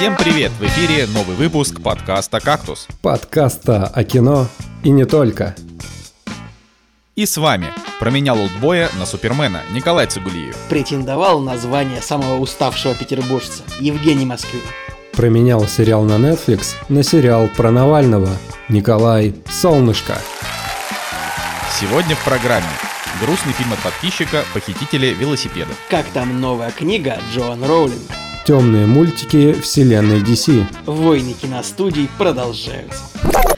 Всем привет! В эфире новый выпуск подкаста «Кактус». Подкаста о кино и не только. И с вами променял олдбоя на Супермена Николай Цигулиев. Претендовал на звание самого уставшего петербуржца Евгений Москвин. Променял сериал на Netflix на сериал про Навального Николай Солнышко. Сегодня в программе грустный фильм от подписчика «Похитители велосипеда». Как там новая книга Джоан Роулинг? Темные мультики вселенной DC. Войны киностудий продолжаются.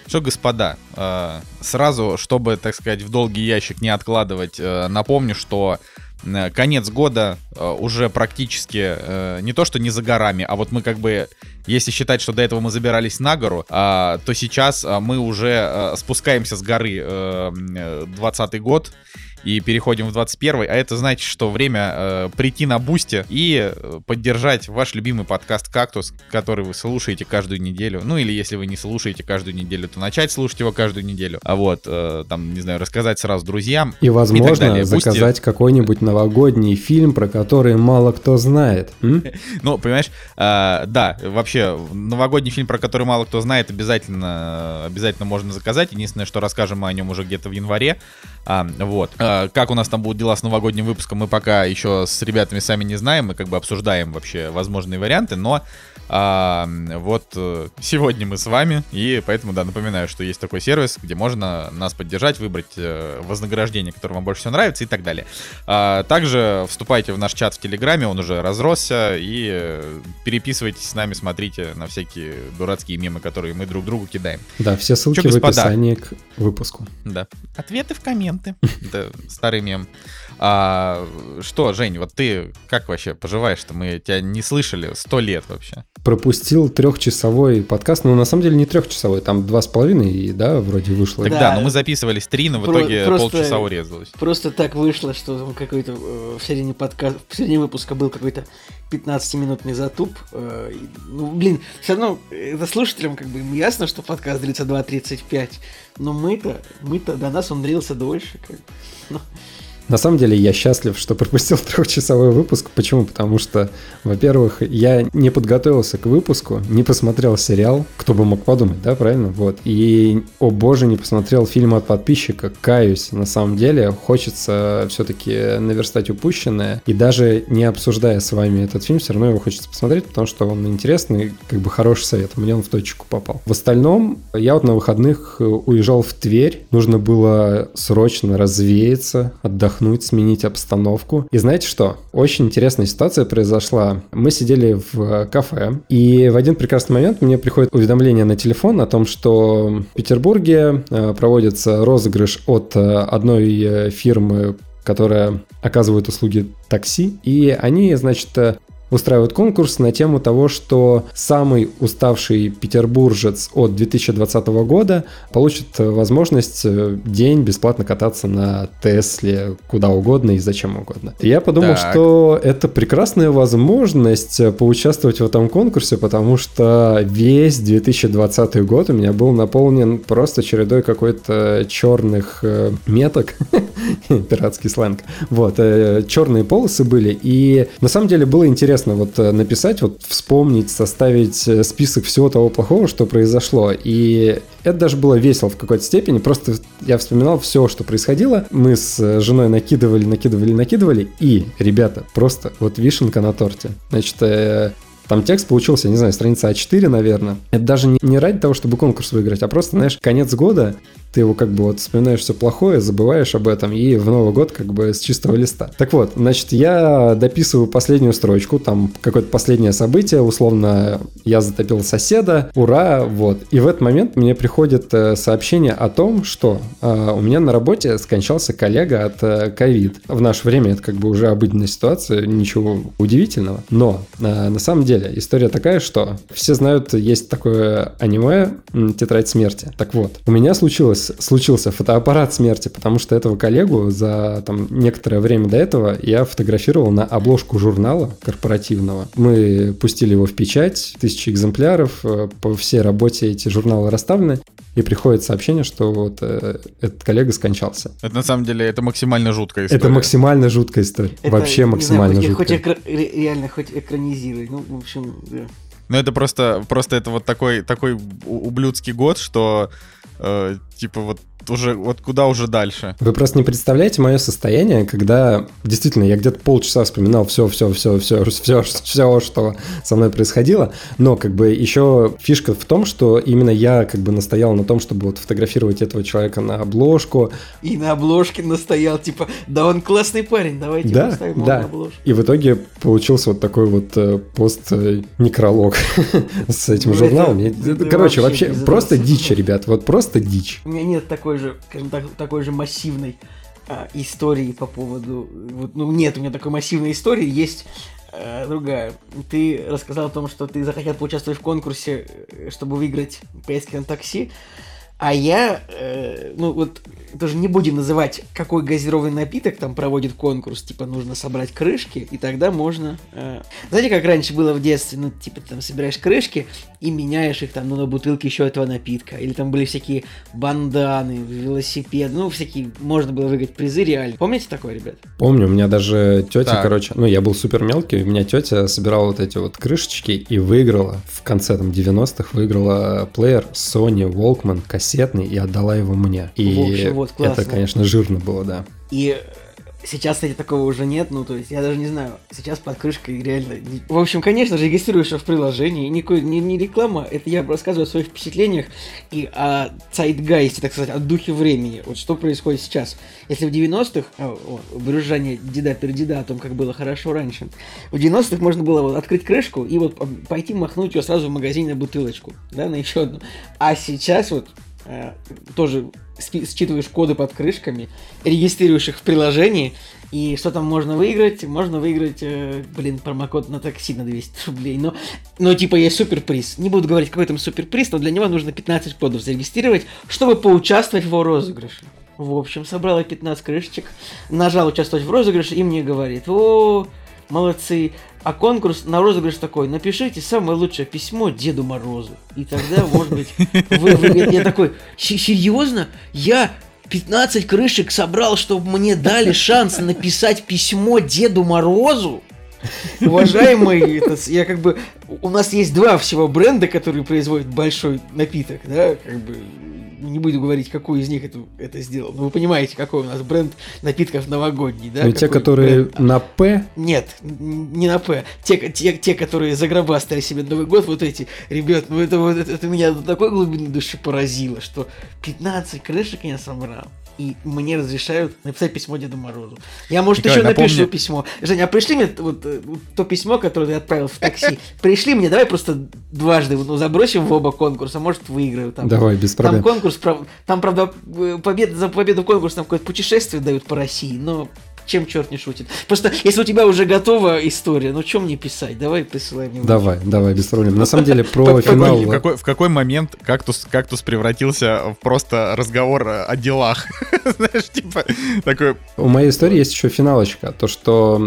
Что, господа, э, сразу, чтобы, так сказать, в долгий ящик не откладывать, э, напомню, что э, конец года уже практически не то, что не за горами, а вот мы как бы, если считать, что до этого мы забирались на гору, то сейчас мы уже спускаемся с горы 20 год, и переходим в 21 а это значит, что время э, прийти на Boosty и э, поддержать ваш любимый подкаст «Кактус», который вы слушаете каждую неделю. Ну или если вы не слушаете каждую неделю, то начать слушать его каждую неделю. А вот, э, там, не знаю, рассказать сразу друзьям. И, возможно, и заказать какой-нибудь новогодний фильм, про который мало кто знает. Ну, понимаешь, э, да, вообще, новогодний фильм, про который мало кто знает, обязательно, обязательно можно заказать. Единственное, что расскажем мы о нем уже где-то в январе. А, вот. А, как у нас там будут дела с новогодним выпуском, мы пока еще с ребятами сами не знаем. Мы как бы обсуждаем вообще возможные варианты, но а, вот э, сегодня мы с вами, и поэтому, да, напоминаю, что есть такой сервис, где можно нас поддержать, выбрать э, вознаграждение, которое вам больше всего нравится и так далее. А, также вступайте в наш чат в Телеграме, он уже разросся, и э, переписывайтесь с нами, смотрите на всякие дурацкие мемы, которые мы друг другу кидаем. Да, все ссылки Чё, в описании к выпуску. Да. Ответы в комменты. Это старый мем. А, что, Жень, вот ты как вообще поживаешь-то? Мы тебя не слышали сто лет вообще пропустил трехчасовой подкаст. Ну, на самом деле, не трехчасовой, там два с половиной, да, вроде вышло. Тогда, да, но мы записывались три, но в Про- итоге просто, полчаса урезалось. Просто так вышло, что какой-то э, в середине подкаста, в середине выпуска был какой-то 15-минутный затуп. Э, ну, блин, все равно это слушателям как бы ясно, что подкаст длится 2.35, но мы-то, мы-то до нас он длился дольше. Как, ну, на самом деле я счастлив, что пропустил трехчасовой выпуск. Почему? Потому что, во-первых, я не подготовился к выпуску, не посмотрел сериал, кто бы мог подумать, да, правильно? Вот. И, о боже, не посмотрел фильм от подписчика, каюсь. На самом деле хочется все-таки наверстать упущенное. И даже не обсуждая с вами этот фильм, все равно его хочется посмотреть, потому что он интересный, как бы хороший совет. Мне он в точку попал. В остальном, я вот на выходных уезжал в Тверь. Нужно было срочно развеяться, отдохнуть отдохнуть, сменить обстановку. И знаете что? Очень интересная ситуация произошла. Мы сидели в кафе, и в один прекрасный момент мне приходит уведомление на телефон о том, что в Петербурге э, проводится розыгрыш от э, одной э, фирмы которая оказывает услуги такси, и они, значит, устраивают конкурс на тему того, что самый уставший петербуржец от 2020 года получит возможность э, день бесплатно кататься на Тесле куда угодно и зачем угодно. И я подумал, так. что это прекрасная возможность э, поучаствовать в этом конкурсе, потому что весь 2020 год у меня был наполнен просто чередой какой-то черных э, меток, пиратский сленг. Вот, черные полосы были, и на самом деле было интересно интересно вот э, написать, вот вспомнить, составить э, список всего того плохого, что произошло. И это даже было весело в какой-то степени. Просто я вспоминал все, что происходило. Мы с э, женой накидывали, накидывали, накидывали. И, ребята, просто вот вишенка на торте. Значит, там текст получился, не знаю, страница А4, наверное. Это даже не, не ради того, чтобы конкурс выиграть, а просто, знаешь, конец года, ты его как бы вот вспоминаешь все плохое, забываешь об этом, и в Новый год как бы с чистого листа. Так вот, значит, я дописываю последнюю строчку, там какое-то последнее событие, условно, я затопил соседа, ура, вот. И в этот момент мне приходит э, сообщение о том, что э, у меня на работе скончался коллега от э, ковид. Э, в наше время это как бы уже обыденная ситуация, ничего удивительного. Но э, на самом деле история такая, что все знают, есть такое аниме «Тетрадь смерти». Так вот, у меня случилось случился фотоаппарат смерти, потому что этого коллегу за там, некоторое время до этого я фотографировал на обложку журнала корпоративного. Мы пустили его в печать, тысячи экземпляров, э, по всей работе эти журналы расставлены, и приходит сообщение, что вот э, этот коллега скончался. Это на самом деле это максимально жуткая история. Это максимально жуткая история. Это, Вообще максимально знаю, хоть, жуткая. Хоть экра- реально хоть экранизируй. Ну, в общем, да. Но это просто, просто это вот такой, такой ублюдский год, что э, типа вот уже вот куда уже дальше. Вы просто не представляете мое состояние, когда действительно я где-то полчаса вспоминал все, все, все, все, все, все, что со мной происходило, но как бы еще фишка в том, что именно я как бы настоял на том, чтобы вот фотографировать этого человека на обложку. И на обложке настоял, типа, да он классный парень, давайте да, поставим да. на обложку. И в итоге получился вот такой вот э, пост-некролог с этим ну, журналом. Короче, вообще просто дичь, ребят, вот просто дичь. У меня нет такой же, скажем так, такой же массивной а, истории по поводу... Вот, ну, нет у меня такой массивной истории, есть а, другая. Ты рассказал о том, что ты захотел поучаствовать в конкурсе, э, чтобы выиграть поездки на такси. А я, э, ну вот, тоже не будем называть, какой газированный напиток там проводит конкурс. Типа, нужно собрать крышки, и тогда можно... Э... Знаете, как раньше было в детстве? Ну, типа, ты там собираешь крышки и меняешь их там, ну, на бутылке еще этого напитка. Или там были всякие банданы, велосипед, ну, всякие... Можно было выиграть призы реально. Помните такое, ребят? Помню, у меня даже тетя, так. короче... Ну, я был супер мелкий, у меня тетя собирала вот эти вот крышечки и выиграла в конце там 90-х, выиграла плеер Sony Walkman, кассет кассетный и отдала его мне. И в общем, вот, это, конечно, жирно было, да. И Сейчас, кстати, такого уже нет, ну, то есть, я даже не знаю, сейчас под крышкой реально... В общем, конечно же, регистрируешься в приложении, никакой, не, не реклама, это я рассказываю о своих впечатлениях и о цайтгайсте, так сказать, о духе времени, вот что происходит сейчас. Если в 90-х, о, о, брюзжание деда пердеда о том, как было хорошо раньше, в 90-х можно было вот открыть крышку и вот пойти махнуть ее сразу в магазин на бутылочку, да, на еще одну. А сейчас вот Э, тоже считываешь коды под крышками, регистрируешь их в приложении, и что там можно выиграть? Можно выиграть, э, блин, промокод на такси на 200 рублей. Но, но типа есть суперприз. Не буду говорить, какой там суперприз, но для него нужно 15 кодов зарегистрировать, чтобы поучаствовать в розыгрыше. В общем, собрал я 15 крышечек, нажал участвовать в розыгрыше, и мне говорит, о, молодцы, а конкурс на розыгрыш такой, напишите самое лучшее письмо Деду Морозу. И тогда, может быть, вы, вы я такой, серьезно? Я 15 крышек собрал, чтобы мне дали шанс написать письмо Деду Морозу? Уважаемый, это, я как бы... У нас есть два всего бренда, которые производят большой напиток, да, как бы не буду говорить, какой из них это, это сделал. Но вы понимаете, какой у нас бренд напитков новогодний, да? Ну, те, которые бренд? на П? Нет, не на П. Те, те, те которые загробастали себе Новый год, вот эти, ребят, ну это, вот, это, это меня до такой глубины души поразило, что 15 крышек я собрал и мне разрешают написать письмо Деду Морозу. Я, может, Николай, еще напомню... напишу письмо. Женя, а пришли мне вот, э, то письмо, которое ты отправил в такси. Пришли мне, давай просто дважды ну, забросим в оба конкурса, может, выиграю. Там, давай, без проблем. Там конкурс, там, правда, э, победа, за победу в конкурсе там какое-то путешествие дают по России, но чем черт не шутит. Просто если у тебя уже готова история, ну чем мне писать? Давай присылай мне. Давай, давай, без проблем. На самом деле про финал... В какой, в какой момент кактус, кактус превратился в просто разговор о делах? Знаешь, типа такой... У моей истории есть еще финалочка. То, что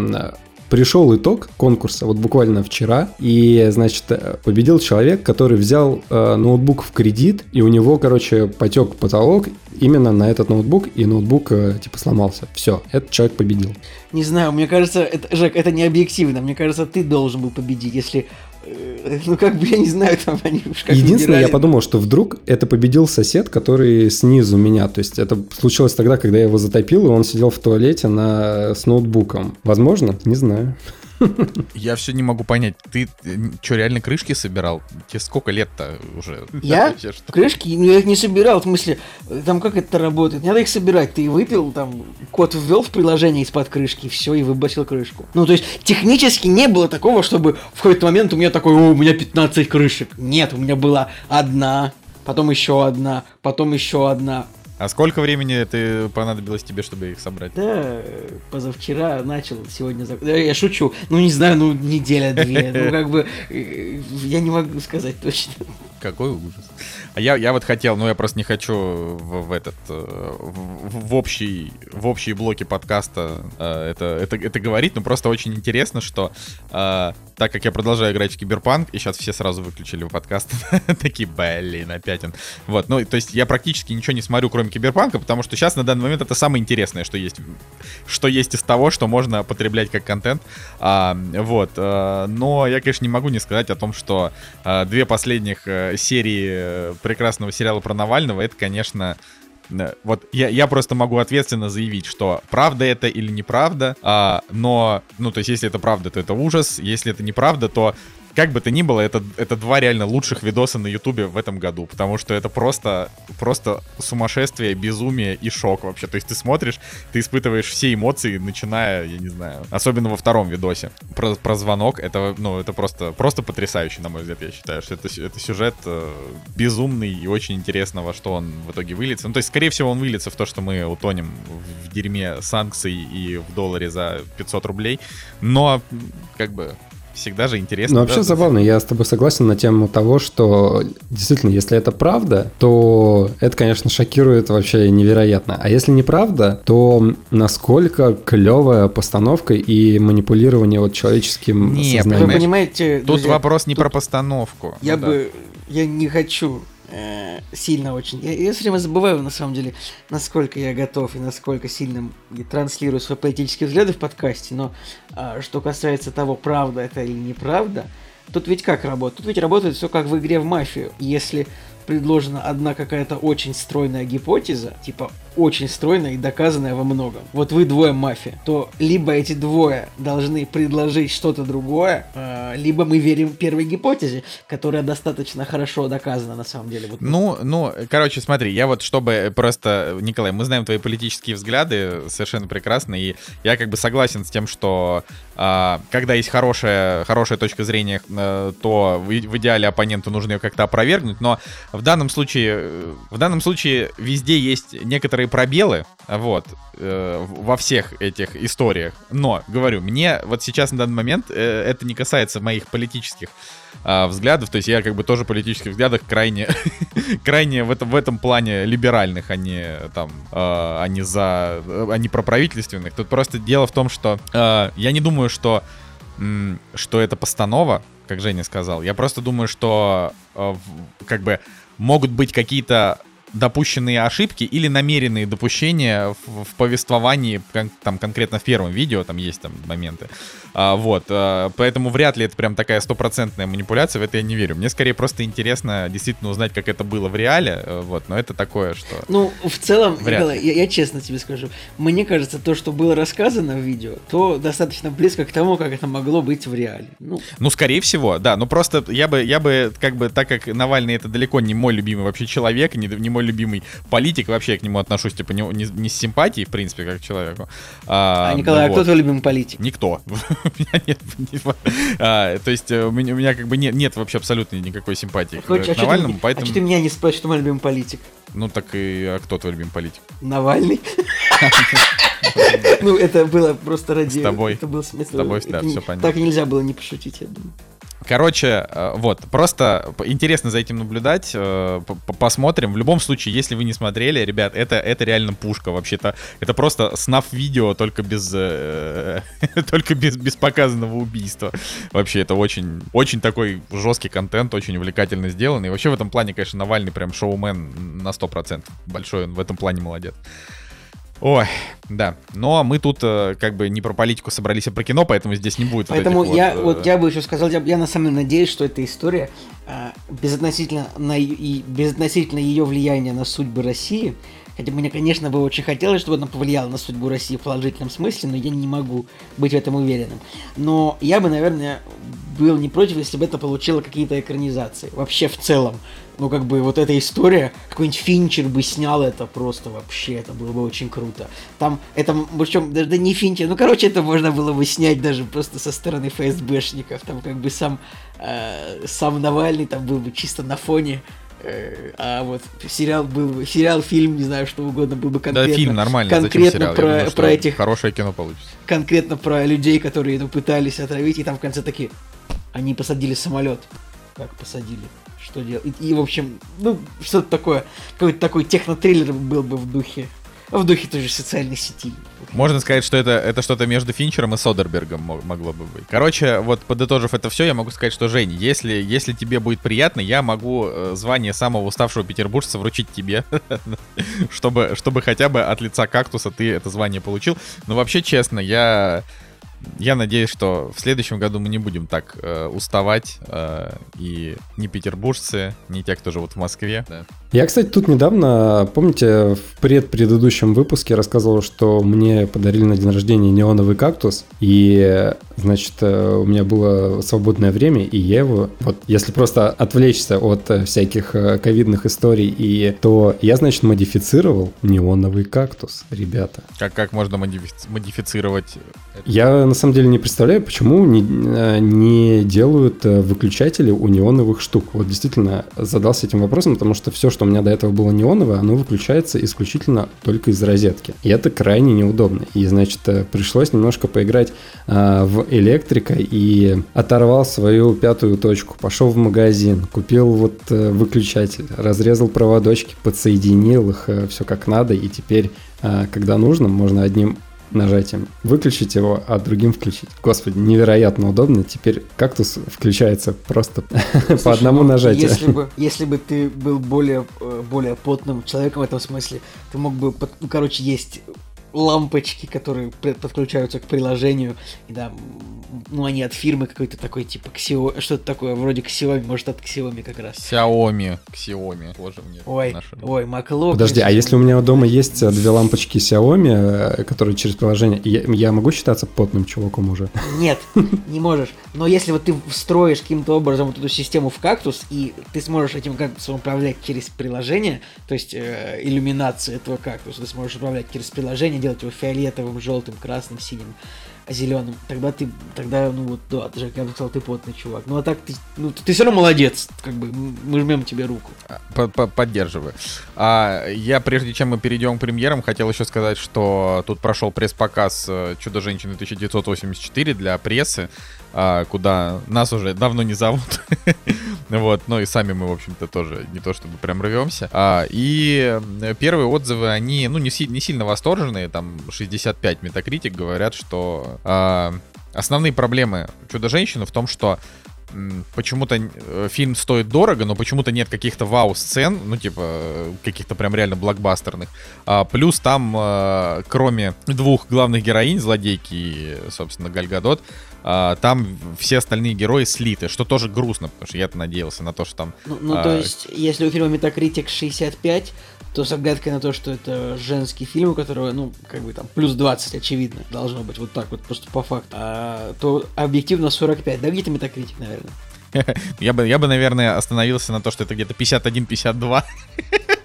пришел итог конкурса вот буквально вчера, и, значит, победил человек, который взял э, ноутбук в кредит, и у него, короче, потек потолок именно на этот ноутбук, и ноутбук, э, типа, сломался. Все, этот человек победил. Не знаю, мне кажется, это, Жек, это не объективно. Мне кажется, ты должен был победить, если Э, ну, как бы, я не знаю, там они уж как Единственное, я подумал, что вдруг это победил сосед, который снизу меня. То есть это случилось тогда, когда я его затопил, и он сидел в туалете на... с ноутбуком. Возможно? Не знаю. Я все не могу понять. Ты что, реально крышки собирал? Тебе сколько лет-то уже? Я? Крышки? Ну, я их не собирал. В смысле, там как это работает? Не надо их собирать. Ты выпил, там, код ввел в приложение из-под крышки, все, и выбросил крышку. Ну, то есть, технически не было такого, чтобы в какой-то момент у меня такой, о, у меня 15 крышек. Нет, у меня была одна, потом еще одна, потом еще одна. А сколько времени ты понадобилось тебе, чтобы их собрать? Да, позавчера начал, сегодня... Я шучу. Ну, не знаю, ну, неделя-две. Ну, как бы, э, я не могу сказать точно. Какой ужас. А я, я вот хотел, ну я просто не хочу в, в этот э, в, в общий в общие блоки подкаста э, это, это это говорить, но просто очень интересно, что э, так как я продолжаю играть в Киберпанк, и сейчас все сразу выключили подкаст, такие, блин, опять он. Вот, ну, то есть я практически ничего не смотрю, кроме Киберпанка, потому что сейчас на данный момент это самое интересное, что есть, что есть из того, что можно потреблять как контент. А, вот, а, но я, конечно, не могу не сказать о том, что а, две последних серии прекрасного сериала про Навального, это, конечно, вот я, я просто могу ответственно заявить, что правда это или неправда, а, но, ну, то есть, если это правда, то это ужас, если это неправда, то как бы то ни было, это, это два реально лучших видоса на Ютубе в этом году, потому что это просто, просто сумасшествие, безумие и шок вообще. То есть ты смотришь, ты испытываешь все эмоции, начиная, я не знаю, особенно во втором видосе. Про, про звонок, это, ну, это просто, просто потрясающе, на мой взгляд, я считаю, что это, это сюжет э, безумный и очень интересно, во что он в итоге выльется. Ну, то есть, скорее всего, он выльется в то, что мы утонем в дерьме санкций и в долларе за 500 рублей, но, как бы, всегда же интересно. Ну, вообще да? забавно, я с тобой согласен на тему того, что действительно, если это правда, то это, конечно, шокирует вообще невероятно. А если неправда, то насколько клевая постановка и манипулирование вот человеческим не, сознанием. Вы понимаете, тут друзья, вопрос не тут про постановку. Я ну, бы, да. я не хочу э, сильно очень. Я, я все время забываю, на самом деле, насколько я готов и насколько сильно я транслирую свои политические взгляды в подкасте. Но э, что касается того, правда это или неправда, тут ведь как работает? Тут ведь работает все как в игре в мафию. Если предложена одна какая-то очень стройная гипотеза, типа очень стройная и доказанная во многом. Вот вы двое мафия, то либо эти двое должны предложить что-то другое, э, либо мы верим первой гипотезе, которая достаточно хорошо доказана на самом деле. Вот. Ну, ну, короче, смотри, я вот чтобы просто, Николай, мы знаем твои политические взгляды совершенно прекрасно, и я как бы согласен с тем, что э, когда есть хорошая, хорошая точка зрения, э, то в, в идеале оппоненту нужно ее как-то опровергнуть, но в данном случае, э, в данном случае везде есть некоторые пробелы, вот, э, во всех этих историях. Но, говорю, мне вот сейчас на данный момент э, это не касается моих политических э, взглядов, то есть я как бы тоже в политических взглядах крайне, крайне в этом, в этом плане либеральных, а не там, э, а не за, а не проправительственных. Тут просто дело в том, что э, я не думаю, что, что это постанова, как Женя сказал. Я просто думаю, что э, как бы могут быть какие-то допущенные ошибки или намеренные допущения в, в повествовании, кон, там конкретно в первом видео, там есть там моменты. А, вот, а, поэтому вряд ли это прям такая стопроцентная манипуляция, в это я не верю. Мне скорее просто интересно действительно узнать, как это было в реале, э, вот, но это такое, что... Ну, в целом, Николай, я, я честно тебе скажу, мне кажется, то, что было рассказано в видео, то достаточно близко к тому, как это могло быть в реале. Ну, ну скорее всего, да, ну просто я бы, я бы, как бы, так как Навальный это далеко не мой любимый вообще человек, не, не мой любимый политик, вообще я к нему отношусь, типа, не, не, не с симпатией, в принципе, как к человеку. А, а Николай, ну, а кто твой любимый политик? Никто. а, то есть э, у меня, у меня как бы нет, нет вообще абсолютно никакой симпатии Хочешь, к а Навальному, ты, поэтому... А что ты меня не спрашиваешь, кто мой любимый политик? Ну так и а кто твой любимый политик? Навальный. Ну, это было просто ради... С тобой. Это было смешно. С тобой, да, все понятно. Так нельзя было не пошутить, я думаю. Короче, э, вот, просто интересно за этим наблюдать, э, посмотрим. В любом случае, если вы не смотрели, ребят, это, это реально пушка вообще-то. Это просто снаф видео, только без, э, только без, без показанного убийства. Вообще, это очень, очень такой жесткий контент, очень увлекательно сделан. И вообще в этом плане, конечно, Навальный прям шоумен на 100%. Большой он в этом плане молодец. Ой, да. Но мы тут э, как бы не про политику собрались, а про кино, поэтому здесь не будет. Поэтому вот я, вот, э... вот я бы еще сказал, я, я на самом деле надеюсь, что эта история э, безотносительно, на, и, безотносительно ее влияния на судьбы России, хотя мне, конечно, бы очень хотелось, чтобы она повлияла на судьбу России в положительном смысле, но я не могу быть в этом уверенным. Но я бы, наверное, был не против, если бы это получило какие-то экранизации. Вообще в целом ну, как бы, вот эта история, какой-нибудь Финчер бы снял это просто вообще, это было бы очень круто. Там, это, причем, даже да не Финчер, ну, короче, это можно было бы снять даже просто со стороны ФСБшников, там, как бы, сам, э, сам Навальный там был бы чисто на фоне, э, а вот сериал был бы, сериал, фильм, не знаю, что угодно, был бы конкретно. Да, фильм нормальный, конкретно про, думаю, про этих... Хорошее кино получится. Конкретно про людей, которые ну, пытались отравить, и там в конце такие, они посадили самолет. Как посадили? Что делать. И, и, в общем, ну, что-то такое, какой-то такой технотриллер был бы в духе в духе той же социальной сети. Можно сказать, что это, это что-то между Финчером и Содербергом могло бы быть. Короче, вот подытожив это все, я могу сказать, что, Жень, если, если тебе будет приятно, я могу э, звание самого уставшего петербуржца вручить тебе, чтобы, чтобы хотя бы от лица кактуса ты это звание получил. Но вообще, честно, я я надеюсь, что в следующем году мы не будем так э, уставать, э, и ни петербуржцы, ни те, кто живут в Москве. Да. Я, кстати, тут недавно, помните, в предпредыдущем выпуске рассказывал, что мне подарили на день рождения неоновый кактус, и, значит, э, у меня было свободное время, и я его, вот, если просто отвлечься от всяких э, ковидных историй, и то я, значит, модифицировал неоновый кактус, ребята. Как, как можно модифици- модифицировать? Я на самом деле не представляю, почему не, э, не делают э, выключатели у неоновых штук. Вот действительно задался этим вопросом, потому что все, что у меня до этого было неоновое, оно выключается исключительно только из розетки. И это крайне неудобно. И, значит, э, пришлось немножко поиграть а, в электрика и оторвал свою пятую точку. Пошел в магазин, купил вот выключатель, разрезал проводочки, подсоединил их, все как надо, и теперь когда нужно, можно одним нажатием выключить его, а другим включить. Господи, невероятно удобно. Теперь кактус включается просто Слушай, по одному ну, нажатию. Если бы, если бы ты был более, э, более потным человеком в этом смысле, ты мог бы, ну, короче, есть лампочки, которые подключаются к приложению, и да, ну, они от фирмы какой-то такой, типа, Xiaomi, что-то такое, вроде Xiaomi, может, от Xiaomi как раз. Xiaomi, Xiaomi, тоже мне Ой, нашли. ой, MacLock. Подожди, а если у меня дома есть э, две лампочки Xiaomi, э, которые через приложение, я, я могу считаться потным чуваком уже? Нет, не можешь. Но если вот ты встроишь каким-то образом вот эту систему в кактус, и ты сможешь этим кактусом управлять через приложение, то есть э, иллюминация этого кактуса, ты сможешь управлять через приложение, делать его фиолетовым, желтым, красным, синим, зеленым, тогда ты, тогда, ну вот, да, ты же, я бы сказал, ты потный чувак. Ну а так ты, ну ты все равно молодец, как бы, мы жмем тебе руку. Поддерживаю. А, я, прежде чем мы перейдем к премьерам, хотел еще сказать, что тут прошел пресс-показ э, «Чудо-женщины 1984» для прессы. А, куда нас уже давно не зовут. вот, но и сами мы, в общем-то, тоже не то чтобы прям рвемся. А, и первые отзывы, они, ну, не, си- не сильно восторженные, там 65 метакритик говорят, что а, основные проблемы Чудо-женщины в том, что почему-то э, фильм стоит дорого, но почему-то нет каких-то вау-сцен, ну, типа, каких-то прям реально блокбастерных. А, плюс там, а, кроме двух главных героинь, злодейки и, собственно, Гальгадот, а, там все остальные герои слиты, что тоже грустно, потому что я-то надеялся на то, что там... Ну, ну а... то есть, если у фильма Metacritic 65, то с оглядкой на то, что это женский фильм, у которого, ну, как бы там, плюс 20, очевидно, должно быть вот так вот, просто по факту, а, то объективно 45, да, где-то Metacritic, наверное. Я бы, я бы, наверное, остановился на то, что это где-то 51-52.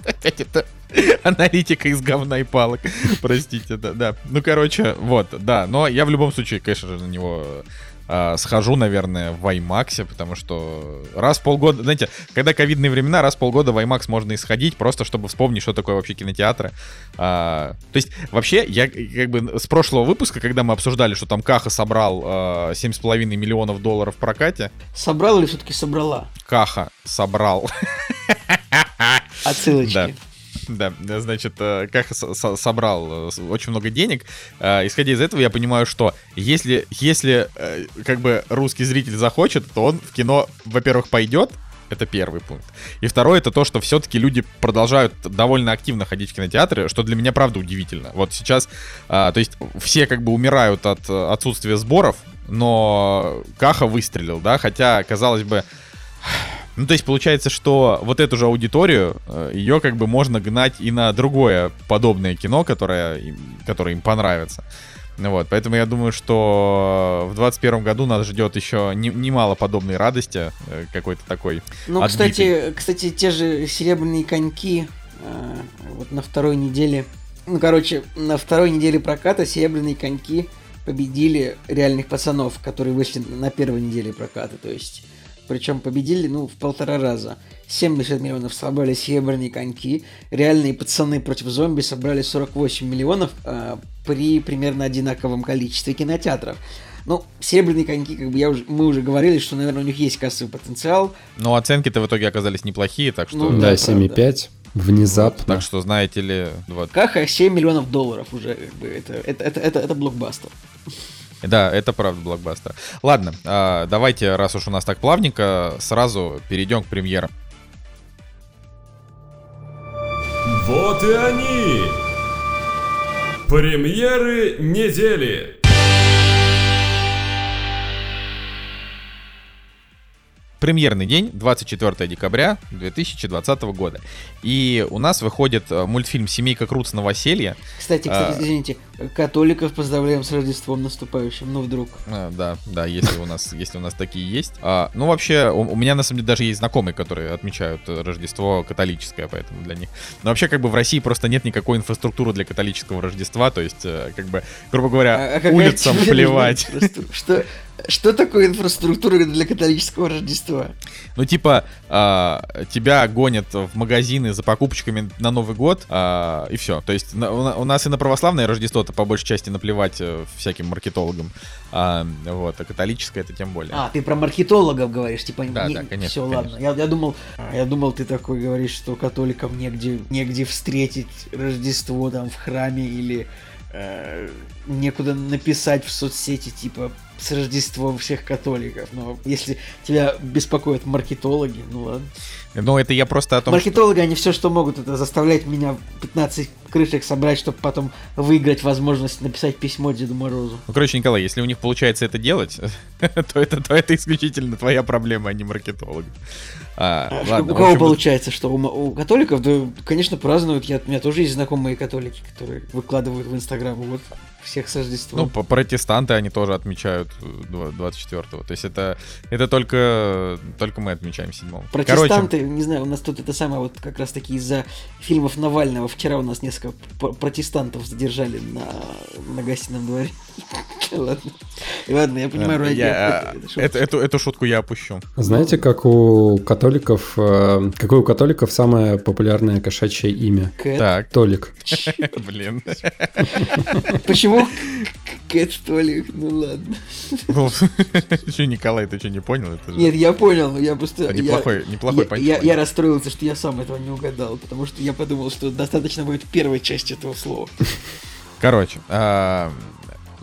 Опять это аналитика из говна и палок. Простите, да, да. Ну, короче, вот, да. Но я в любом случае, конечно же, на него э, схожу, наверное, в IMAX, потому что раз в полгода, знаете, когда ковидные времена, раз в полгода в IMAX можно исходить, просто чтобы вспомнить, что такое вообще кинотеатры. А, то есть, вообще, я как бы с прошлого выпуска, когда мы обсуждали, что там Каха собрал а, 7,5 миллионов долларов в прокате. Собрал или все-таки собрала? Каха собрал. Отсылочки. Да. Да, значит, э, как собрал э, очень много денег. Э, исходя из этого, я понимаю, что если, если как бы русский зритель захочет, то он в кино, во-первых, пойдет, это первый пункт. И второй это то, что все-таки люди продолжают довольно активно ходить в кинотеатры, что для меня правда удивительно. Вот сейчас, а, то есть все как бы умирают от отсутствия сборов, но Каха выстрелил, да, хотя, казалось бы, ну, то есть получается, что вот эту же аудиторию, э, ее как бы можно гнать и на другое подобное кино, которое, которое им понравится. Вот, поэтому я думаю, что в 2021 году нас ждет еще не, немало подобной радости, э, какой-то такой. Ну, кстати, кстати, те же серебряные коньки э, вот на второй неделе, ну, короче, на второй неделе проката серебряные коньки победили реальных пацанов, которые вышли на первой неделе проката, то есть причем победили, ну, в полтора раза. 70 миллионов собрали серебряные коньки, реальные пацаны против зомби собрали 48 миллионов э, при примерно одинаковом количестве кинотеатров. Ну, серебряные коньки, как бы я уже, мы уже говорили, что, наверное, у них есть кассовый потенциал. Но оценки-то в итоге оказались неплохие, так что... Ну, Да, да, 7,5. Внезапно. Так что, знаете ли, вот. Каха 7 миллионов долларов уже, как бы, это, это, это, это, это блокбастер. Да, это правда блокбастер. Ладно, а, давайте, раз уж у нас так плавненько, сразу перейдем к премьерам. Вот и они! Премьеры недели! Премьерный день, 24 декабря 2020 года. И у нас выходит э, мультфильм «Семейка Крутс. Новоселье». Кстати, кстати, А. извините, католиков поздравляем с Рождеством наступающим, ну вдруг. А, Да, да, если у нас, если у нас такие есть. А, ну, вообще, у, у меня на самом деле даже есть знакомые, которые отмечают э, Рождество католическое, поэтому для них. Но вообще, как бы в России просто нет никакой инфраструктуры для католического Рождества, то есть, э, как бы, грубо говоря, А- а улицам плевать. Что, что такое инфраструктура для католического Рождества? Ну, типа, а, тебя гонят в магазины за покупочками на Новый год, а, и все. То есть на- у, на- у нас и на православное Рождество-то по большей части наплевать э, всяким маркетологам. А, вот, а католическое это тем более. А, ты про маркетологов говоришь, типа, Да, да, конечно, Все, конечно. ладно. Я, я думал, я думал, ты такой говоришь, что католикам негде, негде встретить Рождество там в храме или э, некуда написать в соцсети, типа, с Рождеством всех католиков. Но если тебя беспокоят маркетологи, ну ладно. Ну, это я просто о том, что... Маркетологи, они все, что могут, это заставлять меня 15 крышек собрать, чтобы потом выиграть возможность написать письмо Деду Морозу. Ну, короче, Николай, если у них получается это делать, то это, то это исключительно твоя проблема, а не маркетолога. А, А что- ладно, у кого общем, получается, что у, у католиков, да, конечно, празднуют. Я, у меня тоже есть знакомые католики, которые выкладывают в Инстаграм вот всех с Рождеством. Ну, протестанты они тоже отмечают э, два- 24-го. То есть это, это только, только мы отмечаем 7-го. Протестанты, не знаю, у нас тут это самое, вот как раз таки из-за фильмов Навального. Вчера у нас несколько протестантов задержали на, на гостином дворе. Ладно. Ладно, я понимаю, ради- я, это- эту, эту, шутку я опущу. Знаете, как у католиков, э, какое у католиков самое популярное кошачье имя? Кэт. Так, Толик. блин. Почему Кэт Толик? Ну ладно. Ну, Что, Николай, ты что, не понял? Нет, я понял, я просто... неплохой, неплохой я расстроился, что я сам этого не угадал, потому что я подумал, что достаточно будет первой части этого слова. Короче, а,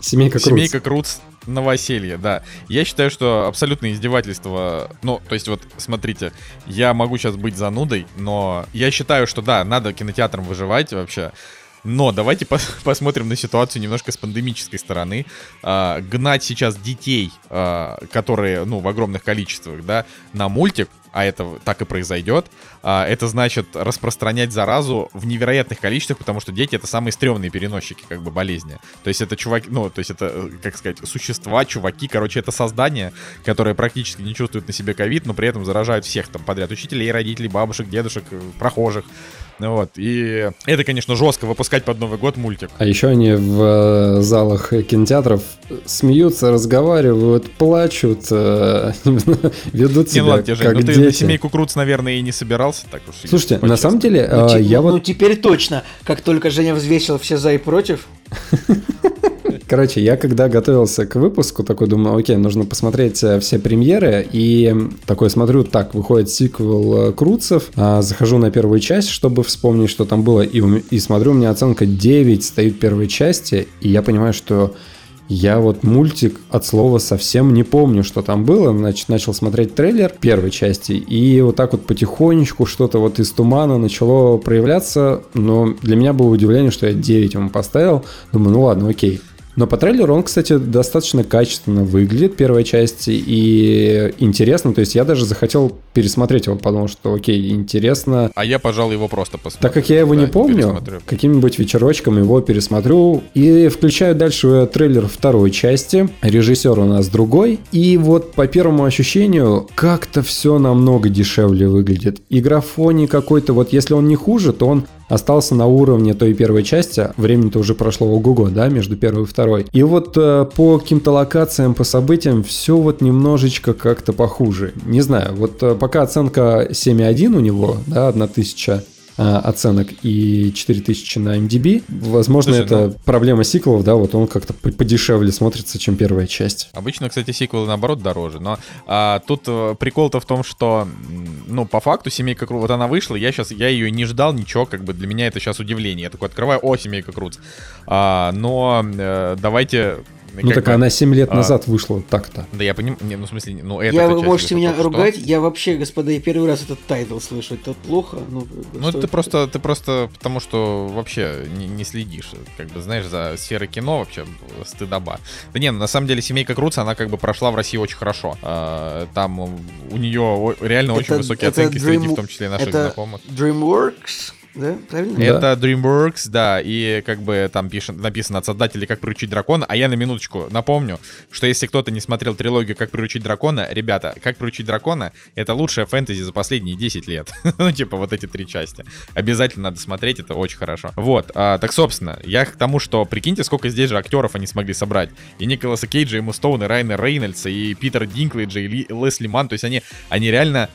Семейка Крутс. Семейка Крутс новоселье, да. Я считаю, что абсолютное издевательство. Ну, то есть, вот, смотрите, я могу сейчас быть занудой, но я считаю, что да, надо кинотеатрам выживать вообще. Но давайте пос- посмотрим на ситуацию немножко с пандемической стороны. А, гнать сейчас детей, а, которые, ну, в огромных количествах, да, на мультик, а это так и произойдет, а, это значит распространять заразу в невероятных количествах, потому что дети это самые стрёмные переносчики, как бы, болезни. То есть это чуваки, ну, то есть это, э, как сказать, существа, чуваки, короче, это создания, которые практически не чувствуют на себе ковид, но при этом заражают всех там подряд, учителей, родителей, бабушек, дедушек, э, прохожих. Ну вот, и это, конечно, жестко выпускать под Новый год мультик. А еще они в э, залах кинотеатров смеются, разговаривают, плачут, э, ведут Не, ну себя ладно, как ну ты дети. на семейку Круц, наверное, и не собирался, так уж. Слушайте, на самом деле, Ну, э, те- я ну, вот ну, теперь точно, как только Женя взвесил все за и против, Короче, я когда готовился к выпуску, такой думаю, окей, нужно посмотреть э, все премьеры, и такой смотрю, так, выходит сиквел э, Круцев, а, захожу на первую часть, чтобы вспомнить, что там было, и, и смотрю, у меня оценка 9 стоит первой части, и я понимаю, что я вот мультик от слова совсем не помню, что там было. Значит, начал смотреть трейлер первой части, и вот так вот потихонечку что-то вот из тумана начало проявляться. Но для меня было удивление, что я 9 ему поставил. Думаю, ну ладно, окей. Но по трейлеру он, кстати, достаточно качественно выглядит, первой части, и интересно. То есть я даже захотел пересмотреть его, подумал, что окей, интересно. А я, пожалуй, его просто посмотрю. Так как я его Да, не помню, каким-нибудь вечерочком его пересмотрю и включаю дальше трейлер второй части. Режиссер у нас другой. И вот по первому ощущению как-то все намного дешевле выглядит. И графоний какой-то, вот если он не хуже, то он остался на уровне той первой части. Времени-то уже прошло ого-го, да, между первой и второй. И вот э, по каким-то локациям, по событиям все вот немножечко как-то похуже. Не знаю, вот э, пока оценка 7,1 у него, да, 1000 а, оценок и 4000 на MDB. Возможно, Слушай, это ну- проблема сиквелов, да, вот он как-то по- подешевле смотрится, чем первая часть. Обычно, кстати, сиквелы наоборот дороже. Но а, тут э, прикол-то в том, что, ну, по факту, семейка Крут, вот она вышла, я сейчас, я ее не ждал, ничего, как бы для меня это сейчас удивление. Я такой открываю, о, семейка Крут. А, но э, давайте. Ну как так бы, она 7 лет а, назад вышла так-то. Да, я понимаю, не, ну, в смысле, ну, это я, вы можете меня ругать, я вообще, господа, я первый раз этот title слышу, это плохо? Ну, Ну, что ты это? просто, ты просто потому что вообще не, не следишь, как бы, знаешь, за сферой кино вообще стыдоба. Да не, ну, на самом деле семейка Крудс, она как бы прошла в России очень хорошо. А, Там у нее реально очень Это- высокие это оценки среди, Dream- в том числе наших это знакомых. DreamWorks, да? Правильно? Да. Это DreamWorks, да, и как бы там пишет, написано от создателей «Как приручить дракона», а я на минуточку напомню, что если кто-то не смотрел трилогию «Как приручить дракона», ребята, «Как приручить дракона» — это лучшая фэнтези за последние 10 лет. ну, типа вот эти три части. Обязательно надо смотреть, это очень хорошо. Вот, а, так, собственно, я к тому, что прикиньте, сколько здесь же актеров они смогли собрать. И Николаса Кейджа, и Мустоуна, и Райана Рейнольдса, и Питера Динклейджа, и Ли- Лесли Ман, то есть они, они реально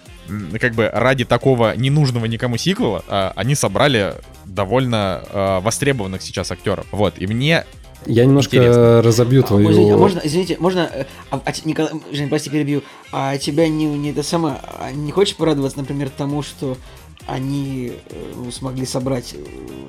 как бы ради такого ненужного никому сиквела а, они собрали довольно а, востребованных сейчас актеров. Вот, и мне... Я немножко Интересно. разобью А, твою... Извините, а можно, извините, можно, э, а, а Николай, Жень, прости, перебью, а тебя не, не это самое, а не хочешь порадоваться, например, тому, что они э, ну, смогли собрать э,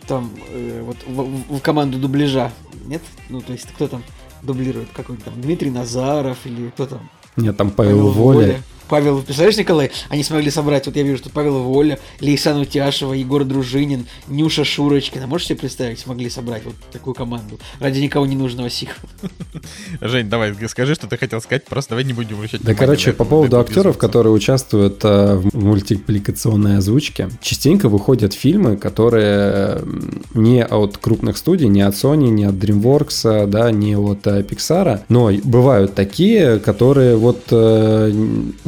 там э, вот в, в- команду дубляжа, нет? Ну, то есть кто там дублирует, какой там, Дмитрий Назаров или кто там? Нет, там Павел Воля. Павел, представляешь, Николай, они смогли собрать, вот я вижу, что Павел Воля, Лейсан Утяшева, Егор Дружинин, Нюша Шурочкина. Можешь себе представить, смогли собрать вот такую команду? Ради никого не нужного сиквела? Жень, давай, скажи, что ты хотел сказать, просто давай не будем обращать Да, короче, по поводу актеров, которые участвуют э, в мультипликационной озвучке, частенько выходят фильмы, которые не от крупных студий, не от Sony, не от DreamWorks, да, не от э, Pixar, но бывают такие, которые вот э,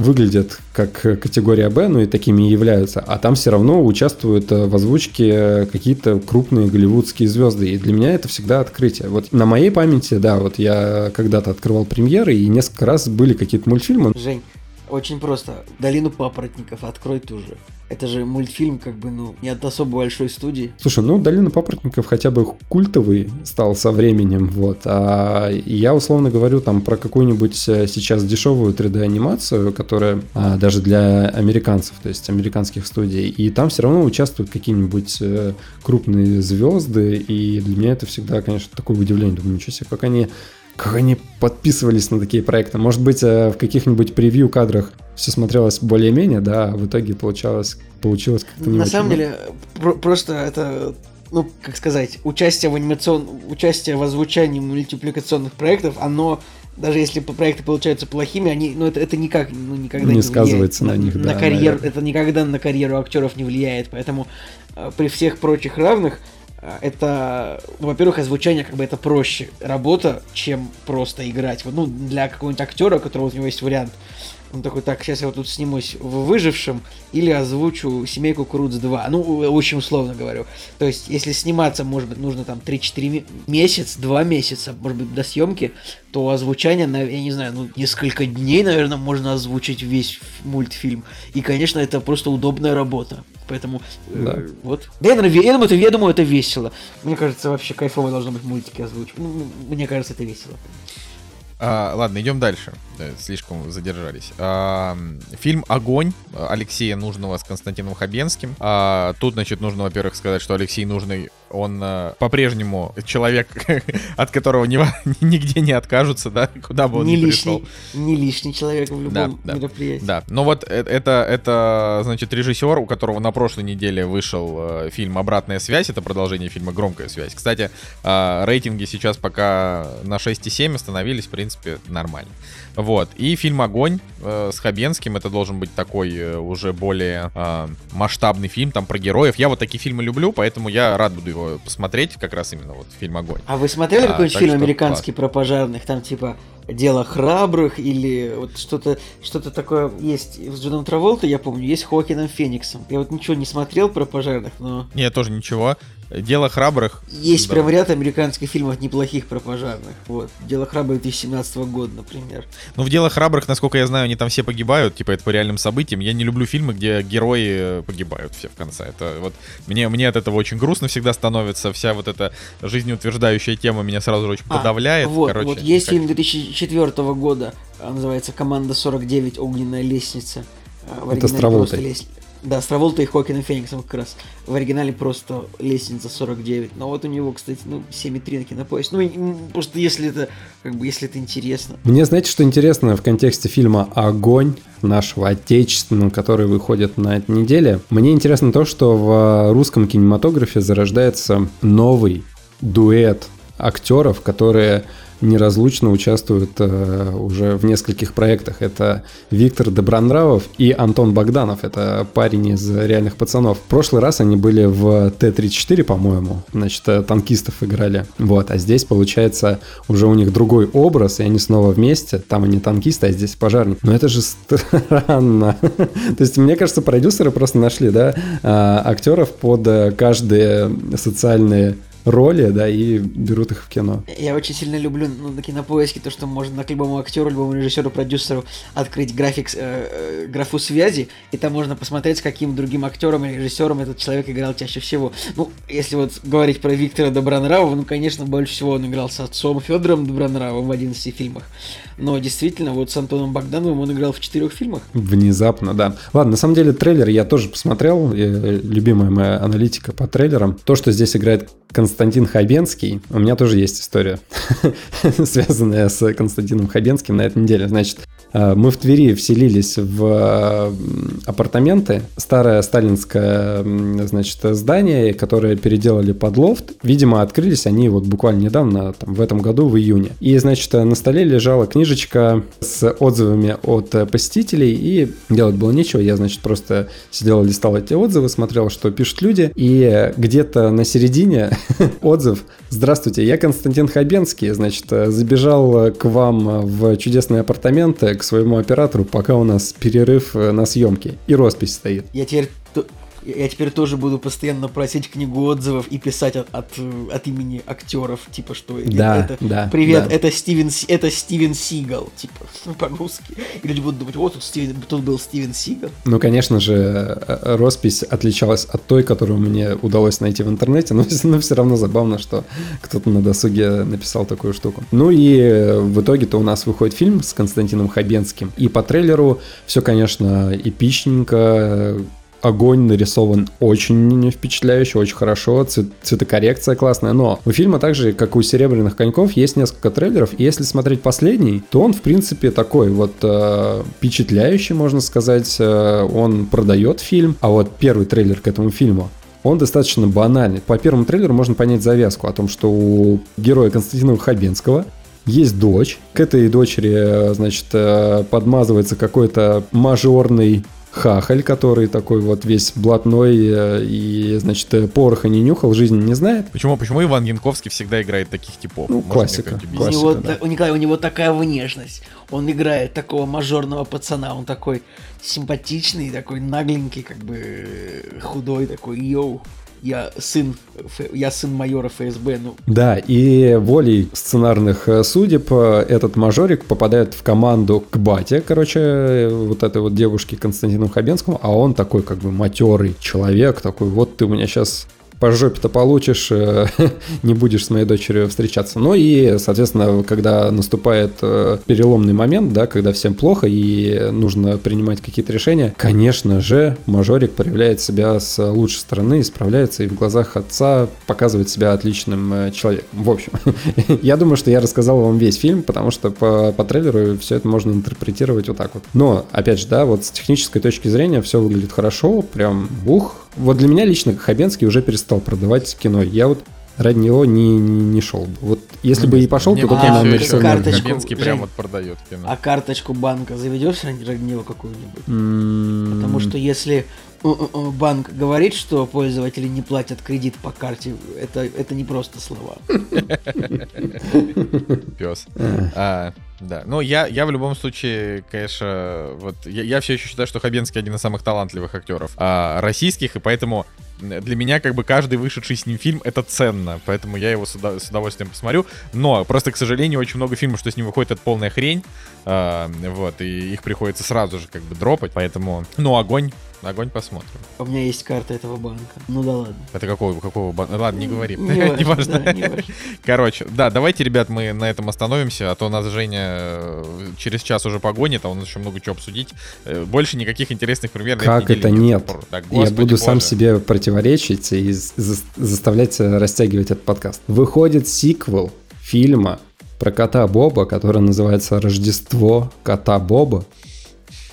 выглядят как категория Б, ну и такими и являются, а там все равно участвуют э, в озвучке какие-то крупные голливудские звезды, и для меня это всегда открытие. Вот на моей памяти, да, вот я когда-то открывал премьеры, и несколько раз были какие-то мультфильмы, Жень, очень просто. Долину папоротников открой ту же. Это же мультфильм, как бы, ну, не от особо большой студии. Слушай, ну Долина папоротников хотя бы культовый стал со временем, вот. А я условно говорю там про какую-нибудь э, сейчас дешевую 3D-анимацию, которая а, даже для американцев, то есть американских студий, и там все равно участвуют какие-нибудь э, крупные звезды, и для меня это всегда, конечно, такое удивление. Думаю, ничего себе, как они как они подписывались на такие проекты. Может быть, э, в каких-нибудь превью кадрах все смотрелось более-менее, да, а в итоге получалось, получилось как-то не На очень. самом деле, про- просто это, ну, как сказать, участие в анимацион... участие в озвучании мультипликационных проектов, оно даже если проекты получаются плохими, они, ну, это, это никак, ну, никогда Не не, сказывается влияет на них, да, карьеру, наверное. это никогда на карьеру актеров не влияет, поэтому э, при всех прочих равных э, это, ну, во-первых, озвучание как бы это проще работа, чем просто играть. Вот, ну, для какого-нибудь актера, у которого у него есть вариант, он такой, так, сейчас я вот тут снимусь в «Выжившем» или озвучу «Семейку Круц 2». Ну, очень условно говорю. То есть, если сниматься, может быть, нужно там 3-4 ме- месяц, 2 месяца, может быть, до съемки, то озвучание, на, я не знаю, ну, несколько дней, наверное, можно озвучить весь мультфильм. И, конечно, это просто удобная работа. Поэтому, э, Да. вот. Да, я, наверное, я думаю, это, я думаю, это весело. Мне кажется, вообще кайфово должно быть мультики озвучивать. Ну, мне кажется, это весело. А, ладно, идем дальше. Слишком задержались. А, фильм «Огонь» Алексея Нужного с Константином Хабенским. А, тут, значит, нужно, во-первых, сказать, что Алексей Нужный, он а, по-прежнему человек, от которого ни- нигде не откажутся, да, куда бы он не ни лишний, пришел. не лишний человек в любом да. мероприятии. Да, ну вот э- это, это, значит, режиссер, у которого на прошлой неделе вышел э, фильм «Обратная связь», это продолжение фильма «Громкая связь». Кстати, э, рейтинги сейчас пока на 6,7 остановились, в принципе, нормально. Вот, и фильм «Огонь» э, с Хабенским, это должен быть такой э, уже более э, масштабный фильм, там, про героев. Я вот такие фильмы люблю, поэтому я рад буду его посмотреть, как раз именно вот фильм «Огонь». А вы смотрели А, какой-нибудь фильм что американский про пожарных? Там типа Дело храбрых или вот что-то что-то такое есть с Джоном Траволтой, я помню, есть Хокином Фениксом. Я вот ничего не смотрел про пожарных, но... Нет, тоже ничего. Дело храбрых. Есть Да. прям ряд американских фильмов неплохих про пожарных. Вот. Дело храбрых 2017 года, например. Ну, в делах храбрых, насколько я знаю, они там все погибают, типа это по реальным событиям. Я не люблю фильмы, где герои э, погибают все в конце. Это вот мне, мне от этого очень грустно всегда становится. Вся вот эта жизнеутверждающая тема меня сразу же очень А, подавляет. Вот, Короче, вот есть как- фильм 2004 года, а, называется «Команда 49. Огненная лестница». А, в Это с оригинале Траволтой. лес- Да, с Траволтой и Хокином Фениксом как раз. В оригинале просто лестница 49. Но вот у него, кстати, ну, 7,3 на кинопоиск. Ну, просто если это, как бы, если это интересно. Мне, знаете, что интересно в контексте фильма «Огонь» нашего отечественного, который выходит на этой неделе? Мне интересно то, что в русском кинематографе зарождается новый дуэт актеров, которые неразлучно участвуют э, уже в нескольких проектах. Это Виктор Добронравов и Антон Богданов. Это парень из «Реальных пацанов». В прошлый раз они были в Т-34, по-моему. Значит, э, танкистов играли. Вот, а здесь, получается, уже у них другой образ, и они снова вместе. Там они танкисты, а здесь пожарники. Но это же странно. То есть, мне кажется, продюсеры просто нашли, да, а, актеров под э, каждые социальные роли, да, и берут их в кино. Я очень сильно люблю ну, на кинопоиске то, что можно к любому актеру, любому режиссеру, продюсеру открыть график, э, э, графу связи, и там можно посмотреть, с каким другим актером или режиссером этот человек играл чаще всего. Ну, если вот говорить про Виктора Добронравова, ну, конечно, больше всего он играл с отцом Федором Добронравовым в 11 фильмах. Но действительно, вот с Антоном Богдановым он играл в четырех фильмах. Внезапно, да. Ладно, на самом деле трейлер я тоже посмотрел, э, любимая моя аналитика по трейлерам. То, что здесь играет Константин Хабенский, у меня тоже есть история, связанная с Константином Хабенским на этой неделе. Значит, мы в Твери вселились в э, апартаменты, старое сталинское, значит, здание, которое переделали под лофт. Видимо, открылись они вот буквально недавно, там, в этом году, в июне. И, значит, на столе лежала книжечка с отзывами от э, посетителей, и делать было нечего. Я, значит, просто сидел, листал эти отзывы, смотрел, что пишут люди, и где-то на середине отзыв «Здравствуйте, я Константин Хабенский, значит, э, забежал э, к вам э, в чудесные апартаменты, к своему оператору, пока у нас перерыв э, на съемки». И роспись стоит. Я теперь, я теперь тоже буду постоянно просить книгу отзывов и писать от, от, э, от имени актеров, типа что Да, это, да, привет, да. это Стивен, это Стивен Сигал, типа по-русски. И люди будут думать, вот тут, Стивен, тут был Стивен Сигал. Ну, конечно же, э, роспись отличалась от той, которую мне удалось найти в интернете, но, все равно забавно, что кто-то на досуге написал такую штуку. Ну и э, в итоге-то у нас выходит фильм с Константином Хабенским, и по трейлеру все, конечно, эпичненько, Огонь нарисован очень впечатляюще, очень хорошо, цвет- цветокоррекция классная, но у фильма также, как у «Серебряных коньков», есть несколько трейлеров, и если смотреть последний, то он, в принципе, такой вот э, впечатляющий, можно сказать, э, он продает фильм, а вот первый трейлер к этому фильму, он достаточно банальный. По первому трейлеру можно понять завязку о том, что у героя Константина Хабенского есть дочь. К этой дочери, э, значит, э, подмазывается какой-то мажорный хахаль, который такой вот весь блатной э, и, значит, э, пороха не нюхал, жизни не знает. Почему, почему Иван Янковский всегда играет таких типов? Ну, Может, классика, кто-нибудь У классика. него, да. у Николая, у него такая внешность. Он играет такого мажорного пацана, он такой симпатичный, такой нагленький, как бы э, худой, такой, йоу, я сын, я сын майора ФСБ, ну, Да, и волей сценарных э, судеб э, этот мажорик попадает в команду к бате, короче, э, вот этой вот девушке Константину Хабенскому, а он такой как бы матерый человек, такой, вот ты у меня сейчас по жопе-то получишь, э, не будешь с моей дочерью встречаться. Ну и, соответственно, когда наступает э, переломный момент, да, когда всем плохо и нужно принимать какие-то решения, конечно же, мажорик проявляет себя с лучшей стороны, справляется и в глазах отца показывает себя отличным э, человеком. В общем, я думаю, что я рассказал вам весь фильм, потому что по, по трейлеру все это можно интерпретировать вот так вот. Но, опять же, да, вот с технической точки зрения все выглядит хорошо, прям ух. Вот для меня лично Хабенский уже перестал продавать кино. Я вот ради него не, не, не шел бы. Вот если бы и пошел, то только на Хабенский прям вот продает кино. а карточку банка заведешь ради него какую-нибудь? М, Потому что если банк говорит, что пользователи не платят кредит по карте, это, это не просто слова. Пес. А, да, ну я, я в любом случае, конечно, вот я, я все еще считаю, что Хабенский один из самых талантливых актеров а, российских, и поэтому для меня как бы каждый вышедший с ним фильм это ценно, поэтому я его с, удов- с удовольствием посмотрю. Но просто, к сожалению, очень много фильмов, что с ним выходит, это полная хрень, а, вот, и их приходится сразу же как бы дропать, поэтому, ну огонь, огонь посмотрим. У меня есть карта этого банка. Ну да ладно. Это какого, какого, бан- ладно, не говори, Не не важно, важно. да, не важно. Короче, да, давайте, ребят, мы на этом остановимся, а то нас Женя э, через час уже погонит, а у нас еще много чего обсудить. Э, Больше никаких интересных примеров. Как это нет? Я буду сам себе противоречить и заставлять растягивать этот подкаст. Выходит сиквел фильма про кота Боба, который называется «Рождество кота Боба».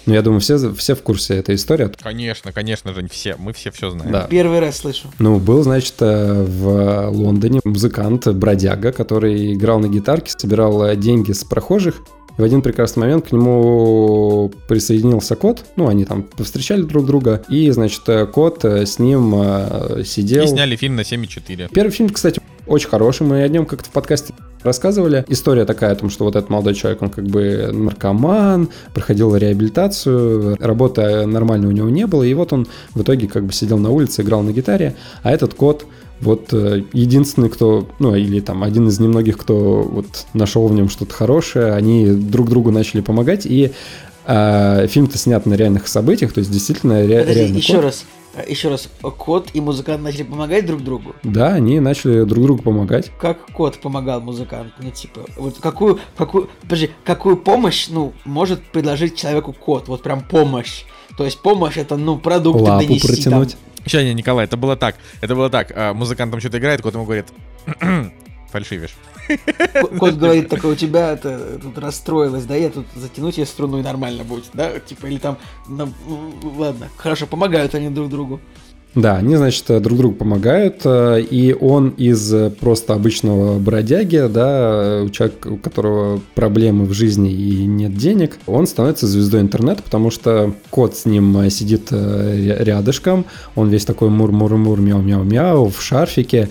Ну, я думаю, все, все в курсе этой истории. Конечно, конечно, Жень, все, мы все все знаем. Да. Первый раз слышу. Ну, был, значит, э, в Лондоне музыкант Бродяга, который играл на гитарке, собирал э, деньги с прохожих. И в один прекрасный момент к нему присоединился кот. Ну, они там повстречали друг друга. И, значит, э, кот э, с ним э, сидел. И сняли фильм на 7,4. Первый фильм, кстати, очень хороший. Мы о нем как-то в подкасте рассказывали. История такая о том, что вот этот молодой человек, он как бы наркоман, проходил реабилитацию, работы нормальной у него не было, и вот он в итоге как бы сидел на улице, играл на гитаре, а этот кот вот э, единственный, кто, ну, или там один из немногих, кто вот нашел в нем что-то хорошее, они друг другу начали помогать, и э, фильм-то снят на реальных событиях, то есть действительно ре- Подожди, реальный еще кот. раз. А, Еще раз. Кот и музыкант начали помогать друг другу? Да, они начали друг другу помогать. Как кот помогал музыканту? Ну, типа, вот какую, какую, подожди, какую помощь, ну, может предложить человеку кот? Вот прям помощь. То есть помощь это, ну, продукты Лапу донести. там. Сейчас, не, Николай, это было так. Это было так. а, Музыкант там что-то играет, кот ему говорит, фальшивишь. Кот говорит, такой, у тебя это тут расстроилось, да, я тут затянуть ей струну и нормально будет, да, типа, или там, ну, ладно, хорошо, помогают они друг другу. Да, они, значит, друг другу помогают, э, и он из э, просто обычного бродяги, да, э, человека, у которого проблемы в жизни и нет денег, он становится звездой интернета, потому что кот с ним сидит ря- рядышком, он весь такой мур-мур-мур, мяу-мяу-мяу, в шарфике,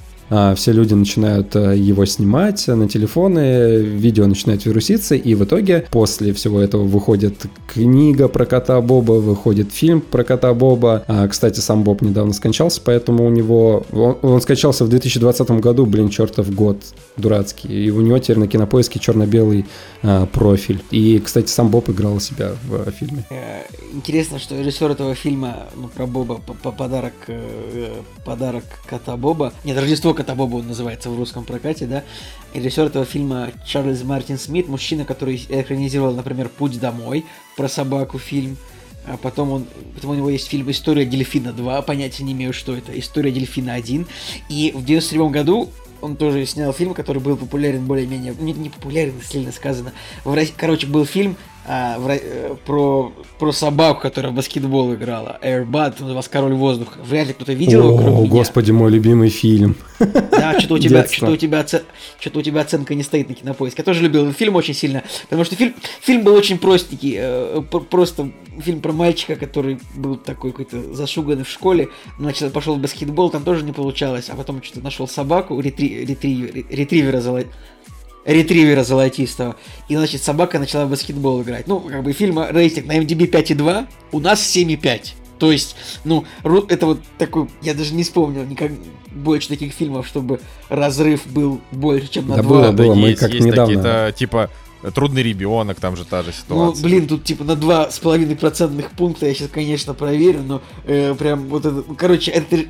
все люди начинают э, его снимать на телефоны, видео начинает вируситься, и в итоге после всего этого выходит книга про кота Боба, выходит фильм про кота Боба. А, кстати, сам Боб недавно скончался, поэтому у него... Он, он скончался в 2020 году, блин, чертов год дурацкий. И у него теперь на кинопоиске черно-белый а, профиль. И, кстати, сам Боб играл себя в фильме. Э, Интересно, что режиссер этого фильма, ну, про Боба, по- по- подарок, э, э, подарок кота Боба, нет, Рождество кота Боба он называется в русском прокате, да, режиссер этого фильма Чарльз Мартин Смит, мужчина, который экранизировал, например, «Путь домой», про собаку фильм, а потом, он, потом у него есть фильм «История дельфина 2», понятия не имею, что это, «История дельфина 1», и в 97 году он тоже снял фильм, который был популярен более-менее, не, не популярен, сильно сказано. В Рос- Короче, был фильм а, в э, про, про собаку, которая в баскетбол играла. Airbud, он назывался «Король воздуха». Вряд ли кто-то видел его, О, господи, мой любимый фильм. Да, что-то у тебя, что-то у тебя, что-то у тебя оценка не стоит на кинопоиске. Я тоже любил этот фильм очень сильно, потому что фильм, фильм был очень простенький, э, пр- просто фильм про мальчика, который был такой какой-то зашуганный в школе, начал, пошел в баскетбол, там тоже не получалось, а потом что-то нашел собаку, ретри- ретри- ретривера ретривера золотистого. И, значит, собака начала в баскетбол играть. Ну, как бы фильма рейтинг на MDB 5,2, у нас 7,5. То есть, ну, это вот такой, я даже не вспомнил никак больше таких фильмов, чтобы разрыв был больше, чем на Да 2. было, Да, было, мы есть, как есть недавно. такие-то, типа, трудный ребенок, там же та же Ну, ситуация. блин, тут типа на 2,5 процентных пункта я сейчас, конечно, проверю, но э, прям вот это... ну, Короче, это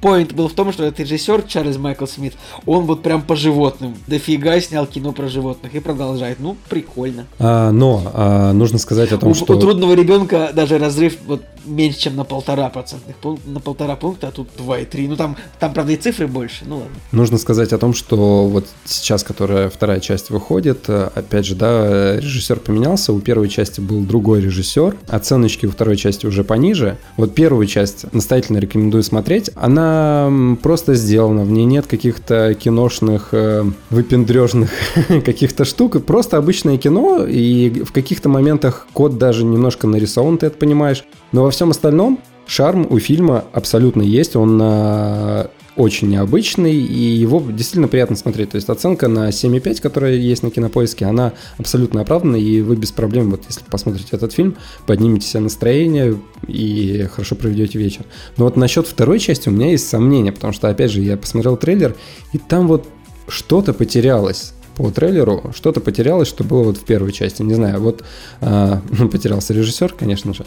поинт был в том, что этот режиссер Чарльз Майкл Смит, он вот прям по животным дофига снял кино про животных и продолжает. Ну, прикольно. А, но а, нужно сказать о том, У, что... у трудного ребенка даже разрыв вот меньше, чем на полтора процентных пункта, на полтора пункта, а тут 2,3. Ну там, там, правда, и цифры больше, ну ладно. Нужно сказать о том, что вот сейчас, которая вторая часть выходит, э, опять же, да, режиссер поменялся, у первой части был другой режиссер, оценочки у второй части уже пониже. Вот первую часть настоятельно рекомендую смотреть. Она просто сделана, в ней нет каких-то киношных, э, выпендрежных каких-то штук, просто обычное кино, и в каких-то моментах код даже немножко нарисован, ты это понимаешь. Но во всем остальном шарм у фильма абсолютно есть, он а, очень необычный, и его действительно приятно смотреть. То есть оценка на 7,5, которая есть на Кинопоиске, она абсолютно оправдана, и вы без проблем, вот если посмотрите этот фильм, поднимете себе настроение и хорошо проведете вечер. Но вот насчет второй части у меня есть сомнения, потому что, опять же, я посмотрел трейлер, и там вот что-то потерялось по трейлеру что-то потерялось, что было вот в первой части. Не знаю, вот э, потерялся режиссер, конечно же.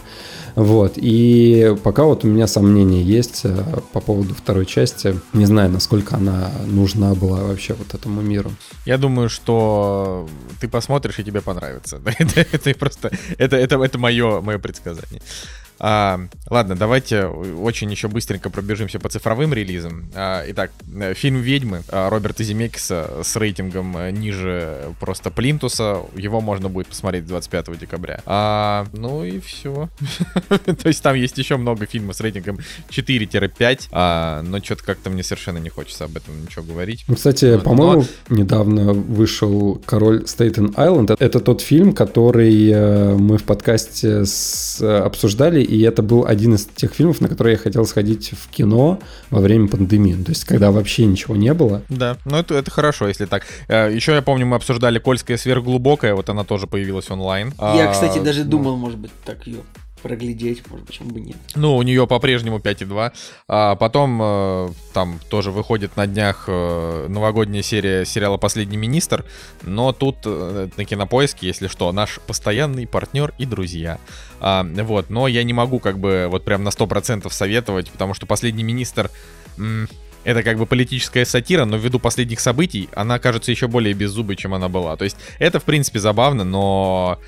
Вот. И пока вот у меня сомнения есть э, по поводу второй части. Не знаю, насколько она нужна была вообще вот этому миру. Я думаю, что ты посмотришь и тебе понравится. это, просто это, это, это мое, мое предсказание. А, ладно, давайте очень еще быстренько пробежимся по цифровым релизам. А, итак, э, фильм «Ведьмы» а, Роберта Земекиса с рейтингом э, ниже просто Плинтуса. Его можно будет посмотреть 25 декабря. А, ну и все. То есть там есть еще много фильмов с рейтингом 4-5, а, но что-то как-то мне совершенно не хочется об этом ничего говорить. Ну, кстати, вот, по-моему, но... недавно вышел «Король Стейтен Айленд». Это тот фильм, который э, мы в подкасте с, обсуждали и это был один из тех фильмов, на которые я хотел сходить в кино во время пандемии, то есть когда вообще ничего не было. Да, ну это, это хорошо, если так. Э, Еще я помню, мы обсуждали «Кольская сверхглубокая», вот она тоже появилась онлайн. Я, а, кстати, даже ну... думал, может быть, так ее проглядеть, может, почему бы нет. Ну, у нее по-прежнему 5,2. А потом э, там тоже выходит на днях э, новогодняя серия сериала «Последний министр», но тут э, на Кинопоиске, если что, наш постоянный партнер и друзья. А, вот, но я не могу как бы вот прям на 100% советовать, потому что «Последний министр» это как бы политическая сатира, но ввиду последних событий она кажется еще более беззубой, чем она была. То есть это, в принципе, забавно, но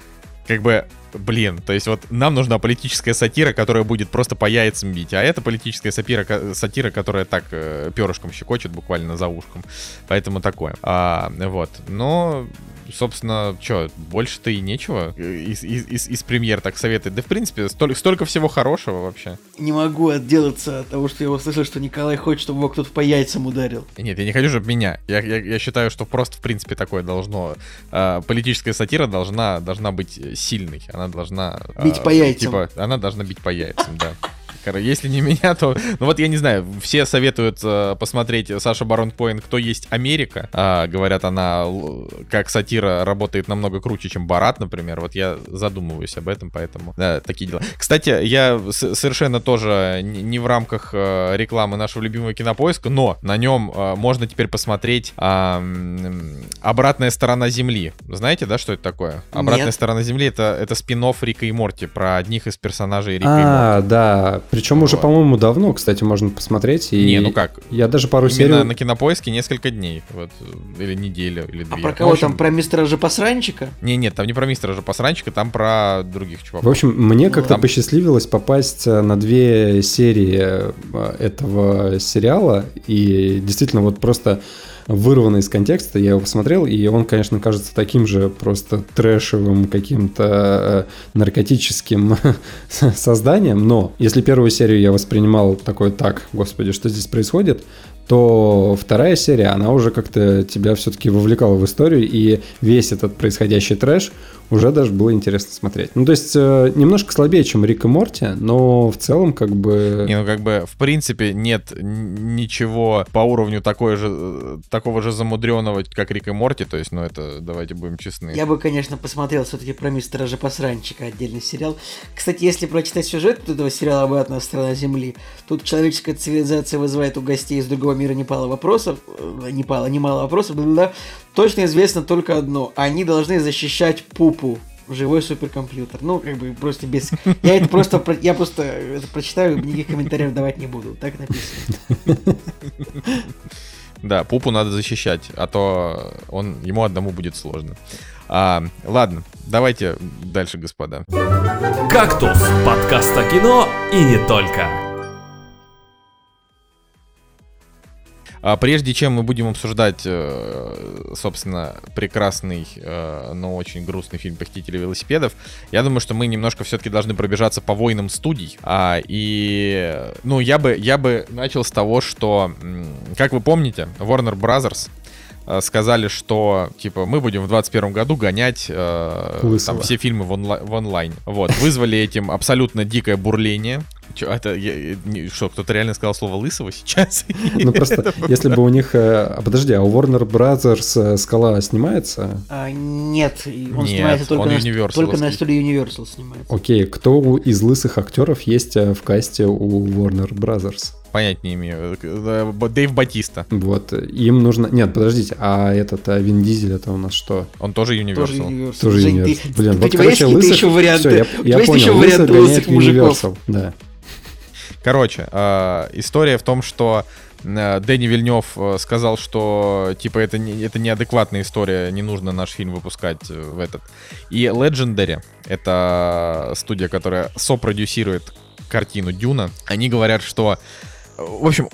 как бы блин, то есть вот нам нужна политическая сатира, которая будет просто по яйцам бить, а это политическая сатира, сатира которая так э, перышком щекочет буквально за ушком. Поэтому такое. А, вот. Но собственно, что, больше-то и нечего из, из, из, из премьер так советовать. Да, в принципе, столько, столько всего хорошего вообще. Не могу отделаться от того, что я услышал, что Николай хочет, чтобы его кто-то по яйцам ударил. Нет, я не хочу, чтобы меня. Я, я, я считаю, что просто, в принципе, такое должно... Э, политическая сатира должна, должна быть сильной. Она должна... Бить э, по яйцам. Типа, она должна бить по яйцам, да. Если не меня, то... Ну вот я не знаю, все советуют э, посмотреть Саша Барон Коин «Кто есть Америка». А, говорят, она как сатира работает намного круче, чем Барат, например. Вот я задумываюсь об этом, поэтому да, такие дела. Кстати, я совершенно тоже не в рамках э, рекламы нашего любимого кинопоиска, но на нем э, можно теперь посмотреть э, «Обратная сторона Земли». Знаете, да, что это такое? «Обратная Нет. сторона Земли» — это, это спин Рика и Морти про одних из персонажей Рика а, и Морти. А, да, причем вот. уже, по-моему, давно, кстати, можно посмотреть. И не, ну как? Я даже пару Именно серий... на кинопоиске несколько дней. Вот, или неделю, или две. А про кого общем... там? Про мистера Жопосранчика? Не, нет, там не про мистера Жопосранчика, там про других чуваков. В общем, мне ну, как-то там... посчастливилось попасть э, на две серии э, этого сериала. И действительно, вот просто вырвано из контекста. Я его посмотрел, и он, конечно, кажется таким же просто трэшевым каким-то э, наркотическим созданием. Но если первую серию я воспринимал такой, так, господи, что здесь происходит, то вторая серия, она уже как-то тебя все-таки вовлекала в историю, и весь этот происходящий трэш уже даже было интересно смотреть. Ну, то есть, э, немножко слабее, чем Рик и Морти, но в целом, как бы... Не, ну, как бы, в принципе, нет ничего по уровню такой же, э, такого же замудренного, как Рик и Морти, то есть, ну, это, давайте будем честны. Я бы, конечно, посмотрел все-таки про мистера же посранчика, отдельный сериал. Кстати, если прочитать сюжет этого сериала «Обратная сторона Земли», тут человеческая цивилизация вызывает у гостей из другого мира немало вопросов, э, немало, немало вопросов, да, точно известно только одно. Они должны защищать пупу живой суперкомпьютер. Ну, как бы просто без... Я это просто... Я просто это прочитаю, никаких комментариев давать не буду. Так написано. Да, пупу надо защищать, а то он ему одному будет сложно. А, ладно, давайте дальше, господа. «Кактус» — подкаст о кино и не только. А прежде чем мы будем обсуждать, э, собственно, прекрасный, э, но очень грустный фильм «Похитители велосипедов», я думаю, что мы немножко все-таки должны пробежаться по войнам студий. А, и, ну, я бы, я бы начал с того, что, как вы помните, Warner Brothers э, сказали, что типа мы будем в 2021 году гонять э, там, все фильмы в, онла- в онлайн. Вот вызвали этим абсолютно дикое бурление Чё, это, я- не- что, кто-то реально сказал слово лысого сейчас? Ну просто, если бы у них... э, а, Подожди, а у Warner Brothers э, скала снимается? А, нет, он Нет, снимается только, он на, только на студии Universal снимается. Окей, кто у- из лысых актеров есть э, в касте у Warner Brothers? Понять не имею. Дэйв Батиста. Вот, им нужно... Нет, подождите, а этот а Вин Дизель, это у нас что? Он тоже Тоже Universal. Universal. Тоже Жень, Universal. ты- Блин, у вот, короче, лысых... еще варианты? Всё, я, У я тебя есть понял, еще лысых варианты гоняет лысых мужиков? Universal, да. Короче, э, история в том, что э, Дэнни Вильнев э, сказал, что типа это, не, это неадекватная история, не нужно наш фильм выпускать э, в этот. И Legendary, это студия, которая сопродюсирует картину Дюна, они говорят, что в общем,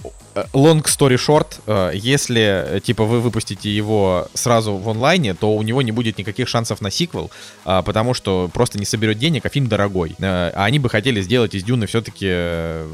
long story short, э, если, э, типа, вы выпустите его сразу в онлайне, то у него не будет никаких шансов на сиквел, а, потому что просто не соберет денег, а фильм дорогой. Э, А они бы хотели сделать из Дюны все-таки э,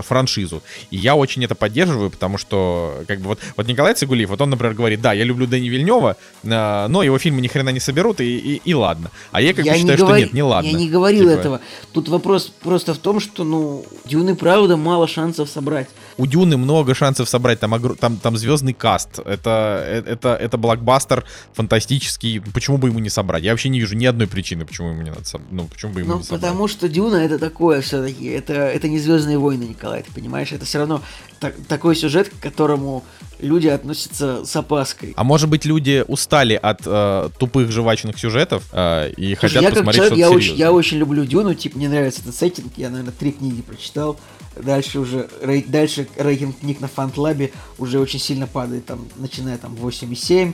франшизу. И я очень это поддерживаю, потому что, как бы, вот, вот Николай Цигулиев, вот он, например, говорит, да, я люблю Дэни Вильнева, э, но его фильмы ни хрена не соберут, и, и, и ладно. А я как бы считаю, что говори- нет, не ладно. Я не говорил Типа, этого. Тут вопрос просто в том, что, ну, Дюны, правда, мало шансов собрать. У Дюны много шансов собрать, там, огр- там, там звездный каст, это, э- это, это блокбастер фантастический, почему бы ему не собрать? Я вообще не вижу ни одной причины, почему ему не надо соб- ну, почему бы ему Ну, не собрать. потому что Дюна это такое все-таки. Это, это не Звездные войны, Николай, ты понимаешь? Это все равно так- такой сюжет, к которому люди относятся с опаской. А может быть, люди устали от э, тупых жевачных сюжетов э, и Слушай, хотят я посмотреть человек, что-то я очень, я очень люблю Дюну, типа, мне нравится этот сеттинг, я, наверное, три книги прочитал. Дальше уже, рей- дальше рейтинг книг на фантлабе уже очень сильно падает, там, начиная там 8,7,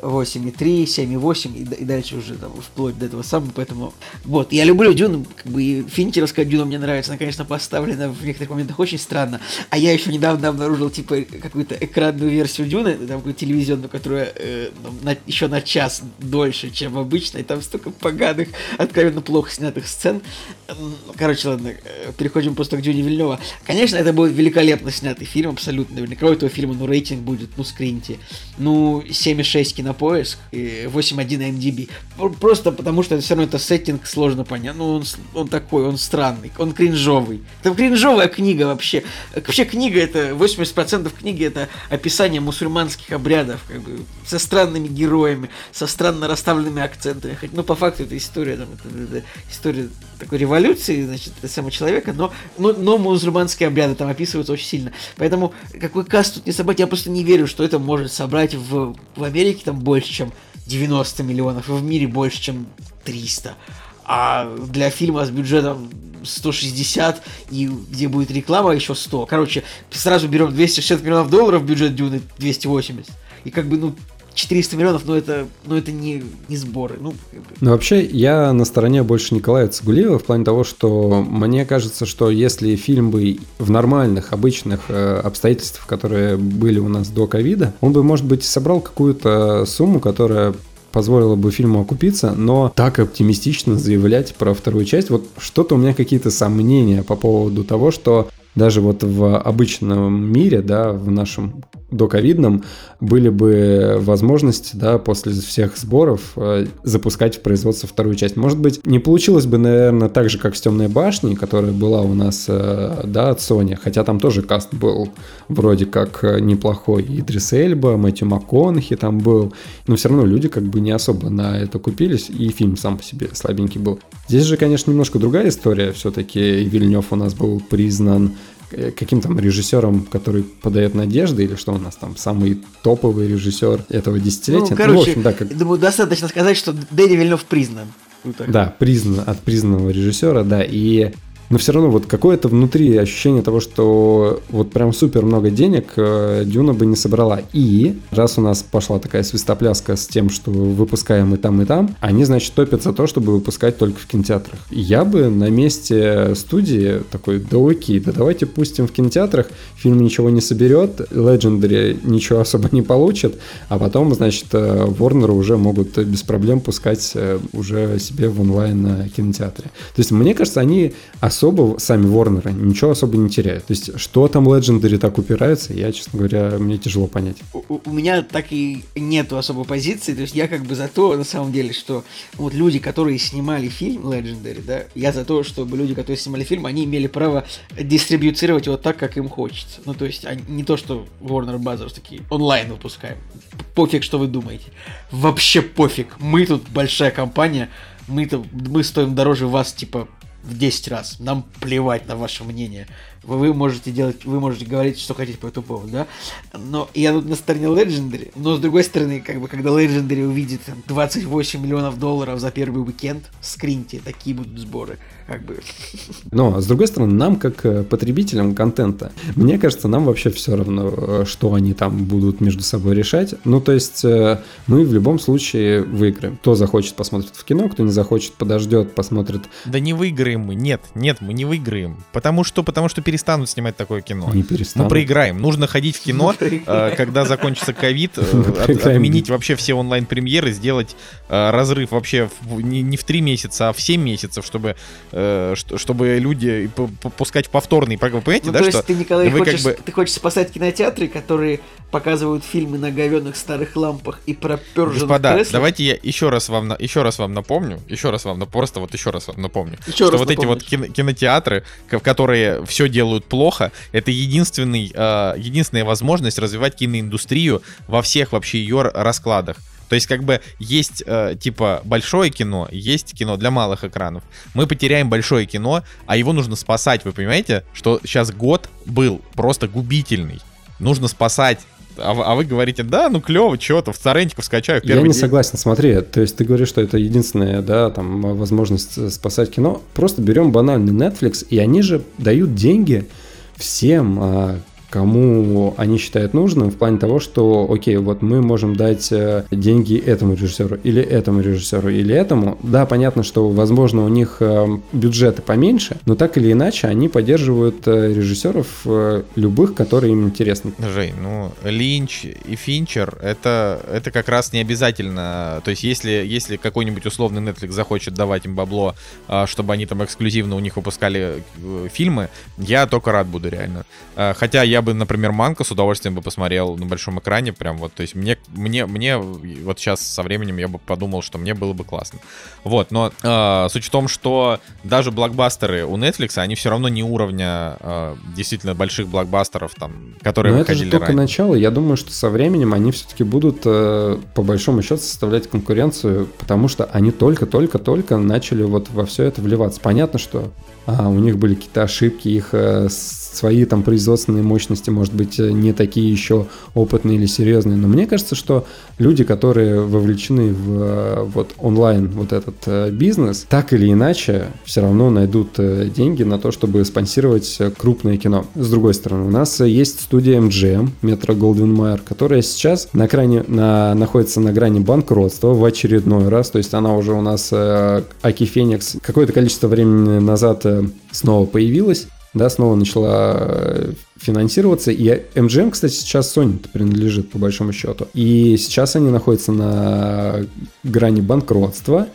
8,3, 7,8 и, и дальше уже там вплоть до этого самого, поэтому вот, я люблю Дюну, как бы и финчеровская Дюна мне нравится, она, конечно, поставлена в некоторых моментах очень странно, а я еще недавно обнаружил, типа, какую-то экранную версию Дюны, там, какую-то телевизионную, которая э, на- еще на час дольше, чем обычно, и там столько поганых, откровенно плохо снятых сцен. Короче, ладно, э, переходим просто к Дюне Вильнева. Конечно, это будет великолепно снятый фильм, абсолютно. Наверняка у этого фильма, ну, рейтинг будет, ну, скриньте. Ну, 7,6 кинопоиск, и 8,1 на MDB. Пр- Просто потому, что все равно это сеттинг сложно понять. Ну, он, он такой, он странный, он кринжовый. Это кринжовая книга вообще. Вообще книга это, 80% книги это описание мусульманских обрядов, как бы, со странными героями, со странно расставленными акцентами. Хоть, ну, по факту это история, там, это, это история такой революции, значит, самого человека, но, но, но мусульманские обряды там описываются очень сильно. Поэтому какой каст тут не собрать, я просто не верю, что это может собрать в, в Америке там больше, чем 90 миллионов, в мире больше, чем 300. А для фильма с бюджетом 160, и где будет реклама еще 100. Короче, сразу берем 260 миллионов долларов бюджет Дюны, 280. И как бы, ну, 400 миллионов, но это, но это не, не сборы. Ну. Ну, вообще, я на стороне больше Николая Цигулиева в плане того, что мне кажется, что если фильм бы в нормальных, обычных э, обстоятельствах, которые были у нас до ковида, он бы, может быть, собрал какую-то сумму, которая позволило бы фильму окупиться, но так оптимистично заявлять про вторую часть, вот что-то у меня какие-то сомнения по поводу того, что даже вот в обычном мире, да, в нашем доковидном, были бы возможности, да, после всех сборов э, запускать в производство вторую часть. Может быть, не получилось бы, наверное, так же, как с «Темной башней», которая была у нас, э, да, от Sony, хотя там тоже каст был вроде как э, неплохой. Идрис Эльба, Мэтью МакКонахи там был, но все равно люди как бы не особо на это купились, и фильм сам по себе слабенький был. Здесь же, конечно, немножко другая история. Все-таки Вильнев у нас был признан каким там режиссером, который подает надежды, или что у нас там, самый топовый режиссер этого десятилетия. Ну, короче, в общем, да, как, думаю, достаточно сказать, что Дэни Вильнев признан. Вот да, признан от признанного режиссера, да, и но все равно вот какое-то внутри ощущение того, что вот прям супер много денег э, Дюна бы не собрала. И раз у нас пошла такая свистопляска с тем, что выпускаем и там, и там, они, значит, топят за то, чтобы выпускать только в кинотеатрах. Я бы на месте студии такой, да окей, да давайте пустим в кинотеатрах, фильм ничего не соберет, Legendary ничего особо не получит, а потом, значит, э, Warner уже могут без проблем пускать э, уже себе в онлайн кинотеатре. То есть, мне кажется, они особо сами Ворнеры ничего особо не теряют. То есть, что там Legendary так упирается, я, честно говоря, мне тяжело понять. У, у меня так и нету особой позиции, то есть я как бы за то, на самом деле, что вот люди, которые снимали фильм Legendary, да, я за то, чтобы люди, которые снимали фильм, они имели право дистрибьюцировать его так, как им хочется. Ну, то есть, они, не то, что Warner Bros. такие онлайн выпускаем. Пофиг, что вы думаете. Вообще пофиг. Мы тут большая компания, мы-то мы стоим дороже вас, типа, в 10 раз. Нам плевать на ваше мнение. Вы, вы можете делать, вы можете говорить, что хотите по этому поводу, да? Но я тут на стороне Legendary, но с другой стороны, как бы, когда Legendary увидит там, 28 миллионов долларов за первый уикенд, скриньте, такие будут сборы как бы. Но, с другой стороны, нам, как э, потребителям контента, мне кажется, нам вообще все равно, э, что они там будут между собой решать. Ну, то есть, э, мы в любом случае выиграем. Кто захочет, посмотрит в кино, кто не захочет, подождет, посмотрит. Да не выиграем мы, нет, нет, мы не выиграем. Потому что, потому что перестанут снимать такое кино. Не перестанут. Мы проиграем. Нужно ходить в кино, когда закончится ковид, отменить вообще все онлайн-премьеры, сделать разрыв вообще не в три месяца, а в семь месяцев, чтобы чтобы люди пускать повторные программы. Понимаете, ну, да, то есть что ты, Николай, вы хочешь, как бы... ты хочешь спасать кинотеатры, которые показывают фильмы на говенных старых лампах и проперженных Господа, креслах? давайте я еще раз вам еще раз вам напомню, еще раз вам, просто вот еще раз вам напомню, еще что вот эти вот кино, кинотеатры, которые все делают плохо, это единственный, э, единственная возможность развивать киноиндустрию во всех вообще ее раскладах. То есть, как бы есть э, типа большое кино, есть кино для малых экранов. Мы потеряем большое кино, а его нужно спасать. Вы понимаете, что сейчас год был просто губительный. Нужно спасать а, а вы говорите, да, ну клево, что-то, в Царентиков скачаю Я не день. согласен, смотри, то есть ты говоришь, что это единственная, да, там, возможность спасать кино. Просто берем банальный Netflix, и они же дают деньги всем а, кому они считают нужным в плане того, что, окей, вот мы можем дать э, деньги этому режиссеру или этому режиссеру или этому. Да, понятно, что, возможно, у них э, бюджеты поменьше, но так или иначе они поддерживают э, режиссеров любых, которые им интересны. Жень, ну, Линч и Финчер, это, это как раз не обязательно. То есть, если, если какой-нибудь условный Netflix захочет давать им бабло, чтобы они там эксклюзивно у них выпускали фильмы, я только рад буду реально. Хотя я я бы, например, Манка с удовольствием бы посмотрел на большом экране, прям вот, то есть мне, мне, мне вот сейчас со временем я бы подумал, что мне было бы классно. Вот, но э, суть в том, что даже блокбастеры у Netflix, они все равно не уровня э, действительно больших блокбастеров, там, которые но выходили это же только ранее. начало, я думаю, что со временем они все-таки будут э, по большому счету составлять конкуренцию, потому что они только-только-только начали вот во все это вливаться. Понятно, что а, у них были какие-то ошибки, их э, свои там производственные мощности, может быть, э, не такие еще опытные или серьезные. Но мне кажется, что люди, которые вовлечены в э, вот онлайн вот этот э, бизнес, так или иначе все равно найдут деньги на то, чтобы спонсировать крупное кино. С другой стороны, у нас есть студия MGM, Метро Голдвин Майер, которая сейчас на грани, на, находится на грани банкротства в очередной раз. То есть она уже у нас Аки Феникс какое-то количество времени назад снова появилась да, снова начала э, финансироваться. И MGM, кстати, сейчас Sony принадлежит, по большому счету. И сейчас они находятся на грани банкротства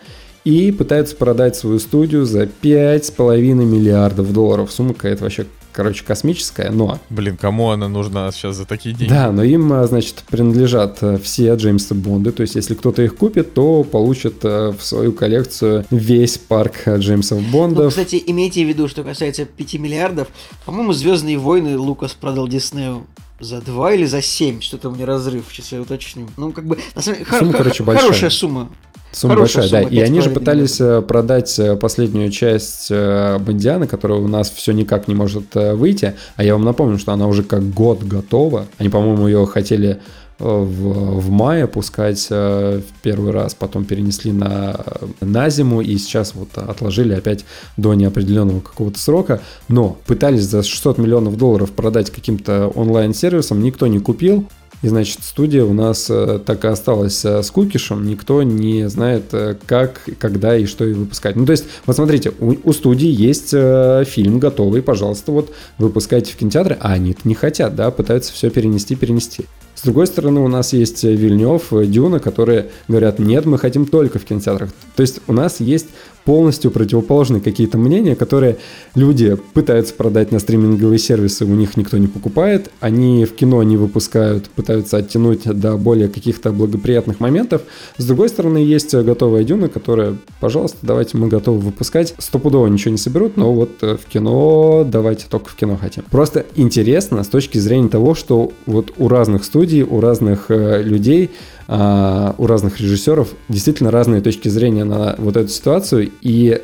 и пытаются продать свою студию за 5,5 миллиардов долларов. Сумма какая-то вообще короче, космическая, но... Блин, кому она нужна сейчас за такие деньги? Да, но им, а, значит, принадлежат э, все Джеймса Бонды, то есть если кто-то их купит, то получит э, в свою коллекцию весь парк Джеймсов Бондов. Ну, кстати, имейте в виду, что касается 5 миллиардов, по-моему, «Звездные войны» Лукас продал Диснею за 2 или за 7, что-то у меня разрыв, сейчас я уточню. Ну, как бы, на самом деле, сумма, короче, большая. хорошая сумма. Сумма большая, сумма, да. И они же пытались миллионов. Э, продать э, последнюю часть э, Бондианы, которая у нас все никак не может выйти. А я вам напомню, что она уже как год готова. Они, по-моему, ее хотели в, в мае пускать в первый раз, потом перенесли на, на зиму и сейчас вот отложили опять до неопределенного какого-то срока. Но пытались за 600 миллионов долларов продать каким-то онлайн-сервисом, никто не купил. И, значит, студия у нас э, так и осталась э, с кукишем. Никто не знает, э, как, когда и что и выпускать. Ну, то есть, вот смотрите, у, у студии есть фильм готовый, пожалуйста, вот выпускайте в кинотеатры, а они не хотят, да, пытаются все перенести, перенести. С другой стороны, у нас есть Вильнев, Дюна, которые говорят, нет, мы хотим только в кинотеатрах. То есть у нас есть полностью противоположные какие-то мнения, которые люди пытаются продать на стриминговые сервисы, у них никто не покупает, они в кино не выпускают, пытаются оттянуть до более каких-то благоприятных моментов. С другой стороны, есть готовая дюна, которая, пожалуйста, давайте мы готовы выпускать. Стопудово ничего не соберут, но вот э, в кино давайте только в кино хотим. Просто интересно с точки зрения того, что вот у разных студий, у разных э, людей а, у разных режиссеров действительно разные точки зрения на вот эту ситуацию и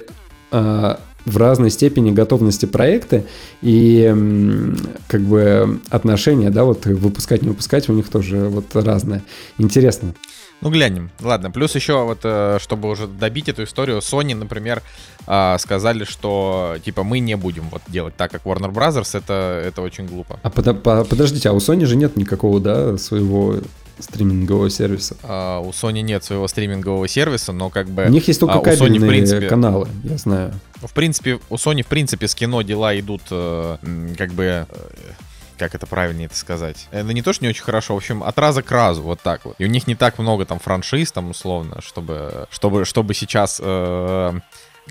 а, в разной степени готовности проекта и как бы отношения, да, вот выпускать, не выпускать у них тоже вот разное. Интересно. Ну, глянем. Ладно, плюс еще вот, э, чтобы уже добить эту историю, Sony, например, а, сказали, что, типа, мы не будем вот делать так, как Warner Brothers, это, это очень глупо. А под, подождите, а у Sony же нет никакого, да, своего стримингового сервиса. А, у Sony нет своего стримингового сервиса, но как бы... У них есть только а, кабельные Sony, в принципе, каналы, я знаю. В принципе, у Sony, в принципе, с кино дела идут э, как бы... Э, как это правильнее это сказать? Это не то, что не очень хорошо, в общем, от раза к разу, вот так вот. И у них не так много там франшиз, там, условно, чтобы, чтобы, чтобы сейчас... Э,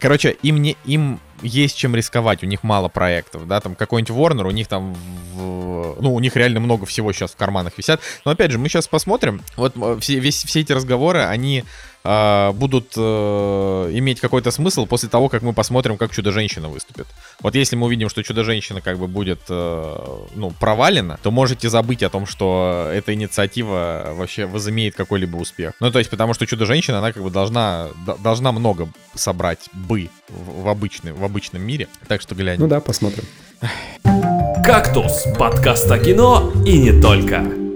короче, им не, им есть чем рисковать, у них мало проектов, да, там какой-нибудь Warner, у них там, в, ну, у них реально много всего сейчас в карманах висят. Но опять же, мы сейчас посмотрим, вот э, все, весь, все эти разговоры, они э, будут э, иметь какой-то смысл после того, как мы посмотрим, как Чудо-женщина выступит. Вот если мы увидим, что Чудо-женщина как бы будет, э, ну, провалена, то можете забыть о том, что эта инициатива вообще возымеет какой-либо успех. Ну, то есть, потому что Чудо-женщина, она как бы должна, должна много собрать бы в, в обычный, в обычном мире. Так что глянь. Ну да, посмотрим. «Кактус» — подкаст о кино и не только.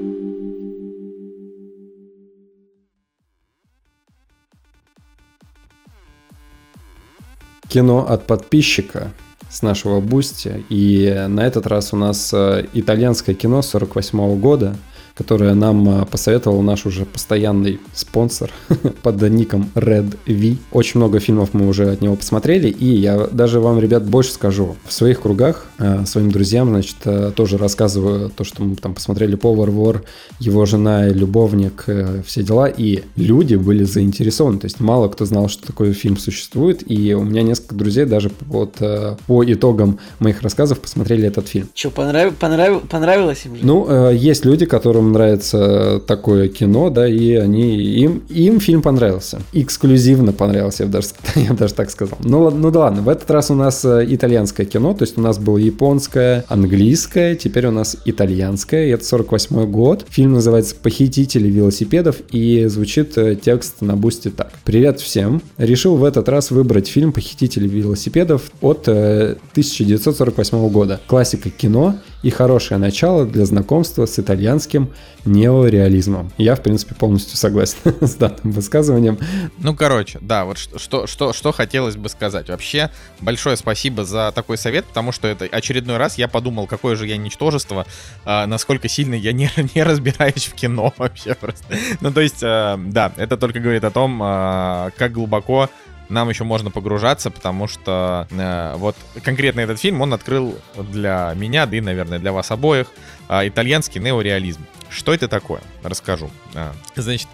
Кино от подписчика с нашего Boosty. И на этот раз у нас э, итальянское кино 48 года – которое нам а, посоветовал наш уже постоянный спонсор под ником Red V. Очень много фильмов мы уже от него посмотрели, и я даже вам, ребят, больше скажу. В своих кругах а, своим друзьям, значит, а, тоже рассказываю то, что мы там посмотрели Повар Вор, его жена и любовник, э, все дела, и люди были заинтересованы. То есть мало кто знал, что такой фильм существует, и у меня несколько друзей даже вот э, по итогам моих рассказов посмотрели этот фильм. Что, понрав... Понрав... понравилось им же? Ну, э, есть люди, которым которым нравится такое кино, да, и они, им, им фильм понравился. Эксклюзивно понравился, я бы даже, я бы даже так сказал. Ну, ну да ладно, в этот раз у нас э, итальянское кино, то есть у нас было японское, английское, теперь у нас итальянское, и это 48 год. Фильм называется «Похитители велосипедов», и звучит э, текст на бусте так. Привет всем! Решил в этот раз выбрать фильм «Похитители велосипедов» от 1948 э, года. Классика кино и хорошее начало для знакомства с итальянским неореализмом. Я, в принципе, полностью согласен с данным высказыванием. Ну, короче, да, вот что, что, что хотелось бы сказать. Вообще, большое спасибо за такой совет, потому что это очередной раз я подумал, какое же я ничтожество, э, насколько сильно я не, не разбираюсь в кино вообще просто. Ну, то есть, э, да, это только говорит о том, э, как глубоко нам еще можно погружаться, потому что э, вот конкретно этот фильм, он открыл для меня, да и, наверное, для вас обоих, э, итальянский неореализм. Что это такое? Расскажу. А, значит,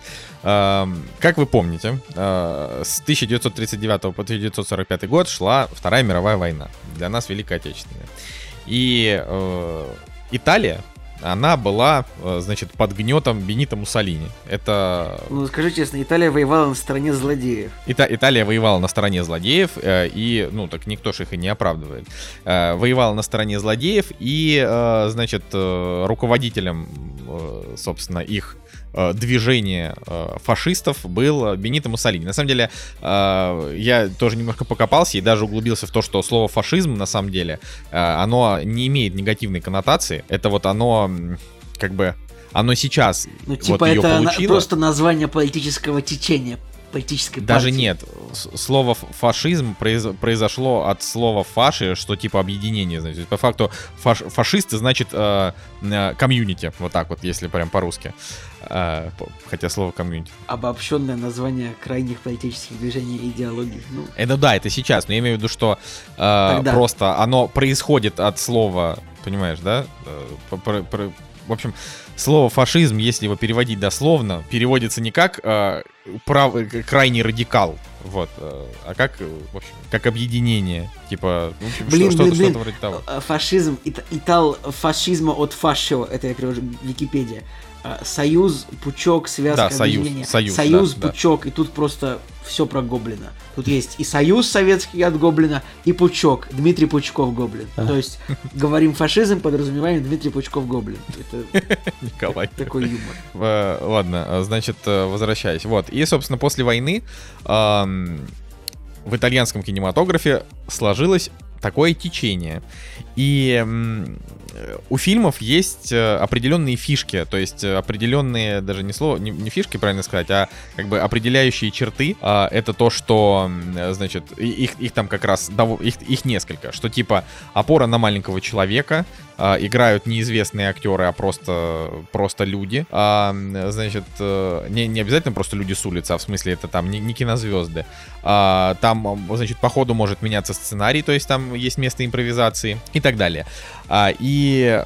э, как вы помните, э, с 1939 по 1945 год шла Вторая мировая война. Для нас Великая Отечественная. И э, Италия она была, э, значит, под гнетом Бенита Муссолини. Это... Ну, скажи честно, Италия воевала на стороне злодеев. Ита- Италия воевала на стороне злодеев, э, и, ну, так никто же их и не оправдывает. Э, воевала на стороне злодеев, и, значит, руководителем, собственно, их э, движение э, фашистов был Бенито Муссолини. На самом деле, э, я тоже немножко покопался и даже углубился в то, что слово фашизм, на самом деле, э, оно не имеет негативной коннотации. Это вот оно, как бы, оно сейчас ну, типа вот это получило. просто название политического течения политической Даже партии. нет. Слово фашизм произошло от слова фаши, что типа объединение. Значит. По факту фаш, фашисты значит э, э, комьюнити. Вот так вот, если прям по-русски. Э, хотя слово комьюнити. Обобщенное название крайних политических движений и идеологий. Ну. Это да, это сейчас. Но я имею в виду, что э, просто оно происходит от слова, понимаешь, да? Э, в общем, слово фашизм, если его переводить дословно, переводится не как э, прав... крайний радикал, вот, э, а как, э, в общем, как объединение, типа, в общем, Блин, что, блин, что-то, блин. что-то вроде того. Э, Фашизм, ит- итал фашизма от фашио, это я перевожу Википедия. Э, Союз, пучок, связка, Да, союз, объединение. союз, да, да. пучок, и тут просто все про Гоблина. Тут есть и союз советский от Гоблина, и пучок, Дмитрий Пучков Гоблин. А. То есть, говорим фашизм, подразумеваем Дмитрий Пучков Гоблин. Это Николай. такой юмор. Э, Ладно, э, значит, э, возвращаясь. Вот. И, собственно, после войны в итальянском кинематографе сложилось такое течение. И у фильмов есть э, определенные фишки, то есть э, определенные, даже не слово, не, не фишки, правильно сказать, а как бы определяющие черты. А, Это то, что, э, значит, их, их там как раз, их, их несколько, что типа опора на маленького человека, играют неизвестные актеры, а просто, просто люди. А, значит, э, не, не обязательно просто люди с улицы, а в смысле это там не, не кинозвезды. А, там, значит, по ходу может меняться сценарий, то есть там есть место импровизации и так далее. А, и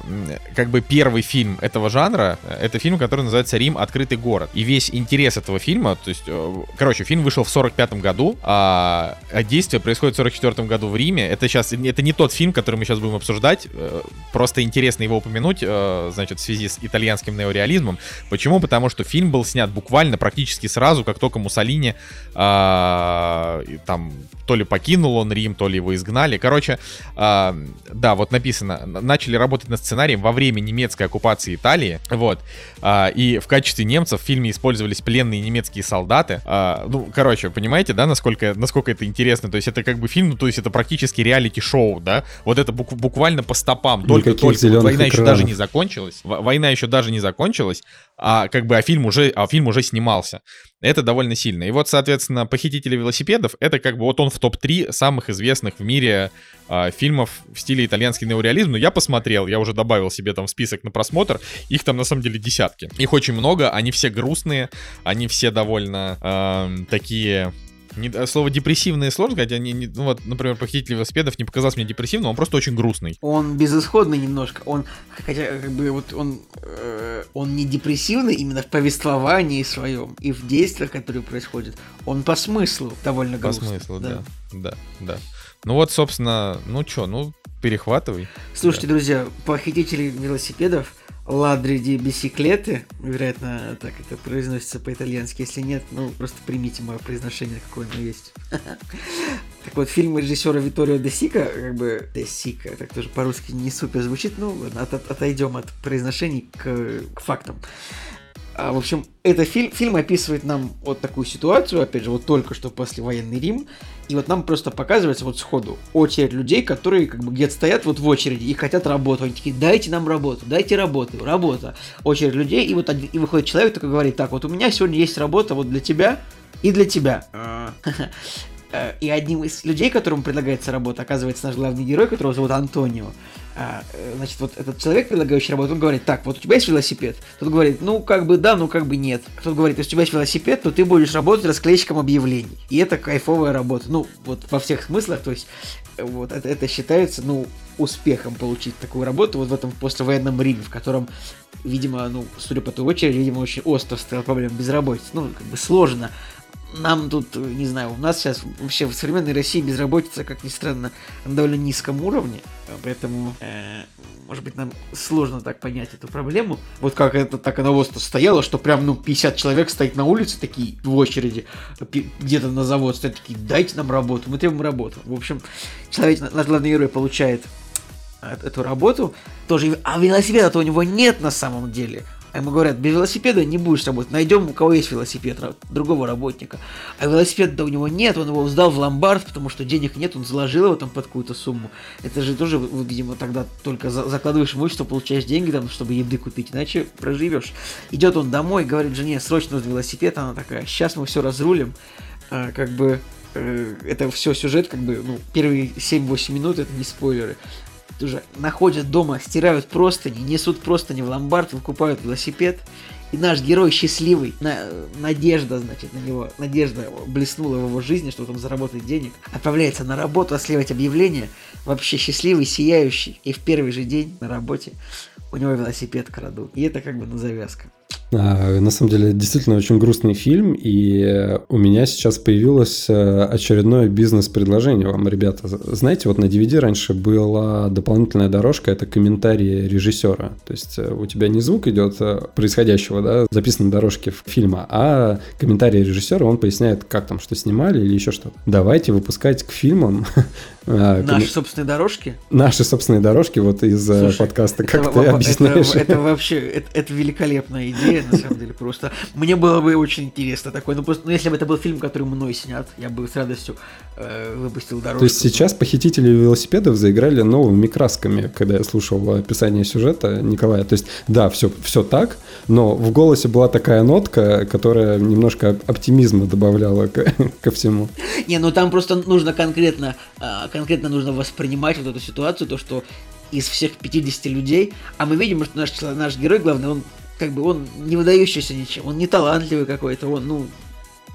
как бы первый фильм этого жанра, э, это фильм, который называется «Рим. Открытый город». И весь интерес этого фильма, то есть, э, короче, фильм вышел в 45 году, а а действие происходит в 44 году в Риме. Это сейчас, это не тот фильм, который мы сейчас будем обсуждать, э, просто интересно его упомянуть, э, значит, в связи с итальянским неореализмом. Почему? Потому что фильм был снят буквально практически сразу, как только Муссолини а, там то ли покинул он Рим, то ли его изгнали. Короче, а, да, вот написано, начали работать над сценарием во время немецкой оккупации Италии, вот, А, и в качестве немцев в фильме использовались пленные немецкие солдаты. Ну, короче, понимаете, да, насколько, насколько это интересно? То есть это как бы фильм, ну, то есть это практически реалити-шоу, да? Вот это бук- буквально по стопам. Только, Никаких только зелёных война еще экранов. даже не закончилась. Война еще даже не закончилась, а как бы а фильм уже, а фильм уже снимался. Это довольно сильно. И вот, соответственно, «Похитители велосипедов» — это как бы вот он в топ-3 самых известных в мире а, фильмов в стиле итальянский неореализм. Но я посмотрел, я уже добавил себе там в список на просмотр. Их там на самом деле десятки. Их очень много, они все грустные, они все довольно ам, такие... не- э, слово депрессивные сложно сказать, они, не- ну вот, например, «Похититель велосипедов» не показался мне депрессивным, он просто очень грустный. Он безысходный немножко. Он, хотя, как бы, вот он, э, он не депрессивный именно в повествовании своем и в действиях, которые происходят. Он по смыслу довольно По грустный. смыслу, да. Да, да. Ну вот, собственно, ну чё, ну перехватывай. Слушайте, друзья, похитители велосипедов Ладри ди бисиклеты, вероятно, так это произносится по-итальянски. Если нет, ну просто примите мое произношение, какое оно есть. Так вот, фильм режиссера Виторио де Сика, как бы де Сика, так тоже по-русски не супер звучит, ну ладно, от- отойдем от произношений к, к фактам. А, в общем, это фильм, фильм описывает нам вот такую ситуацию, опять же, вот только что послевоенный Рим, и вот нам просто показывается вот сходу очередь людей, которые как бы где-то стоят вот в очереди и хотят работу. Они такие, дайте нам работу, дайте работу, работа. Очередь людей, и вот один- и выходит человек такой говорит, так, вот у меня сегодня есть работа вот для тебя и для тебя. Э, И одним из людей, которому предлагается работа, оказывается наш главный герой, которого зовут Антонио. А, э, Значит, вот этот человек, предлагающий работу, он говорит, так, вот у тебя есть велосипед? Тот говорит, ну, как бы да, ну, как бы нет. Тот говорит, если у тебя есть велосипед, то ты будешь работать расклейщиком объявлений. И это кайфовая работа. Ну, вот во всех смыслах, то есть, э, вот это, это считается, ну, успехом получить такую работу вот в этом послевоенном Риме, в котором, видимо, ну, судя по той очереди, видимо, очень остро стояла проблема безработицы. Ну, как бы сложно нам тут, не знаю, у нас сейчас вообще в современной России безработица, как ни странно, на довольно низком уровне, поэтому, э, может быть, нам сложно так понять эту проблему. Вот как это так оно вот стояло, что прям, ну, 50 человек стоит на улице, такие, в очереди, где-то на завод стоят, такие, дайте нам работу, мы требуем работу. В общем, человек, наш главный герой получает э- эту работу, тоже, а велосипеда-то у него нет на самом деле. А ему говорят, без велосипеда не будешь работать, найдем у кого есть велосипед, другого работника. А велосипеда у него нет, он его сдал в ломбард, потому что денег нет, он заложил его там под какую-то сумму. Это же тоже, видимо, тогда только за- закладываешь имущество, получаешь деньги там, чтобы еды купить, иначе проживешь. Идет он домой, говорит жене, срочно нужен велосипед, она такая, сейчас мы все разрулим. А, как бы э, это все сюжет, как бы, ну, первые 7-8 минут, это не спойлеры уже находят дома, стирают простыни, несут простыни в ломбард, выкупают велосипед. И наш герой счастливый, на- надежда, значит, на него, надежда блеснула в его жизни, что он заработает денег, отправляется на работу, отслеживать объявление, вообще счастливый, сияющий, и в первый же день на работе у него велосипед крадут. И это как бы на завязка. А, на самом деле, действительно очень грустный фильм, и у меня сейчас появилось э, очередное бизнес-предложение вам, ребята. Знаете, вот на DVD раньше была дополнительная дорожка, это комментарии режиссера. То есть э, у тебя не звук идет э, происходящего, да, записан на дорожке фильма, а комментарий режиссера, он поясняет, как там, что снимали или еще что-то. Давайте выпускать к фильмам Наши ком... собственные дорожки? Наши собственные дорожки вот из Слушай, подкаста, как ты объясняешь. Это, это вообще, это, это великолепная идея на самом деле, просто. Мне было бы очень интересно такой, ну просто, ну если бы это был фильм, который мной снят, я бы с радостью э, выпустил дорожку. То есть сейчас похитители велосипедов заиграли новыми красками, когда я слушал описание сюжета Николая. То есть, да, все, все так, но в голосе была такая нотка, которая немножко оптимизма добавляла к, ко всему. Не, ну там просто нужно конкретно, а, конкретно нужно воспринимать вот эту ситуацию, то, что из всех 50 людей, а мы видим, что наш, наш герой, главный, он как бы он не выдающийся ничем, он не талантливый какой-то, он, ну...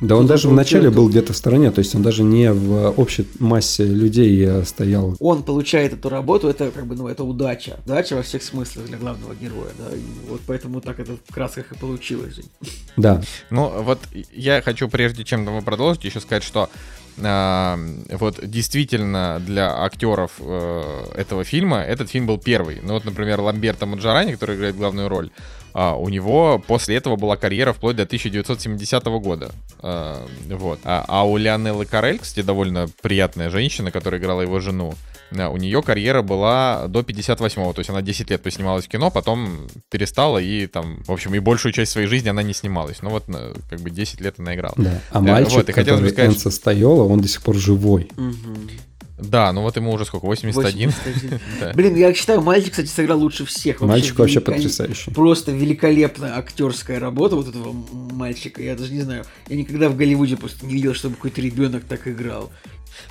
Да он даже вначале был где-то в стороне, то есть он даже не в общей массе людей э, стоял. Он получает эту работу, это как бы, ну, это удача. Удача во всех смыслах для главного героя, да, и вот поэтому так это в красках и получилось. Да. Ну, вот я хочу, прежде чем вы продолжите, еще сказать, что э, вот действительно для актеров э, этого фильма этот фильм был первый. Ну вот, например, Ламберто Маджарани, который играет главную роль, а, у него после этого была карьера вплоть до 1970 года. А, вот. А, а у Леонеллы Карель, кстати, довольно приятная женщина, которая играла его жену, у нее карьера была до 58-го, то есть она 10 лет поснималась в кино, потом перестала и там, в общем, и большую часть своей жизни она не снималась. Ну вот, как бы 10 лет она играла. Да. А мальчик, вот, и который сказать, Энса Стайола, он до сих пор живой. Угу. Да, ну вот ему уже сколько, 81? 81. Блин, я считаю, мальчик, кстати, сыграл лучше всех. Мальчик вообще потрясающий. Просто великолепная актерская работа вот этого мальчика. Я даже не знаю, я никогда в Голливуде просто не видел, чтобы какой-то ребенок так играл.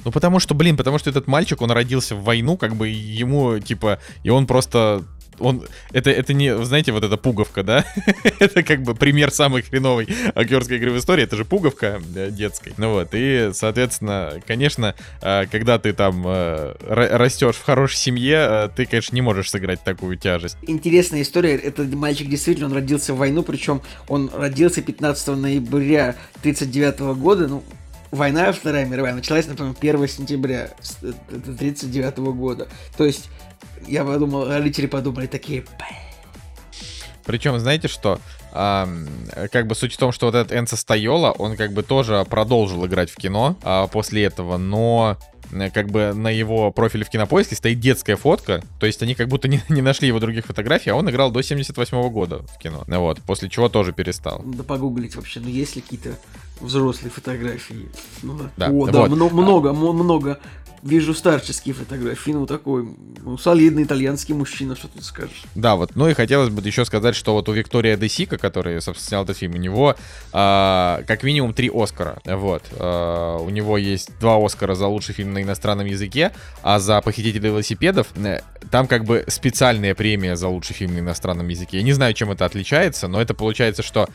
Ну потому что, блин, потому что этот мальчик, он родился в войну, как бы ему, типа, и он просто он, это, это не, знаете, вот эта пуговка, да? это как бы пример самой хреновой актерской игры в истории. Это же пуговка да, детской. Ну вот, и, соответственно, конечно, а, когда ты там а, растешь в хорошей семье, ты, конечно, не можешь сыграть такую тяжесть. Интересная история. Этот мальчик действительно, он родился в войну, причем он родился 15 ноября 1939 года, ну, Война Вторая мировая началась, например, 1 сентября 1939 года. То есть я подумал, родители подумали такие... Причем, знаете что? А, как бы суть в том, что вот этот Энса Стайола, он как бы тоже продолжил играть в кино а, после этого, но как бы на его профиле в кинопоиске стоит детская фотка, то есть они как будто не, не нашли его других фотографий, а он играл до 78 -го года в кино. Вот, после чего тоже перестал. Да погуглить вообще, ну есть ли какие-то взрослые фотографии? Ну, да. О, да, вот. много, много, много вижу старческие фотографии, ну такой ну, солидный итальянский мужчина, что тут скажешь. Да, вот, ну и хотелось бы еще сказать, что вот у Виктория Десика, который, собственно, снял этот фильм, у него а, как минимум три Оскара, вот. А, у него есть два Оскара за лучший фильм на иностранном языке, а за «Похитителей велосипедов» э, там как бы специальная премия за лучший фильм на иностранном языке. Я не знаю, чем это отличается, но это получается, что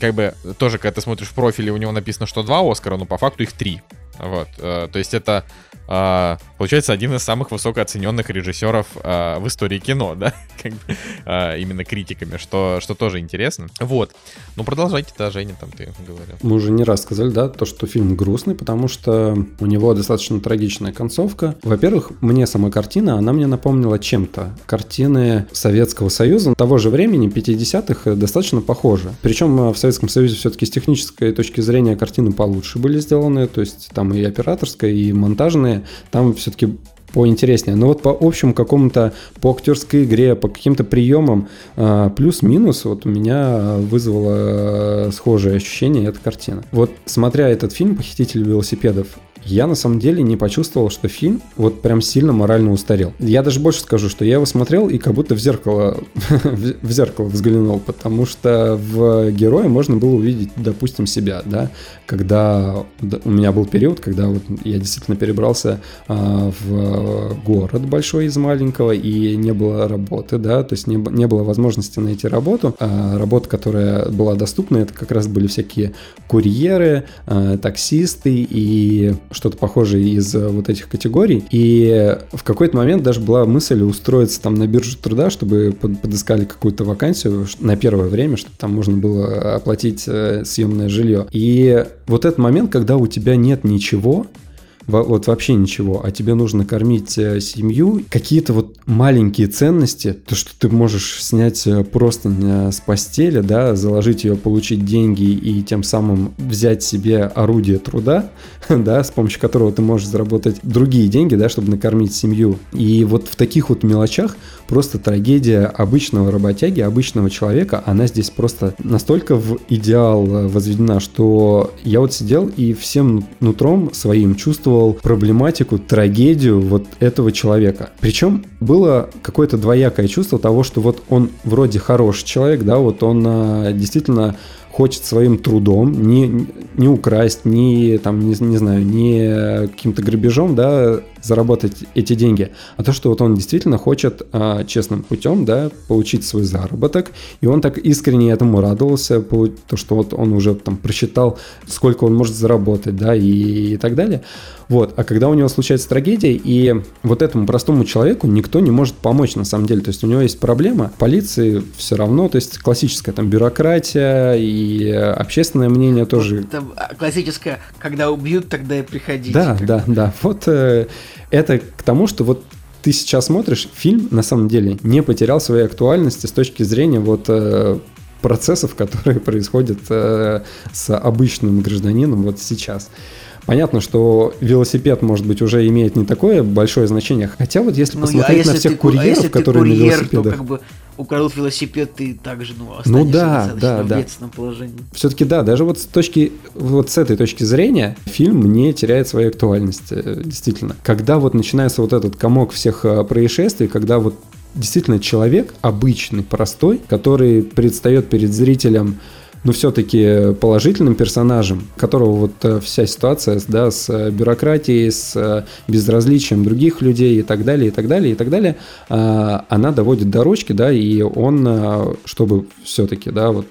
как бы тоже, когда ты смотришь в профиле, у него написано, что два Оскара, но по факту их три. Вот, э, то есть это э, получается один из самых высокооцененных режиссеров э, в истории кино, да, э, именно критиками, что, что тоже интересно. Вот, ну продолжайте, да, Женя, там ты говорил. Мы уже не раз сказали, да, то, что фильм грустный, потому что у него достаточно трагичная концовка. Во-первых, мне сама картина, она мне напомнила чем-то. Картины Советского Союза того же времени, 50-х, достаточно похожи. Причем в Советском Союзе все-таки с технической точки зрения картины получше были сделаны, то есть там и операторская, и монтажная, там все-таки поинтереснее. Но вот по общему какому-то, по актерской игре, по каким-то приемам, а, плюс-минус, вот у меня вызвало схожее ощущение эта картина. Вот смотря этот фильм «Похититель велосипедов», я на самом деле не почувствовал, что фильм вот прям сильно морально устарел. Я даже больше скажу, что я его смотрел и как будто в зеркало, в зеркало взглянул, потому что в герое можно было увидеть, допустим, себя, да, когда у меня был период, когда вот я действительно перебрался а, в город большой из маленького и не было работы, да, то есть не, не было возможности найти работу. А работа, которая была доступна, это как раз были всякие курьеры, а, таксисты и что-то похожее из э, вот этих категорий. И в какой-то момент даже была мысль устроиться там на биржу труда, чтобы подыскали какую-то вакансию на первое время, чтобы там можно было оплатить э, съемное жилье. И вот этот момент, когда у тебя нет ничего, вот вообще ничего, а тебе нужно кормить э, семью, какие-то вот маленькие ценности, то, что ты можешь снять э, просто с постели, да, заложить ее, получить деньги и тем самым взять себе орудие труда, да, с помощью которого ты можешь заработать другие деньги, да, чтобы накормить семью. И вот в таких вот мелочах просто трагедия обычного работяги, обычного человека, она здесь просто настолько в идеал э, возведена, что я вот сидел и всем нутром своим чувствовал чувствовал проблематику, трагедию вот этого человека. Причем было какое-то двоякое чувство того, что вот он вроде хороший человек, да, вот он а, действительно хочет своим трудом не, не украсть, не, там, не, не знаю, не каким-то грабежом, да, заработать эти деньги, а то, что вот он действительно хочет а, честным путем, да, получить свой заработок, и он так искренне этому радовался, то, что вот он уже там просчитал, сколько он может заработать, да, и, и так далее. Вот, а когда у него случается трагедия, и вот этому простому человеку никто не может помочь на самом деле, то есть у него есть проблема, полиции все равно, то есть классическая там бюрократия и общественное мнение тоже. Это классическая, когда убьют, тогда и приходите. Да, да, да. Вот э, это к тому, что вот ты сейчас смотришь, фильм на самом деле не потерял своей актуальности с точки зрения вот э, процессов, которые происходят э, с обычным гражданином вот сейчас. Понятно, что велосипед, может быть, уже имеет не такое большое значение. Хотя вот если ну, а посмотреть а если на всех ты, курьеров, а если которые ты курьер, на велосипедах... То как бы украдут велосипед, ты также ну, ну да, да, в да. положении. Все-таки да, даже вот с точки, вот с этой точки зрения фильм не теряет своей актуальности, э, действительно. Когда вот начинается вот этот комок всех э, происшествий, когда вот действительно человек обычный, простой, который предстает перед зрителем но все-таки положительным персонажем, которого вот э, вся ситуация да, с э, бюрократией, с э, безразличием других людей и так далее, и так далее, и так далее, она доводит до ручки, да, и он, чтобы все-таки, да, вот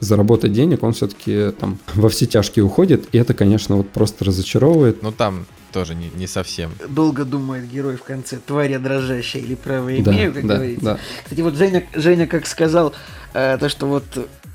заработать денег, он все-таки там во все тяжкие уходит, и это, конечно, вот просто разочаровывает. Ну там тоже не, не совсем. Долго думает герой в конце, тварь я дрожащая или право имею, да, как да, говорится. Да. Кстати, вот Женя, Женя как сказал, э, то, что вот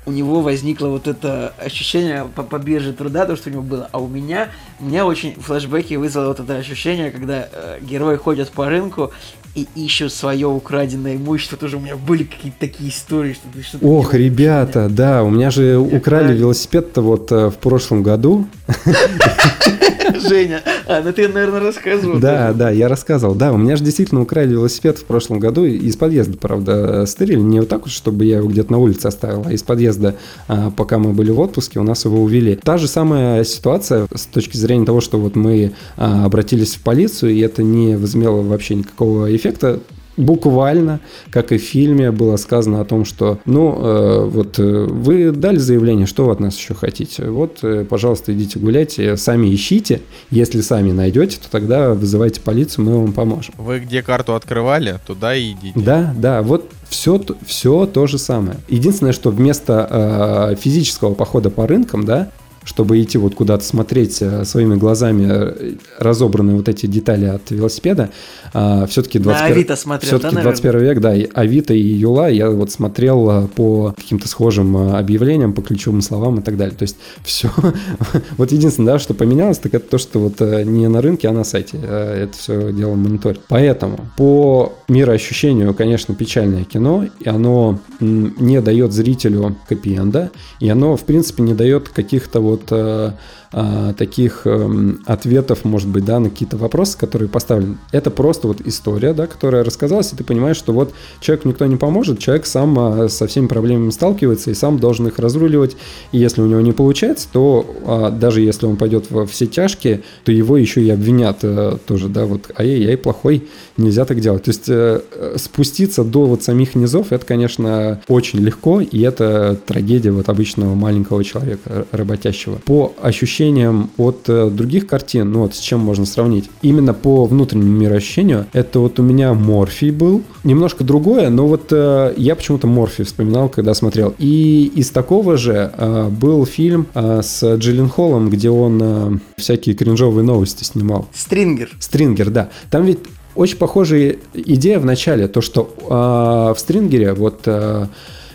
у него возникло вот это ощущение по, по бирже труда, то, что у него было. А у меня, меня очень флешбеки вызвало вот это ощущение, когда э, герои ходят по рынку и ищут свое украденное имущество. Тоже у меня были какие-то такие истории. Что, что Ох, ребята, да, у меня же украли велосипед-то вот э, в прошлом году. Женя, а, ну ты, наверное, рассказывал. Да, да, я рассказывал. Да, у меня же действительно украли велосипед в прошлом году из подъезда, правда, стырили. Не вот так вот, чтобы я его где-то на улице оставил, а из подъезда, а, пока мы были в отпуске, у нас его увели. Та же самая ситуация с точки зрения того, что вот мы а, обратились в полицию, и это не возымело вообще никакого эффекта буквально, как и в фильме, было сказано о том, что, ну, э, вот э, вы дали заявление, что вы от нас еще хотите? Вот, э, пожалуйста, идите гуляйте, сами ищите. Если сами найдете, то тогда вызывайте полицию, мы вам поможем. Вы где карту открывали, туда и идите. Да, да, вот все, все то же самое. Единственное, что вместо э, физического похода по рынкам, да, чтобы идти вот куда-то смотреть э, своими глазами э, разобранные вот эти детали от велосипеда, а, все-таки 21, Авито смотрел, все-таки да, 21 век, да, и Авито и Юла я вот смотрел э, по каким-то схожим объявлениям, по ключевым словам и так далее. То есть все, вот единственное, да, что поменялось, так это то, что вот не на рынке, а на сайте это все дело мониторит. Поэтому по мироощущению, конечно, печальное кино, и оно не дает зрителю капиенда, и оно, в принципе, не дает каких-то вот вот э, таких э, ответов, может быть, да, на какие-то вопросы, которые поставлены. Это просто вот история, да, которая рассказалась, и ты понимаешь, что вот человеку никто не поможет, человек сам э, со всеми проблемами сталкивается и сам должен их разруливать. И если у него не получается, то э, даже если он пойдет во все тяжкие, то его еще и обвинят э, тоже, да, вот, ай-яй-яй, плохой, нельзя так делать. То есть э, спуститься до вот самих низов, это, конечно, очень легко, и это трагедия вот обычного маленького человека, работящего. По ощущениям ощущениям от э, других картин, ну вот с чем можно сравнить, именно по внутреннему мироощущению, это вот у меня Морфий был, немножко другое, но вот э, я почему-то Морфий вспоминал, когда смотрел. И из такого же э, был фильм с Джиллин Холлом, где он всякие кринжовые новости снимал. Стрингер. Стрингер, да. Там ведь очень похожая идея в начале, то, что э, в Стрингере вот э,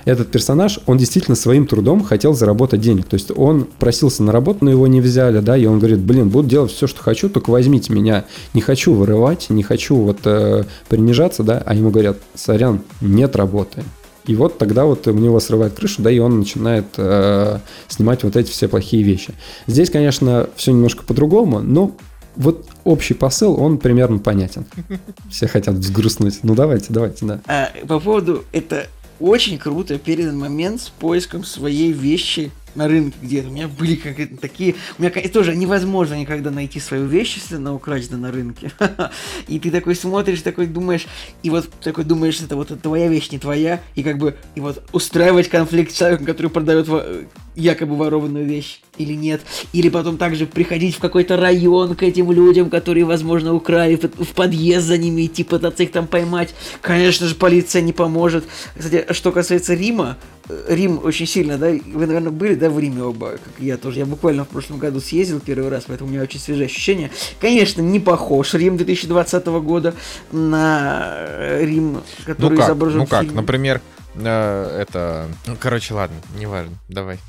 этот персонаж, он действительно своим трудом хотел заработать денег. То есть он просился на работу, но его не взяли, да, и он говорит, блин, буду делать все, что хочу, только возьмите меня. Не хочу вырывать, не хочу вот э, принижаться, да, а ему говорят, сорян, нет работы. И вот тогда вот у него срывает крышу, да, и он начинает э, снимать вот эти все плохие вещи. Здесь, конечно, все немножко по-другому, но вот общий посыл, он примерно понятен. Все хотят взгрустнуть. Ну давайте, давайте, да. А, по поводу это очень круто передан момент с поиском своей вещи на рынке где-то. У меня были как такие... У меня тоже невозможно никогда найти свою вещь, если она украдена на рынке. И ты такой смотришь, такой думаешь, и вот такой думаешь, это вот твоя вещь, не твоя, и как бы и вот устраивать конфликт с человеком, который продает якобы ворованную вещь или нет. Или потом также приходить в какой-то район к этим людям, которые, возможно, украли, в подъезд за ними идти, пытаться их там поймать. Конечно же, полиция не поможет. Кстати, что касается Рима, э, Рим очень сильно, да, вы, наверное, были, да, в Риме оба, как я тоже. Я буквально в прошлом году съездил первый раз, поэтому у меня очень свежие ощущения. Конечно, не похож Рим 2020 года на э, Рим, который ну как? изображен Ну как, например, это... Ну, короче, ладно, неважно, давай.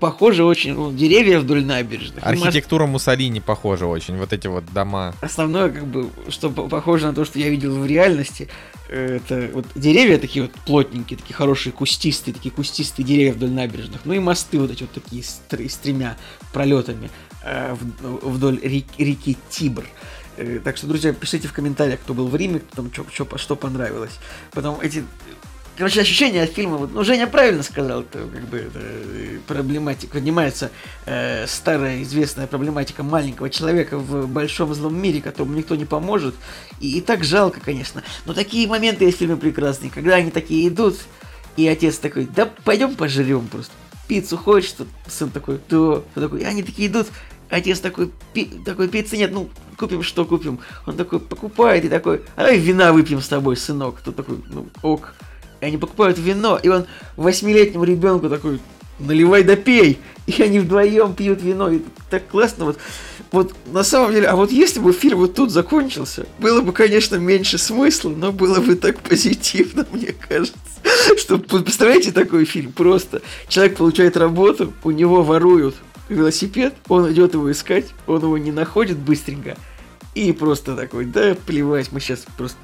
Похоже очень, ну, деревья вдоль набережных. Архитектура Муссолини похожа очень, вот эти вот дома. Основное, как бы, что по- похоже на то, что я видел в реальности, э, это вот деревья такие вот плотненькие, такие хорошие, кустистые, такие кустистые деревья вдоль набережных, ну и мосты вот эти вот такие с, с тремя пролетами э, вдоль рек- реки Тибр. Э, Так что, друзья, пишите в комментариях, кто был в Риме, кто там что понравилось. Потом эти Короче, ощущения от фильма, вот, ну, Женя правильно сказал, это как бы это, э, проблематика, поднимается э, старая известная проблематика маленького человека в большом злом мире, которому никто не поможет. И, и так жалко, конечно. Но такие моменты есть в фильме прекрасные, когда они такие идут, и отец такой, да пойдем пожрем просто. Пиццу хочешь? Сын такой, да. Он такой, и они такие идут, Отец такой, пи- такой, пиццы нет, ну, купим, что купим. Он такой, покупает, и такой, а давай вина выпьем с тобой, сынок. Тот такой, ну, ок. И они покупают вино, и он восьмилетнему ребенку такой, наливай да пей. И они вдвоем пьют вино, и так классно. Вот, вот на самом деле, а вот если бы фильм вот тут закончился, было бы, конечно, меньше смысла, но было бы так позитивно, мне кажется. Что, представляете такой фильм? Просто человек получает работу, у него воруют велосипед, он идет его искать, он его не находит быстренько, и просто такой, да плевать, мы сейчас просто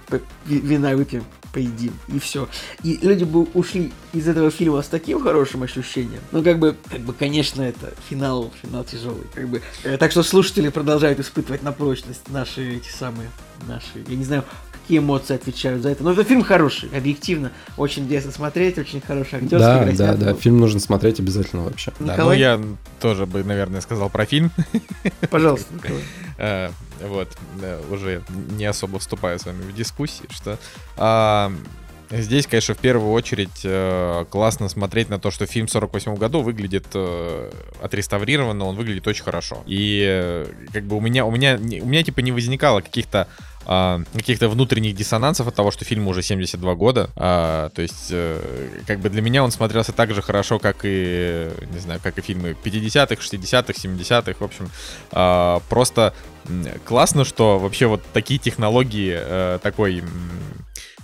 вина выпьем, поедим, и все. И люди бы ушли из этого фильма с таким хорошим ощущением. Ну, как бы, как бы, конечно, это финал, финал тяжелый. Как бы, э, так что слушатели продолжают испытывать на прочность наши эти самые, наши, я не знаю, какие эмоции отвечают за это. Но это фильм хороший, объективно, очень интересно смотреть, очень хороший актерский Да, да, да, фильм нужно смотреть обязательно вообще. Да, ну Николай, я тоже бы, наверное, сказал про фильм. пожалуйста, Николай. Э, Вот, да, уже не особо вступаю с вами в дискуссии, что а, здесь, конечно, в первую очередь э, классно смотреть на то, что фильм в 48 году выглядит э, отреставрированно, он выглядит очень хорошо. И э, как бы у меня, у меня, у меня типа не возникало каких-то а, каких-то внутренних диссонансов от того, что фильму уже 72 года. А, то есть, э, как бы для меня он смотрелся так же хорошо, как и, не знаю, как и фильмы 50-х, 60-х, 70-х. В общем, а, просто классно, что вообще вот такие технологии э, такой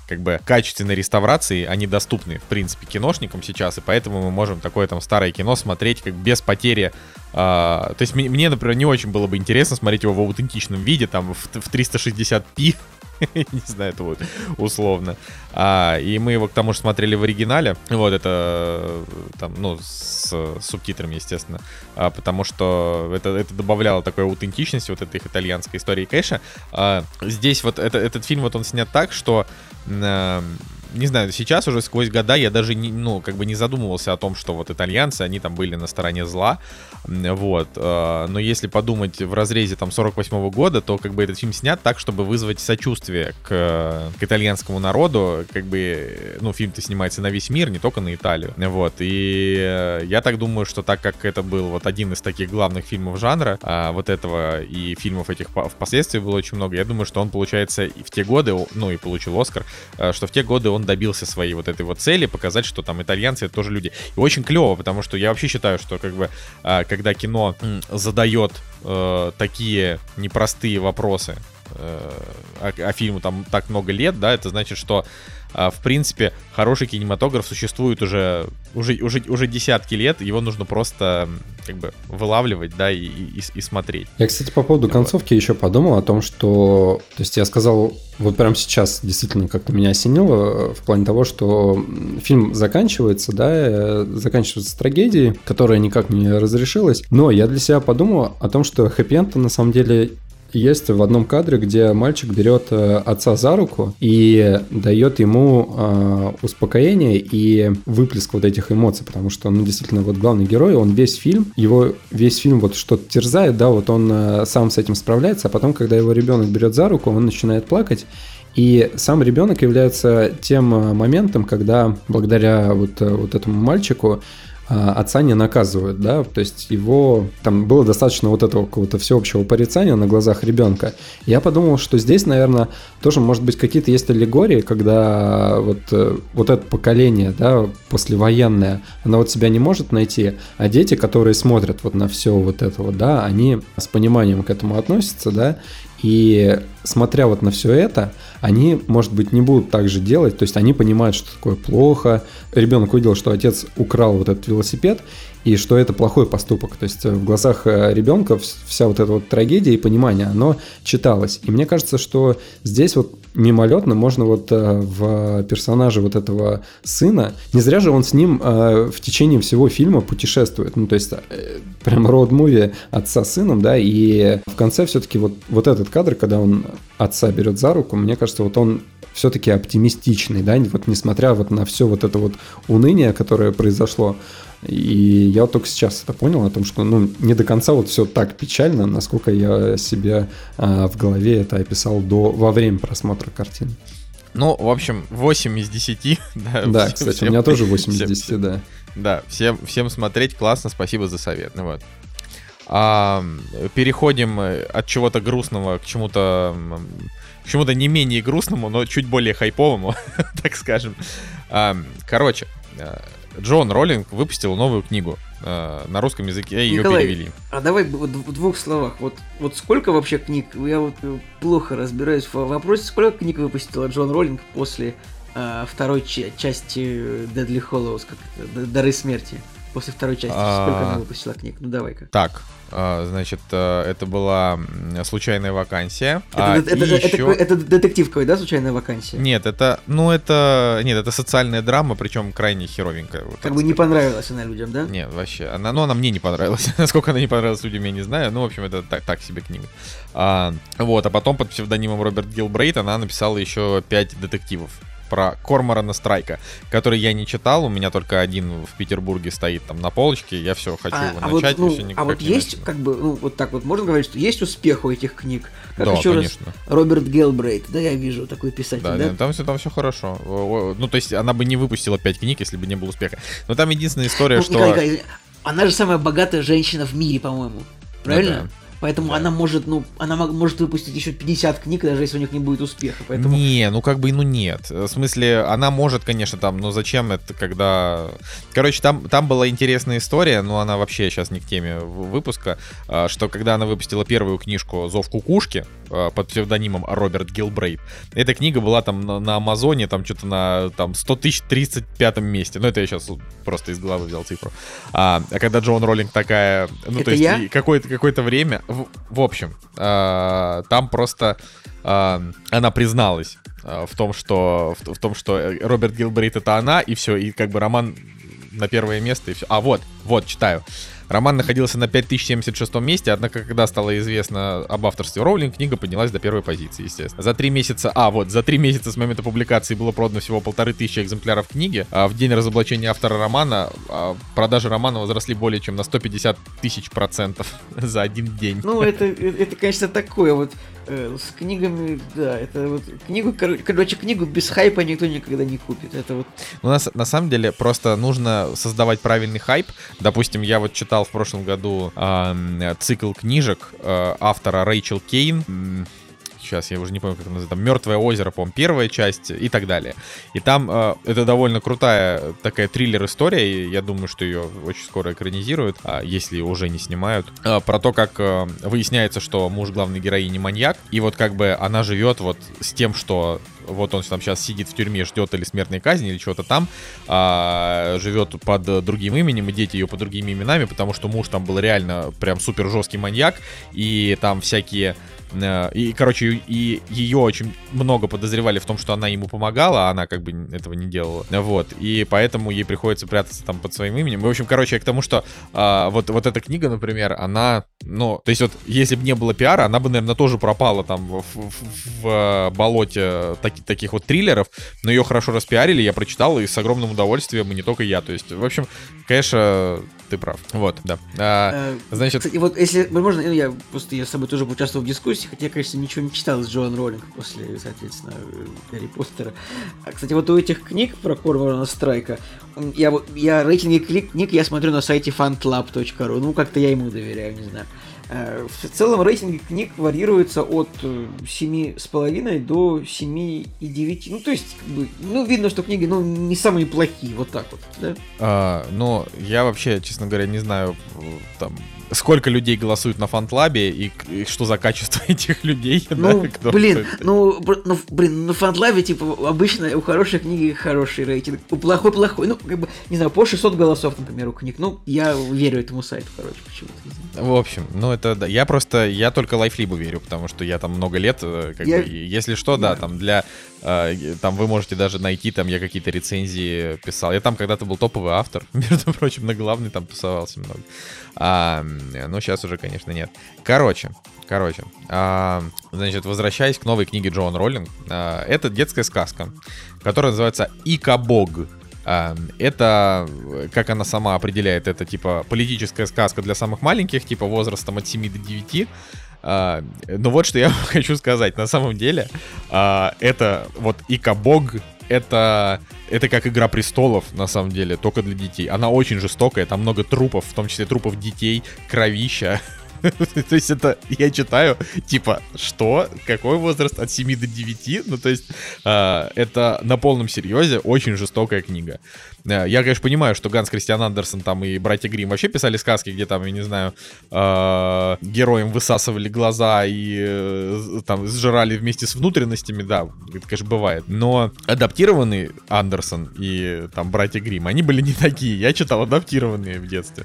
как бы качественной реставрации, они доступны, в принципе, киношникам сейчас, и поэтому мы можем такое там старое кино смотреть как без потери. а, то есть мне, мне, например, не очень было бы интересно смотреть его в аутентичном виде, там в, в 360p, не знаю, это вот условно. А, и мы его к тому же смотрели в оригинале. Вот это э, там, ну, с субтитрами, естественно. А, потому что это, это добавляло такой аутентичности вот этой их итальянской истории Кэша. А, здесь вот это, этот фильм вот он снят так, что м, не знаю, сейчас уже сквозь года я даже не, ну, как бы не задумывался о том, что вот итальянцы, они там были на стороне зла, вот. Э, но если подумать в разрезе там 48 года, то как бы этот фильм снят так, чтобы вызвать сочувствие к, к итальянскому народу, как бы, ну, фильм-то снимается на весь мир, не только на Италию, вот. И э, я так думаю, что так как это был вот один из таких главных фильмов жанра, а, вот этого и фильмов этих впоследствии было очень много, я думаю, что он, получается, и в те годы, ну, и получил Оскар, э, что в те годы он добился своей вот этой вот цели, показать, что там итальянцы это тоже люди. И очень клево, потому что я вообще считаю, что как бы когда кино задает э, такие непростые вопросы, э, а, а фильму там так много лет, да, это значит, что а, в принципе, хороший кинематограф существует уже, уже, уже, уже десятки лет, его нужно просто как бы вылавливать, да, и, и, и смотреть. Я, кстати, по поводу концовки вот. еще подумал о том, что, то есть я сказал, вот прямо сейчас действительно как-то меня осенило э, в плане того, что фильм заканчивается, да, э, заканчивается трагедией, которая никак не разрешилась, но я для себя подумал о том, что хэппи на самом деле есть в одном кадре, где мальчик берет э, отца за руку и дает ему э, успокоение и выплеск вот этих эмоций, потому что, ну, действительно, вот главный герой, он весь фильм, его весь фильм вот что-то терзает, да, вот он э, сам с этим справляется, а потом, когда его ребенок берет за руку, он начинает плакать, и сам ребенок является тем моментом, когда благодаря вот, вот этому мальчику отца не наказывают, да, то есть его, там было достаточно вот этого какого-то всеобщего порицания на глазах ребенка. Я подумал, что здесь, наверное, тоже, может быть, какие-то есть аллегории, когда вот, э, вот это поколение, да, послевоенное, оно вот себя не может найти, а дети, которые смотрят вот на все вот это вот, да, они с пониманием к этому относятся, да, и смотря вот на все это, они, может быть, не будут так же делать, то есть они понимают, что такое плохо. Ребенок увидел, что отец украл вот этот велосипед, и что это плохой поступок. То есть в глазах э, ребенка вся вот эта вот трагедия и понимание, оно читалось. И мне кажется, что здесь вот мимолетно можно вот э, в персонаже вот этого сына, не зря же он с ним э, в течение всего фильма путешествует. Ну, то есть прям роуд-муви отца с сыном, да, и в конце все-таки вот, вот этот кадр, когда он отца берет за руку, мне кажется, вот он все-таки оптимистичный, да, вот несмотря вот на все вот это вот уныние, которое произошло, и я вот только сейчас это понял, о том, что ну, не до конца вот все так печально, насколько я себе а, в голове это описал до, во время просмотра картины. Ну, в общем, 8 из 10. Да, да всем, кстати, всем, у меня тоже 8 всем, из 10, да. Да, всем, всем смотреть классно, спасибо за совет. Ну, вот. А, переходим от чего-то грустного к чему-то к чему-то не менее грустному, но чуть более хайповому, так скажем. А, короче, Джон Роллинг выпустил новую книгу. Э, на русском языке ее Николай, перевели. А давай вот в двух словах. Вот, вот сколько вообще книг, я вот э, плохо разбираюсь в вопросе, сколько книг выпустила Джон Роллинг после э, второй части Deadly Hollows, как это, Дары смерти? После второй части. Сколько она а. выпустила книг? Ну давай-ка. Так, а, значит, э, это была случайная вакансия. Это, а, это, это, еще... это, это детектив какой, да, случайная вакансия? Нет, это, ну это, нет, это социальная драма, причем крайне херовенькая. Вот, как бы не понравилась она людям, да? Нет, вообще, она, ну она мне не понравилась. Насколько она не понравилась людям, я не знаю. Ну, в общем, это так, так себе книга. А, вот, а потом под псевдонимом Роберт Гилбрейт она написала еще пять детективов про Корморана Страйка, который я не читал, у меня только один в Петербурге стоит там на полочке, я все хочу а, его а начать, вот, ну, А вот есть, начал. как бы, ну, вот так вот можно говорить, что есть успех у этих книг? Как да, еще конечно. раз Роберт Гелбрейт, да, я вижу такой писатель, да? да? там все, там все хорошо. Ну, то есть она бы не выпустила пять книг, если бы не было успеха. Но там единственная история, ну, что... Николай, Николай, она же самая богатая женщина в мире, по-моему. Правильно? Ну, да. Поэтому да. она может, ну, она может выпустить еще 50 книг, даже если у них не будет успеха. Поэтому... Не, ну как бы, ну нет. В смысле, она может, конечно, там, но зачем это, когда... Короче, там, там была интересная история, но она вообще сейчас не к теме выпуска, а, что когда она выпустила первую книжку «Зов кукушки» под псевдонимом Роберт Гилбрейт, эта книга была там на, на Амазоне, там что-то на там 100 тысяч 35 месте. Ну, это я сейчас просто из головы взял цифру. А, а когда Джон Роллинг такая... Ну, это то есть какое-то какое время в, в общем, э, там просто э, она призналась э, в том, что в, в том, что Роберт Гилбрейт это она и все, и как бы роман на первое место и все. А вот, вот читаю. Роман находился на 5076 месте, однако, когда стало известно об авторстве Роулинг, книга поднялась до первой позиции, естественно. За три месяца, а вот, за три месяца с момента публикации было продано всего полторы тысячи экземпляров книги, а в день разоблачения автора романа а продажи романа возросли более чем на 150 тысяч процентов за один день. Ну, это, это, конечно, такое вот э, с книгами, да, это вот книгу, короче, книгу без хайпа никто никогда не купит. Это вот. У нас на самом деле просто нужно создавать правильный хайп. Допустим, я вот читал в прошлом году э, цикл книжек э, автора Рэйчел Кейн сейчас я уже не помню, как это называется, там «Мертвое озеро», по-моему, первая часть и так далее. И там э, это довольно крутая такая триллер-история, и я думаю, что ее очень скоро экранизируют, а, если уже не снимают, э, про то, как э, выясняется, что муж главной героини маньяк, и вот как бы она живет вот с тем, что вот он там сейчас сидит в тюрьме, ждет или смертной казни, или чего-то там, а, живет под другим именем, и дети ее под другими именами, потому что муж там был реально прям супер жесткий маньяк, и там всякие и, короче, и ее очень много подозревали в том, что она ему помогала, а она как бы этого не делала. Вот. И поэтому ей приходится прятаться там под своим именем. в общем, короче, к тому, что а, вот, вот эта книга, например, она, ну, то есть вот, если бы не было пиара, она бы, наверное, тоже пропала там в, в, в э, болоте таки, таких вот триллеров, но ее хорошо распиарили, я прочитал, и с огромным удовольствием, и не только я. То есть, в общем, конечно, ты прав. Вот, да. А, э, значит... И вот если, возможно, ну, я просто я с собой тоже поучаствовал в дискуссии, хотя конечно, ничего не читал из Джоан Роллинг после, соответственно, Гарри Поттера. А, кстати, вот у этих книг про Корвана Страйка, я, я рейтинги книг я смотрю на сайте fantlab.ru, ну, как-то я ему доверяю, не знаю. Э, в целом рейтинги книг варьируются от 7,5 э, до 7,9. Ну, то есть, как бы, ну, видно, что книги, ну, не самые плохие, вот так вот, да? А, ну, я вообще, честно говоря, не знаю, там, сколько людей голосуют на фантлабе и, и что за качество этих людей. Ну, да, кто, блин, кто ну, ну, блин, на фантлабе, типа, обычно у хорошей книги хороший рейтинг, у плохой плохой. Ну, как бы, не знаю, по 600 голосов, например, у книг. Ну, я верю этому сайту, короче, почему-то. В общем, ну, это, да, я просто, я только лайфлибу верю, потому что я там много лет, э, как я... бы, если что, да, да там для а, там вы можете даже найти, там я какие-то рецензии писал. Я там когда-то был топовый автор, между прочим, на главный там тусовался много. А, но сейчас уже, конечно, нет. Короче, короче, а, значит, возвращаясь к новой книге Джоан Роллинг, а, это детская сказка, которая называется «Ика-бог». А, это, как она сама определяет, это типа политическая сказка для самых маленьких, типа возрастом от 7 до 9. А, ну вот что я хочу сказать. На самом деле, а, это вот Ика-бог, это, это как Игра престолов, на самом деле, только для детей. Она очень жестокая, там много трупов, в том числе трупов детей, кровища. То есть это я читаю, типа, что? Какой возраст? От 7 до 9? Ну, то есть э, это на полном серьезе очень жестокая книга. Э, я, конечно, понимаю, что Ганс Кристиан Андерсон там и братья Грим вообще писали сказки, где там, я не знаю, э, героям высасывали глаза и э, там сжирали вместе с внутренностями, да, это, конечно, бывает. Но адаптированный Андерсон и там братья Грим, они были не такие. Я читал адаптированные в детстве.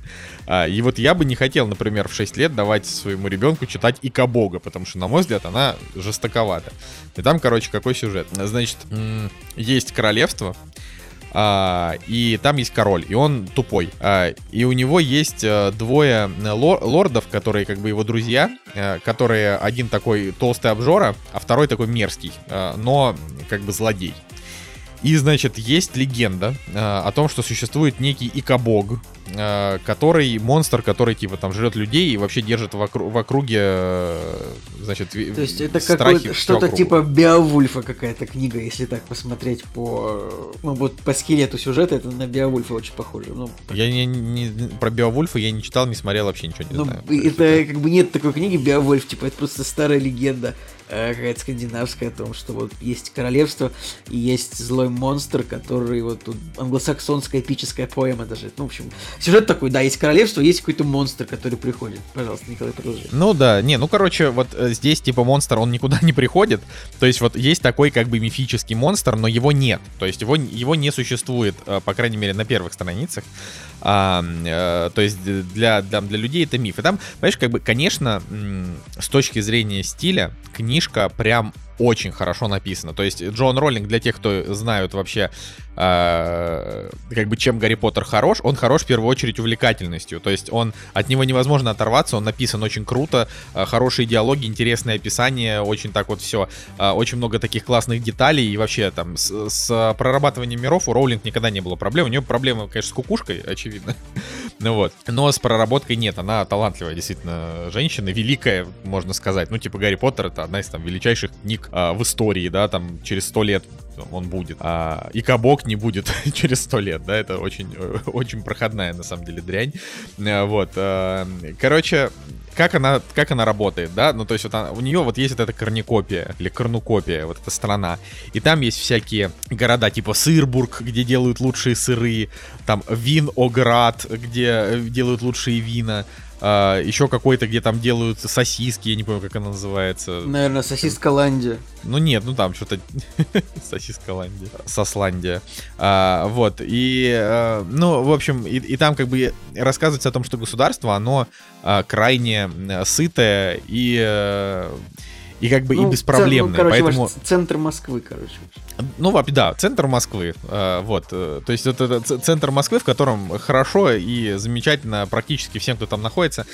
А, и вот я бы не хотел, например, в 6 лет давать своему ребенку читать Ика Бога, потому что, на мой взгляд, она жестоковата. И там, короче, какой сюжет? Значит, есть королевство, а, и там есть король, и он тупой. А, и у него есть а, двое лор- лордов, которые как бы его друзья, а, которые один такой толстый обжора, а второй такой мерзкий, но как бы злодей. И, значит, есть легенда э, о том, что существует некий икобог, э, который монстр, который типа там жрет людей и вообще держит в, окру- в округе, э, значит, То есть это какое-то что-то типа Биовульфа какая-то книга, если так посмотреть по, ну вот по скелету сюжета, это на Биовульфа очень похоже. Ну, я не, не про Биовульфа я не читал, не смотрел, вообще ничего не ну, знаю. Это, это как бы нет такой книги Биовульф, типа это просто старая легенда Э, какая-то скандинавская, о том, что вот есть королевство и есть злой монстр, который вот тут англосаксонская эпическая поэма даже. Ну, в общем, сюжет такой, да, есть королевство, есть какой-то монстр, который приходит. Пожалуйста, Николай, продолжи. Ну да, не, ну короче, вот э, здесь типа монстр, он никуда не приходит. То есть вот есть такой как бы мифический монстр, но его нет. То есть его, его не существует, э, по крайней мере, на первых страницах. А, э, то есть для, для, для людей это миф. И там, понимаешь, как бы, конечно, с точки зрения стиля, книжка прям очень хорошо написано. То есть Джон Роллинг, для тех, кто знают вообще, э, как бы чем Гарри Поттер хорош, он хорош в первую очередь увлекательностью. То есть он от него невозможно оторваться, он написан очень круто, э, хорошие диалоги, интересное описание, очень так вот все, э, очень много таких классных деталей и вообще там с, с прорабатыванием миров у Роулинг никогда не было проблем. У нее проблемы, конечно, с кукушкой, очевидно. ну вот. Но с проработкой нет. Она талантливая, действительно, женщина, великая, можно сказать. Ну, типа Гарри Поттер это одна из там величайших книг в истории, да, там через сто лет он будет. А, и кабок не будет через сто лет, да, это очень, очень проходная, на самом деле, дрянь. Э, вот. А, короче, как она, как она работает, да, ну, то есть вот она, у нее вот есть вот эта корникопия, или корнукопия, вот эта страна, и там есть всякие города, типа Сырбург, где делают лучшие сыры, там Виноград, где делают лучшие вина, а, еще какой-то, где там делают сосиски, я не помню, как она называется. Наверное, сосиска Ландия. Ну нет, ну там что-то сосиска Ландия, Сосландия. А, вот, и, а, ну, в общем, и, и там как бы рассказывается о том, что государство, оно а, крайне сытое и... А, и как бы ну, и беспроблемные. Ну, короче, поэтому... центр Москвы, короче. Ну, да, центр Москвы. Э, вот. Э, то есть это центр Москвы, в котором хорошо и замечательно практически всем, кто там находится.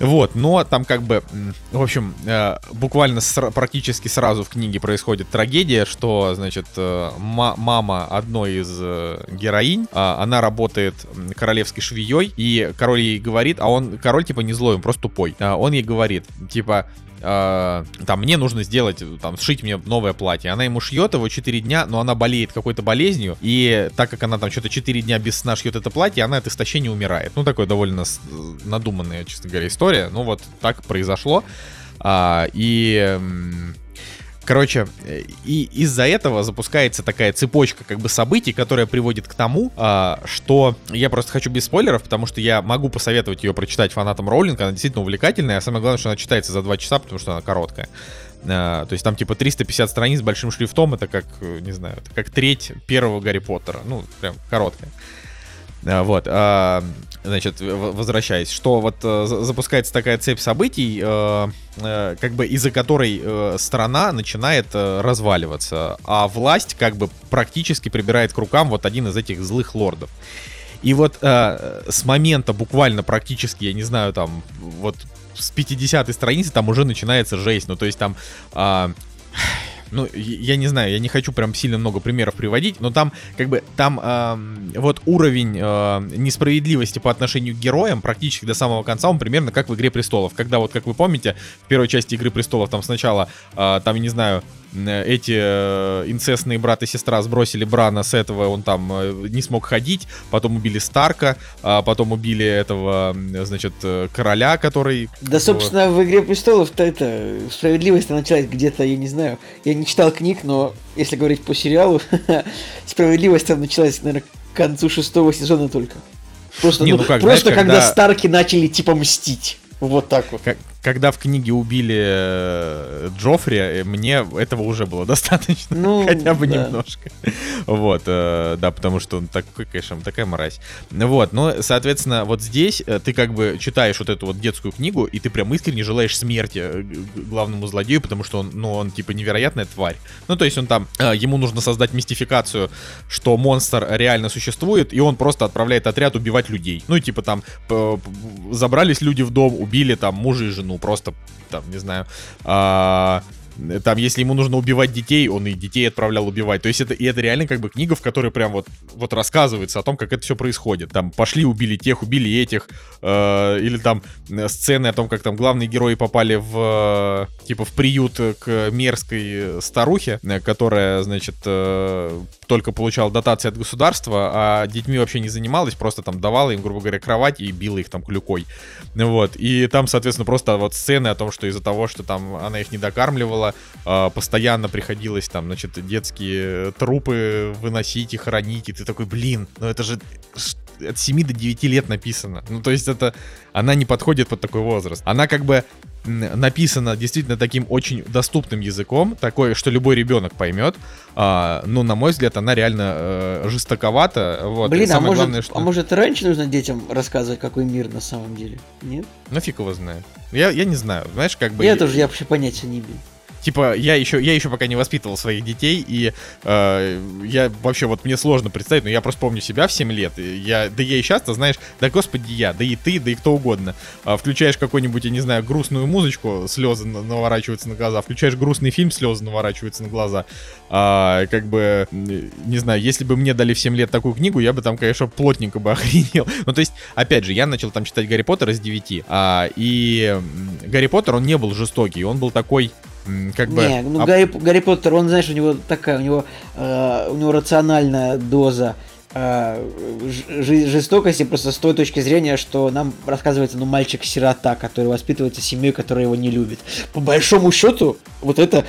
Вот, но там как бы, в общем, э, буквально с, практически сразу в книге происходит трагедия, что, значит, мама одной из героинь, э, она работает королевской швеей, и король ей говорит, а он, король типа не злой, он просто тупой, э, он ей говорит, типа, э, там, мне нужно сделать, там, сшить мне новое платье. Она ему шьет его 4 дня, но она болеет какой-то болезнью, и так как она там что-то 4 дня без сна шьет это платье, она от истощения умирает. Ну, такое довольно надуманная, честно говоря, история. Ну, вот так произошло. А, и Короче, и из-за этого запускается такая цепочка как бы событий, которая приводит к тому, а, что я просто хочу без спойлеров, потому что я могу посоветовать ее прочитать фанатам Роулинга, она действительно увлекательная, а самое главное, что она читается за 2 часа, потому что она короткая. А, то есть там типа 350 страниц большим шрифтом, это как, не знаю, это как треть первого Гарри Поттера, ну, прям короткая. А, вот, а, значит, возвращаясь, что вот э, запускается такая цепь событий, э, э, как бы из-за которой страна начинает разваливаться, а власть как бы практически прибирает к рукам вот один из этих злых лордов. И вот с момента буквально практически, я не знаю, там, вот с 50-й страницы там уже начинается жесть, ну то есть там... А, ну, я не знаю, я не хочу прям сильно много примеров приводить, но там, как бы, там э, вот уровень э, несправедливости по отношению к героям практически до самого конца, он примерно как в «Игре престолов», когда вот, как вы помните, в первой части «Игры престолов» там сначала, э, там, не знаю, эти э, инцестные брат и сестра сбросили Брана с этого, он там э, не смог ходить, потом убили Старка, а потом убили этого, значит, э, короля, который... Да, собственно, в «Игре престолов»-то это справедливость началась где-то, я не знаю, я не читал книг, но если говорить по сериалу, справедливость там началась, наверное, к концу шестого сезона только. Просто, не, ну, ну, как, просто знаешь, когда... когда Старки начали типа мстить. Вот так вот. Как, когда в книге убили э, Джоффри, э, мне этого уже было достаточно. Ну, Хотя бы да. немножко. Вот, э, да, потому что он такой, конечно, такая мразь. Вот, но, соответственно, вот здесь ты как бы читаешь вот эту вот детскую книгу, и ты прям искренне желаешь смерти главному злодею, потому что он, ну, он типа невероятная тварь. Ну, то есть он там, э, ему нужно создать мистификацию, что монстр реально существует, и он просто отправляет отряд убивать людей. Ну, и типа там забрались люди в дом, убили там мужа и жену ну, просто, там, не знаю, а, там, если ему нужно убивать детей, он и детей отправлял убивать. То есть это, и это реально как бы книга, в которой прям вот, вот рассказывается о том, как это все происходит. Там пошли, убили тех, убили этих. Э, или там э, сцены о том, как там главные герои попали в, э, типа, в приют к мерзкой старухе, э, которая, значит, э, только получала дотации от государства, а детьми вообще не занималась, просто там давала им, грубо говоря, кровать и била их там клюкой. Вот. И там, соответственно, просто вот сцены о том, что из-за того, что там она их не докармливала, дело. А, постоянно приходилось там, значит, детские трупы выносить и хоронить. И ты такой, блин, ну это же от 7 до 9 лет написано. Ну, то есть это... Она не подходит под такой возраст. Она как бы написана действительно таким очень доступным языком, такой, что любой ребенок поймет. А, ну, на мой взгляд, она реально э, жестоковата. Вот. Блин, а может, главное, что... а может раньше нужно детям рассказывать, какой мир на самом деле? Нет? Ну, фиг его знает. Я, я не знаю, знаешь, как бы... Я тоже, я вообще понятия не имею. Типа, я еще, я еще пока не воспитывал своих детей, и э, я вообще, вот мне сложно представить, но я просто помню себя в 7 лет, и я, да я и часто, знаешь, да господи я, да и ты, да и кто угодно, а, включаешь какой-нибудь, я не знаю, грустную музычку, слезы наворачиваются на глаза, включаешь грустный фильм, слезы наворачиваются на глаза, а, как бы, не знаю, если бы мне дали в 7 лет такую книгу, я бы там, конечно, плотненько бы охренел. Ну, то есть, опять же, я начал там читать Гарри Поттера с 9, а, и Гарри Поттер, он не был жестокий, он был такой как бы... Не, ну, а... Гарри, Гарри Поттер, он, знаешь, у него такая, у него, э, у него рациональная доза э, жестокости просто с той точки зрения, что нам рассказывается, ну, мальчик-сирота, который воспитывается семьей, которая его не любит. По большому счету, вот это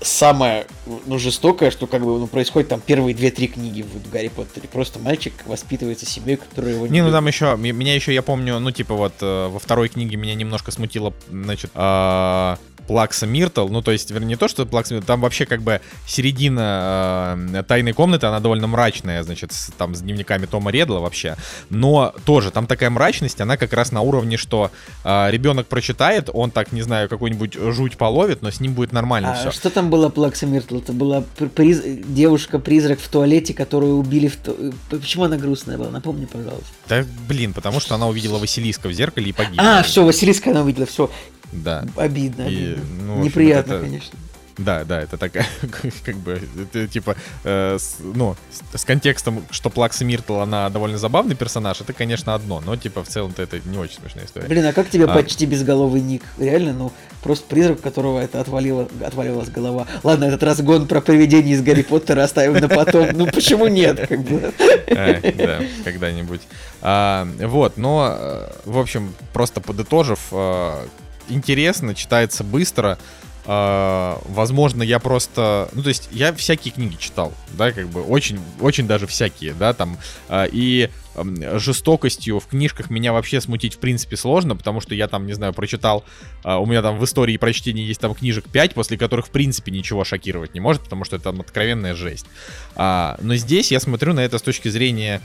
самое ну, жестокое, что как бы ну, происходит там первые две-три книги в Гарри Поттере. Просто мальчик воспитывается семьей, которая его не Не, ну там еще, меня еще, я помню, ну типа вот э, во второй книге меня немножко смутило, значит, э, Плакса Миртл, ну то есть, вернее, не то, что Плакса Миртл, там вообще как бы середина э, тайной комнаты, она довольно мрачная, значит, с, там с дневниками Тома Редла вообще, но тоже там такая мрачность, она как раз на уровне, что э, ребенок прочитает, он так, не знаю, какую-нибудь жуть половит, но с ним будет нормально а все. что там было Плакса Миртл? Это была приз... девушка-призрак в туалете, которую убили в... Ту... Почему она грустная была? Напомни, пожалуйста. Да, блин, потому что она увидела Василиска в зеркале и погибла. А, все, Василиска она увидела, все. Да. Обидно, и, обидно. Ну, Неприятно, это... конечно. Да, да, это такая, как бы, это, типа, э, с, ну, с, с контекстом, что Плакса Миртл, она довольно забавный персонаж, это, конечно, одно, но, типа, в целом-то это не очень смешная история. Блин, а как тебе а... почти безголовый ник? Реально, ну, просто призрак, которого это отвалило, отвалилась голова. Ладно, этот разгон про привидение из Гарри Поттера оставим на потом, ну, почему нет, как бы. Да, когда-нибудь. А, вот, но, э, в общем, просто подытожив, э, интересно, читается быстро. Uh, возможно, я просто, ну то есть я всякие книги читал, да, как бы очень, очень даже всякие, да, там uh, и жестокостью в книжках меня вообще смутить в принципе сложно, потому что я там, не знаю, прочитал, у меня там в истории прочтения есть там книжек 5, после которых в принципе ничего шокировать не может, потому что это там откровенная жесть. А, но здесь я смотрю на это с точки зрения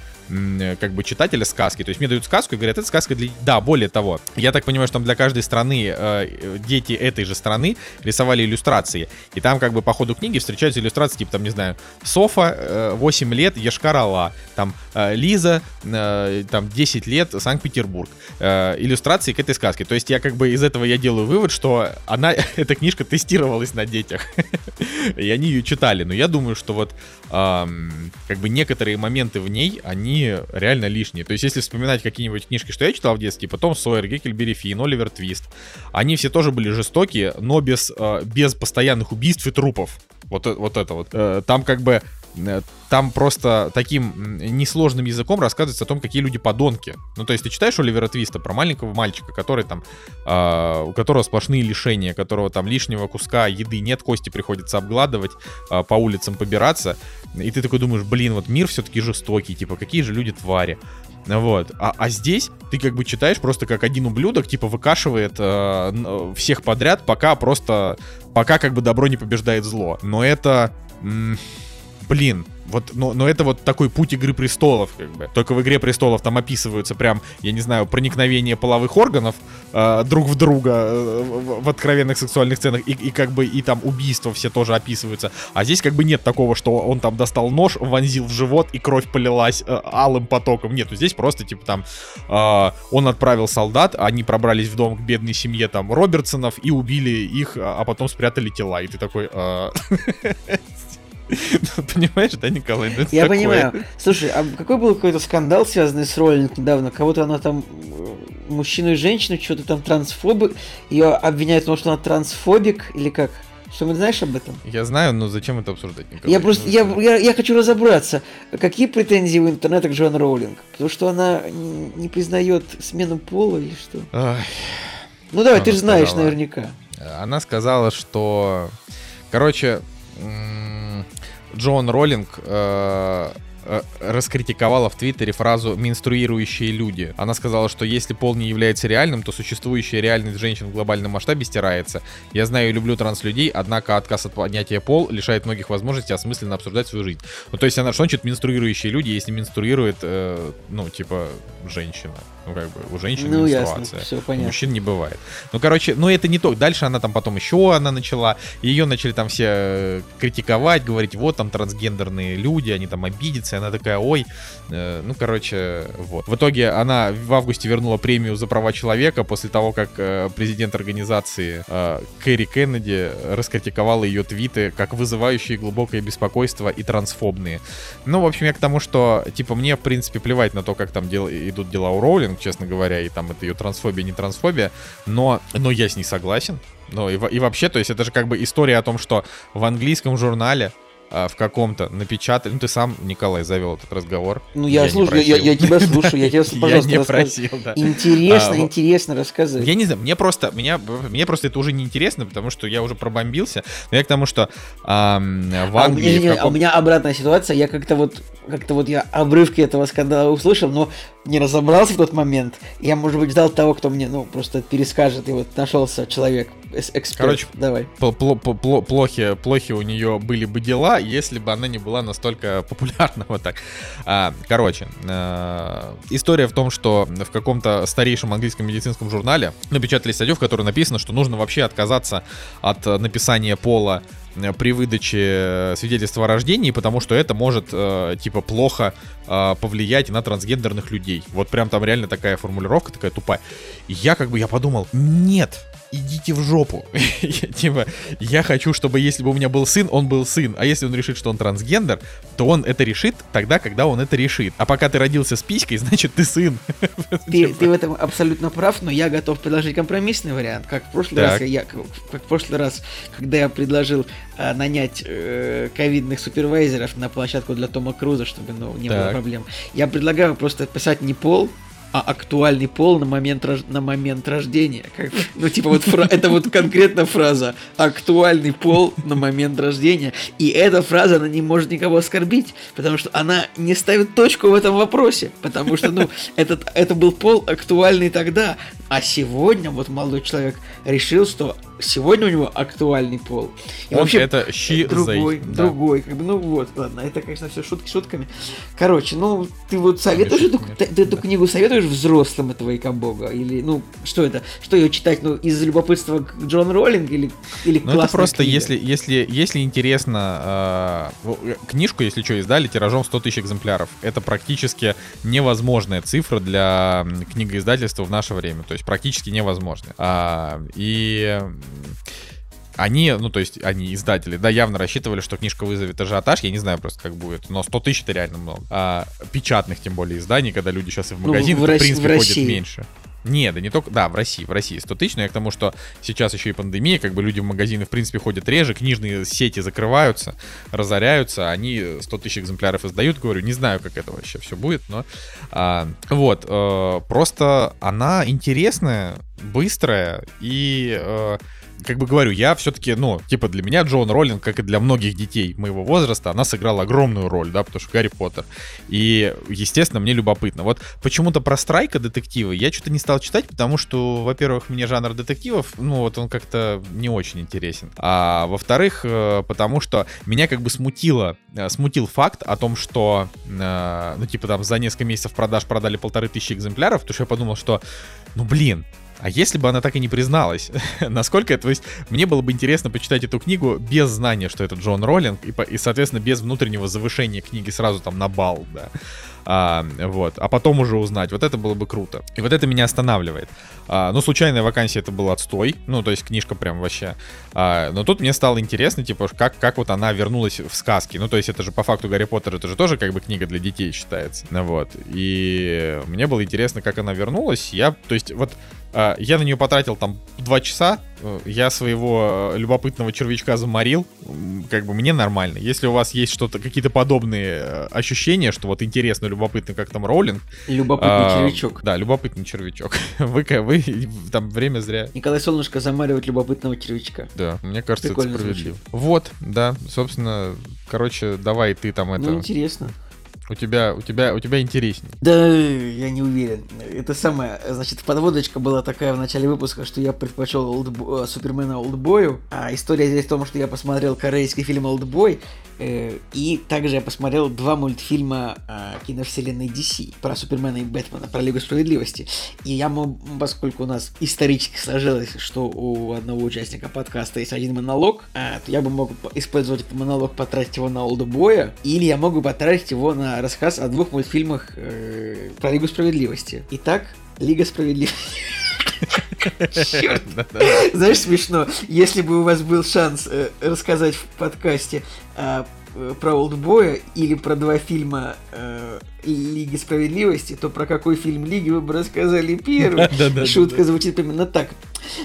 как бы читателя сказки. То есть мне дают сказку и говорят, это сказка для... Да, более того, я так понимаю, что там для каждой страны э, дети этой же страны рисовали иллюстрации. И там как бы по ходу книги встречаются иллюстрации, типа там, не знаю, Софа, э, 8 лет, Ешкар Алла, там э, Лиза, э, там 10 лет, Санкт-Петербург. Э, иллюстрации к этой сказке. То есть я как бы из этого я делаю вывод, что она, эта книжка тестировалась на детях. И они ее читали. Но я думаю, что вот как бы некоторые моменты в ней, они реально лишние. То есть, если вспоминать какие-нибудь книжки, что я читал в детстве, типа Том Сойер, Геккельбери Финн, Оливер Твист, они все тоже были жестокие, но без, а, без постоянных убийств и трупов. Вот, э, вот это вот. Э, там как бы Э, там просто таким несложным языком рассказывается о том, какие люди подонки. Ну, то есть ты читаешь Оливера Твиста про маленького мальчика, который там, э, у которого сплошные лишения, которого там лишнего куска еды нет, кости приходится обгладывать, э, по улицам побираться, и ты такой думаешь, блин, вот мир все-таки жестокий, типа, какие же люди твари. Вот. А, а здесь ты как бы читаешь просто как один ублюдок, типа, выкашивает э, всех подряд, пока просто, пока как бы добро не побеждает зло. Но это... М- блин, вот, но, но это вот такой путь Игры Престолов, как бы. Только в Игре Престолов там описываются прям, я не знаю, проникновение половых органов э, друг в друга э, в, в откровенных сексуальных сценах, и, и как бы и там убийства все тоже описываются. А здесь как бы нет такого, что он там достал нож, вонзил в живот, и кровь полилась э, алым потоком. Нет, здесь просто типа там э, он отправил солдат, они пробрались в дом к бедной семье там Робертсонов и убили их, а, а потом спрятали тела. И ты такой... Э, Понимаешь, да, Николай? Ну, Я такое. понимаю. Слушай, а какой был какой-то скандал, связанный с Роллинг недавно? Кого-то она там, э, мужчину и женщину, что-то там трансфобы, ее обвиняют в том, что она трансфобик, или как? Что ты знаешь об этом? Я знаю, но зачем это обсуждать, Николай? Я просто, я, я, я хочу разобраться, какие претензии у интернета к Джоан Роулинг? Потому что она не признает смену пола или что? Ой. Ну давай, она ты же знаешь наверняка. Она сказала, что... Короче, Джон Роллинг э, э, раскритиковала в Твиттере фразу «менструирующие люди». Она сказала, что если пол не является реальным, то существующая реальность женщин в глобальном масштабе стирается. Я знаю и люблю транслюдей, однако отказ от понятия пол лишает многих возможностей осмысленно обсуждать свою жизнь. Ну, то есть она, что значит менструирующие люди, если менструирует, э, ну, типа, женщина? Ну, как бы, у женщин Ну, менструация. ясно, все У понятно. мужчин не бывает. Ну, короче, ну это не то. Дальше она там потом еще она начала. Ее начали там все э, критиковать, говорить, вот там трансгендерные люди, они там обидятся. И она такая, ой. Э, ну, короче, вот. В итоге она в августе вернула премию за права человека после того, как э, президент организации Кэрри Кеннеди раскритиковала ее твиты как вызывающие глубокое беспокойство и трансфобные. Ну, в общем, я к тому, что, типа, мне, в принципе, плевать на то, как там дел- идут дела у Роулинг, честно говоря, и там это ее трансфобия, не трансфобия, но, но я с ней согласен. Ну, и, и вообще, то есть это же как бы история о том, что в английском журнале а, в каком-то напечатали, ну, ты сам, Николай, завел этот разговор. Ну, я, не слушаю, я, я тебя слушаю, я тебя, Я пожалуйста, не рассказывай. просил, да. Интересно, А, интересно рассказывай. Я не знаю, мне просто, меня, мне просто это уже не интересно, потому что я уже пробомбился. Но я к тому, что в А у, Англии... не, а у меня обратная ситуация, я как-то вот, как-то вот я обрывки этого скандала услышал, но не разобрался в тот момент. Я, может быть, ждал того, кто мне, ну, просто перескажет, и вот нашелся человек, эксперт. Короче, давай. Пл- пло- пло- пло- плохи, плохи у нее были бы дела, если бы она не была настолько популярна. Вот так. А, короче, э, история в том, что в каком-то старейшем английском медицинском журнале напечатали статью, в которой написано, что нужно вообще отказаться от написания пола э, при выдаче э, свидетельства о рождении, потому что это может, э, типа, плохо э, повлиять на трансгендерных людей. Вот прям там реально такая формулировка, такая тупая. Я как бы, я подумал, нет, идите в жопу. Я, Типа, я хочу, чтобы если бы у меня был сын, он был сын. А если он решит, что он трансгендер, то он это решит тогда, когда он это решит. А пока ты родился с писькой, значит ты сын. Ты, ты в этом абсолютно прав, но я готов предложить компромиссный вариант. Как в прошлый Так. раз, я, как, как в прошлый раз, когда я предложил а, нанять э, ковидных супервайзеров на площадку для Тома Круза, чтобы ну, не было Так. проблем. Я предлагаю просто писать не пол, а актуальный пол на момент, рож- на момент рождения. Как, ну, типа, вот фра- это вот конкретно фраза. Актуальный пол на момент рождения. И эта фраза, она не может никого оскорбить, потому что она не ставит точку в этом вопросе. Потому что, ну, этот, это был пол актуальный тогда. А сегодня вот молодой человек решил, что сегодня у него актуальный пол. И Он вообще, это she, другой, да. другой, как бы, ну вот, ладно, это, конечно, все шутки шутками. Короче, ну, ты вот советуешь эту, шутками. ты, ты эту книгу советуешь взрослым этого Икабога? Или, ну, что это? Что ее читать, ну, из любопытства к Джон Роллинг или, или Ну это просто, книга? если, если, если интересно, э, в- э, книжку, если что, издали тиражом 100 тысяч экземпляров. Это практически невозможная цифра для книгоиздательства в наше время. То есть практически невозможно. А, и они, ну, то есть, они, издатели, да, явно рассчитывали, что книжка вызовет ажиотаж. Я не знаю просто, как будет. Но 100 тысяч это реально много. А, печатных, тем более, изданий, когда люди сейчас и в Ну, магазин, в в, Рос- принципе, в ходят России. меньше. Не, да не только, да, в России, в России 100 тысяч, но я к тому, что сейчас еще и пандемия, как бы люди в магазины, в принципе, ходят реже, книжные сети закрываются, разоряются, они 100 тысяч экземпляров издают, говорю, не знаю, как это вообще все будет, но а, вот, э, просто она интересная, быстрая и э, как бы говорю, я все-таки, ну, типа для меня Джоан Роллинг, как и для многих детей моего возраста, она сыграла огромную роль, да, потому что Гарри Поттер. И, естественно, мне любопытно. Вот почему-то про Страйка детективы я что-то не стал читать, потому что, во-первых, мне жанр детективов, ну, вот он как-то не очень интересен. А во-вторых, э, потому что меня как бы смутило, э, смутил факт о том, что, э, ну, типа там за несколько месяцев продаж продали полторы тысячи экземпляров, потому что я подумал, что, ну, блин, а если бы она так и не призналась? Насколько это... То есть, мне было бы интересно почитать эту книгу без знания, что это Джон Роллинг, и, и, соответственно, без внутреннего завышения книги сразу там на бал, да. А, вот. А потом уже узнать. Вот это было бы круто. И вот это меня останавливает. А, ну, случайная вакансия это был отстой. Ну, то есть книжка прям вообще. А, но тут мне стало интересно, типа, как, как вот она вернулась в сказки. Ну, то есть это же по факту Гарри Поттер, это же тоже как бы книга для детей считается. Вот. И мне было интересно, как она вернулась. Я, то есть, вот Я на нее потратил там два часа. Э, Я своего э, любопытного червячка заморил. Как бы мне нормально. Если у вас есть что-то, какие-то подобные э, ощущения, что вот интересно, любопытно, как там роллинг. Любопытный а, червячок. Да, любопытный червячок. Вы, вы там время зря. Николай Солнышко замаривает любопытного червячка. Да, мне кажется, Прикольно это справедливо. Вот, да, собственно, короче, давай ты там это. Ну, интересно. У тебя, у тебя, у тебя интересней. Да, я не уверен. Это самое, значит, подводочка была такая в начале выпуска, что я предпочел Олдбо... Супермена Олдбою. А история здесь в том, что я посмотрел корейский фильм Олдбой, э, и также я посмотрел два мультфильма э, киновселенной DC про Супермена и Бэтмена, про Лигу Справедливости. И я, поскольку у нас исторически сложилось, что у одного участника подкаста есть один монолог, э, то я бы мог использовать этот монолог, потратить его на Олдбоя, или я мог бы потратить его на рассказ о двух мультфильмах э, про Лигу Справедливости. Итак, Лига Справедливости. Черт. Знаешь, смешно, если бы у вас был шанс э, рассказать в подкасте про Олдбоя или про два фильма э, Лиги Справедливости, то про какой фильм Лиги вы бы рассказали первый. Шутка звучит именно так.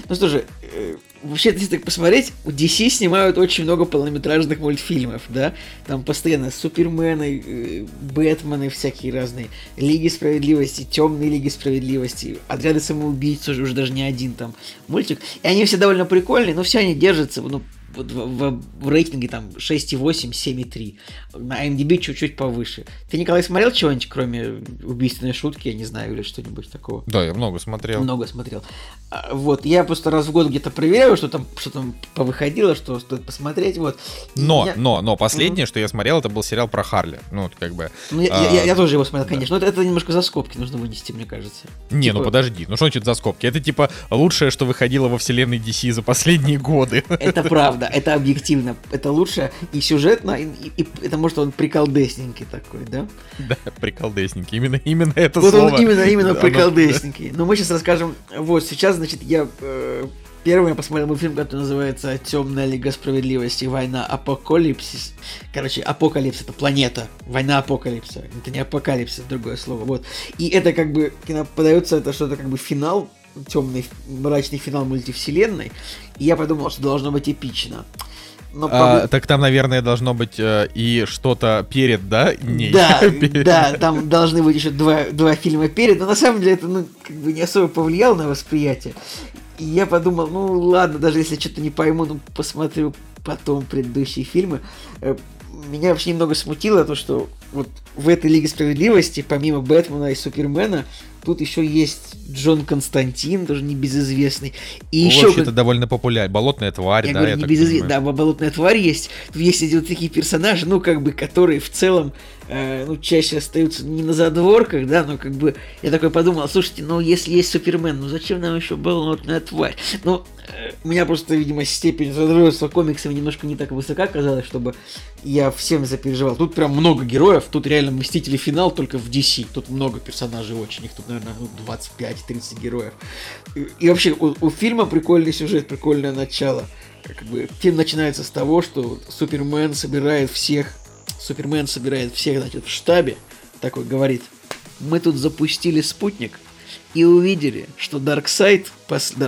Ну что же, э, вообще, если так посмотреть, у DC снимают очень много полнометражных мультфильмов, да? Там постоянно Супермены, э, Бэтмены всякие разные, Лиги Справедливости, Темные Лиги Справедливости, Отряды самоубийц уже, уже даже не один там мультик. И они все довольно прикольные, но все они держатся, ну, в, в, в рейтинге там 6,8, 7,3. На MDB чуть-чуть повыше. Ты, Николай, смотрел чего-нибудь, кроме убийственной шутки, я не знаю, или что-нибудь такого? Да, я много смотрел. Много смотрел. А, вот, я просто раз в год где-то проверяю, что там, что там повыходило, что стоит посмотреть, вот. но, я... но, но, последнее, mm-hmm. что я смотрел, это был сериал про Харли. Ну, вот как бы... Ну, я, а, я, я тоже его смотрел, конечно, да. но это, это немножко за скобки нужно вынести, мне кажется. Не, типа... ну подожди, ну что значит за скобки? Это типа лучшее, что выходило во вселенной DC за последние годы. Это правда, это объективно, это лучше и сюжетно, и, и, и это может он приколдесненький такой, да? Да, приколдесненький, именно, именно это вот слово. Он именно, именно да, приколдесненький. Но мы сейчас расскажем, вот сейчас, значит, я э, Первым я посмотрел мультфильм, который называется «Темная лига справедливости. Война апокалипсис». Короче, апокалипсис — это планета. Война апокалипса. Это не апокалипсис, другое слово. Вот. И это как бы подается, это что-то как бы финал, темный, мрачный финал мультивселенной. И я подумал, что должно быть эпично. Но а, Так там, наверное, должно быть э, и что-то перед, да? Не, да, да, там должны быть еще два, два фильма перед, но на самом деле это ну, как бы не особо повлияло на восприятие. И я подумал, ну ладно, даже если что-то не пойму, ну посмотрю потом предыдущие фильмы. Э, меня вообще немного смутило то, что вот в этой Лиге Справедливости, помимо Бэтмена и Супермена, Тут еще есть Джон Константин, тоже небезызвестный. И еще вообще это довольно популярный. Болотная тварь, я да, говорю, я небезызвестный. Да, болотная тварь есть. Тут есть эти вот такие персонажи, ну, как бы, которые в целом, э, ну, чаще остаются не на задворках, да, но как бы я такой подумал, слушайте, ну, если есть Супермен, ну, зачем нам еще болотная тварь? Ну, э, у меня просто, видимо, степень задротства комиксами немножко не так высока казалось, чтобы я всем запереживал. Тут прям много героев, тут реально Мстители финал только в DC. Тут много персонажей очень, их тут наверное, 25-30 героев. И, и вообще, у, у фильма прикольный сюжет, прикольное начало. Как бы, фильм начинается с того, что Супермен собирает всех, Супермен собирает всех, значит, в штабе, такой говорит, мы тут запустили спутник, и увидели, что Дарксайд,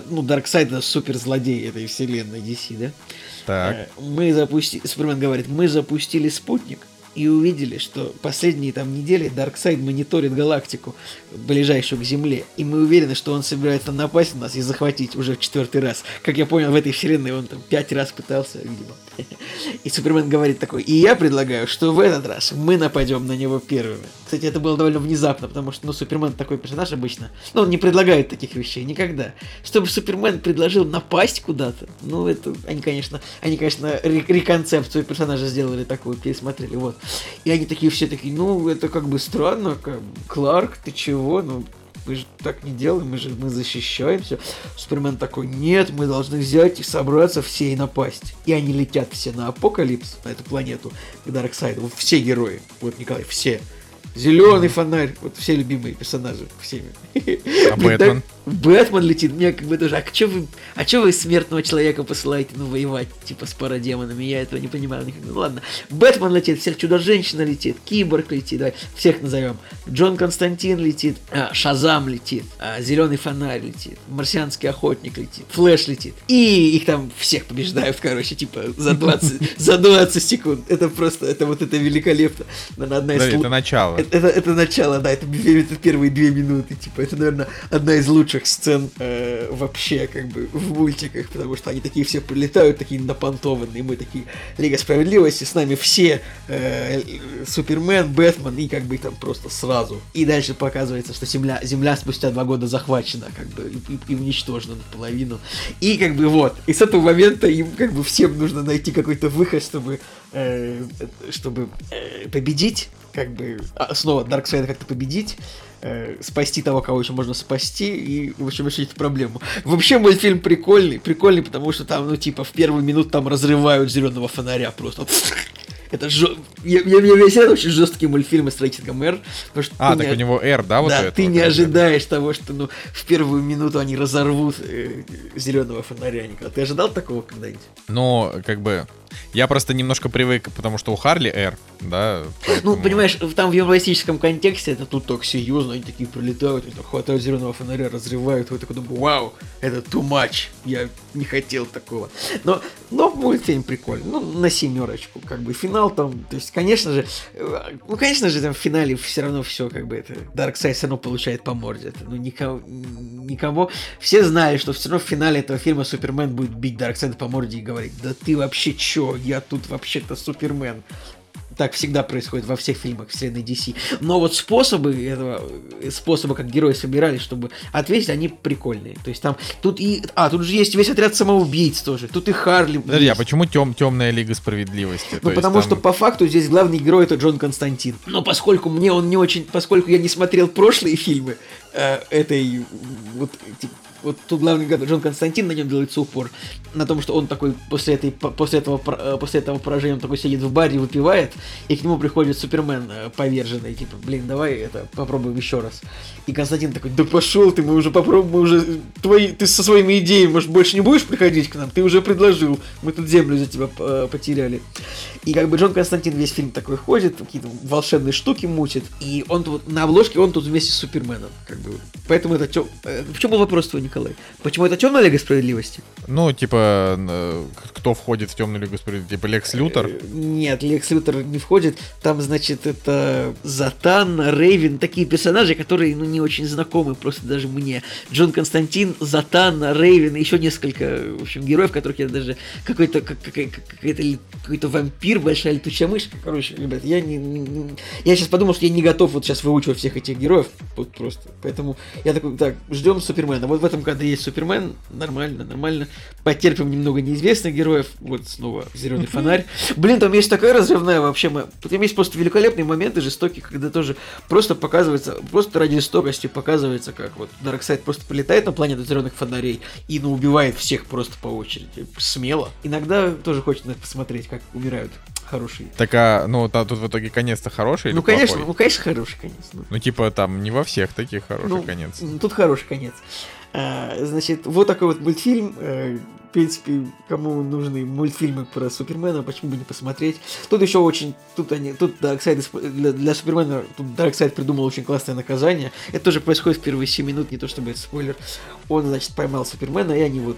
ну, Дарксайд это суперзлодей этой вселенной DC, да? Так. Э, мы запустили, Супермен говорит, мы запустили спутник, и увидели, что последние там недели Дарксайд мониторит галактику, ближайшую к Земле, и мы уверены, что он собирается напасть на нас и захватить уже в четвертый раз. Как я понял, в этой вселенной он там пять раз пытался, видимо. И Супермен говорит такой, и я предлагаю, что в этот раз мы нападем на него первыми. Кстати, это было довольно внезапно, потому что, ну, Супермен такой персонаж обычно, ну, он не предлагает таких вещей никогда. Чтобы Супермен предложил напасть куда-то, ну, это, они, конечно, они, конечно, реконцепцию персонажа сделали такую, пересмотрели, вот. И они такие все такие, ну, это как бы странно, как Кларк, ты чего? Ну, мы же так не делаем, мы же мы защищаемся. Супермен такой, нет, мы должны взять и собраться все и напасть. И они летят все на Апокалипс, на эту планету, к Дарксайду. Вот все герои, вот Николай, все. Зеленый фонарь, вот все любимые персонажи всеми. А Бэтмен? Бэтмен летит, мне как бы тоже, а что вы, а что вы смертного человека посылаете, ну, воевать, типа, с парадемонами, я этого не понимаю никогда. Ну, ладно, Бэтмен летит, всех Чудо-женщина летит, Киборг летит, давай, всех назовем. Джон Константин летит, а, Шазам летит, а, Зеленый фонарь летит, Марсианский охотник летит, Флэш летит, и их там всех побеждают, короче, типа, за 20, за 20 секунд. Это просто, это вот это великолепно. Одна из... Это начало. Это, это, это начало, да, это, это первые две минуты, типа, это, наверное, одна из лучших сцен э, вообще, как бы, в мультиках, потому что они такие все прилетают, такие напонтованные, мы такие, Лига Справедливости, с нами все, э, Супермен, Бэтмен, и как бы там просто сразу. И дальше показывается, что Земля, Земля спустя два года захвачена, как бы, и, и уничтожена наполовину. И как бы вот, и с этого момента им как бы всем нужно найти какой-то выход, чтобы, э, чтобы э, победить, как бы а, снова Дарксайда как-то победить, э, спасти того, кого еще можно спасти, и, в общем, решить проблему. Вообще, мультфильм прикольный, прикольный, потому что там, ну, типа, в первую минуту там разрывают зеленого фонаря просто. Это жё... я, я, я весь очень жесткие мультфильмы с рейтингом R. Что а, так не... у него R, да, вот Да, это, ты не ожидаешь того, что ну, в первую минуту они разорвут э, зеленого фонаря. Ты ожидал такого когда-нибудь? Ну, как бы, я просто немножко привык, потому что у Харли R, да. Ну, поэтому... Ну, понимаешь, там в юмористическом контексте это тут так серьезно, они такие прилетают, они хватают зеленого фонаря, разрывают, вы такой думаете, вау, это too much, я не хотел такого. Но, но мультфильм прикольный, ну, на семерочку, как бы, финал там, то есть, конечно же, э, ну, конечно же, там в финале все равно все, как бы, это, Darkseid все равно получает по морде, это, ну, никого, никого, все знали, что все равно в финале этого фильма Супермен будет бить Дарксайда по морде и говорить, да ты вообще чё, чё, я тут вообще-то Супермен. Так всегда происходит во всех фильмах вселенной DC. Но вот способы этого, способы, как герои собирались, чтобы ответить, они прикольные. То есть там, тут и, а, тут же есть весь отряд самоубийц тоже. Тут и Харли. Подожди, а почему тем, темная лига справедливости? Ну, То потому там... что по факту здесь главный герой это Джон Константин. Но поскольку мне он не очень, поскольку я не смотрел прошлые фильмы э, этой вот типа, вот тут главный Джон Константин, на нем делается упор, на том, что он такой после, этой, после, этого, э, после этого поражения, он такой сидит в баре, выпивает, и к нему приходит Супермен э, поверженный, типа, блин, давай это попробуем еще раз. И Константин такой, да пошел ты, мы уже попробуем, мы уже, твои, ты со своими идеями, может, больше не будешь приходить к нам? Ты уже предложил, мы тут землю за тебя э, потеряли. И как бы Джон Константин весь фильм такой ходит, какие-то волшебные штуки мутит, и он тут, на обложке он тут вместе с Суперменом, как бы. Поэтому это, тё... в чем был вопрос твой, Николай? Почему это темная Лига Справедливости? Ну, типа, э, кто входит в темную Лигу Справедливости? Типа Лекс Лютер? Э, нет, Лекс Лютер не входит. Там, значит, это Затан, Рейвен, такие персонажи, которые, ну, не очень знакомы просто даже мне. Джон Константин, Затан, Рейвен, еще несколько, в общем, героев, которых я даже... Какой-то какой-то какой-то вампир, большая летучая мышь. Короче, ребят, я не, не... Я сейчас подумал, что я не готов вот сейчас выучивать всех этих героев. Вот просто. Поэтому я такой, так, ждем Супермена. Вот в этом году есть Супермен, нормально, нормально. Потерпим немного неизвестных героев. Вот снова зеленый фонарь. Блин, там есть такая разрывная вообще. Там есть просто великолепные моменты жестокие, когда тоже просто показывается, просто ради жестокости показывается, как вот Дарксайд просто полетает на планету зеленых фонарей и ну, убивает всех просто по очереди. Смело. Иногда тоже хочется посмотреть, как умирают хороший. Так, а, ну, та, тут в итоге конец-то хороший Ну, конечно, плохой? ну, конечно, хороший конец. Ну. ну, типа, там не во всех таких хороший ну, конец. Тут хороший конец. А, значит, вот такой вот мультфильм. Э, в принципе, кому нужны мультфильмы про Супермена, почему бы не посмотреть. Тут еще очень, тут они, тут Дарксайд для, для Супермена, тут Дарксайд придумал очень классное наказание. Это тоже происходит в первые 7 минут, не то чтобы это спойлер. Он, значит, поймал Супермена, и они вот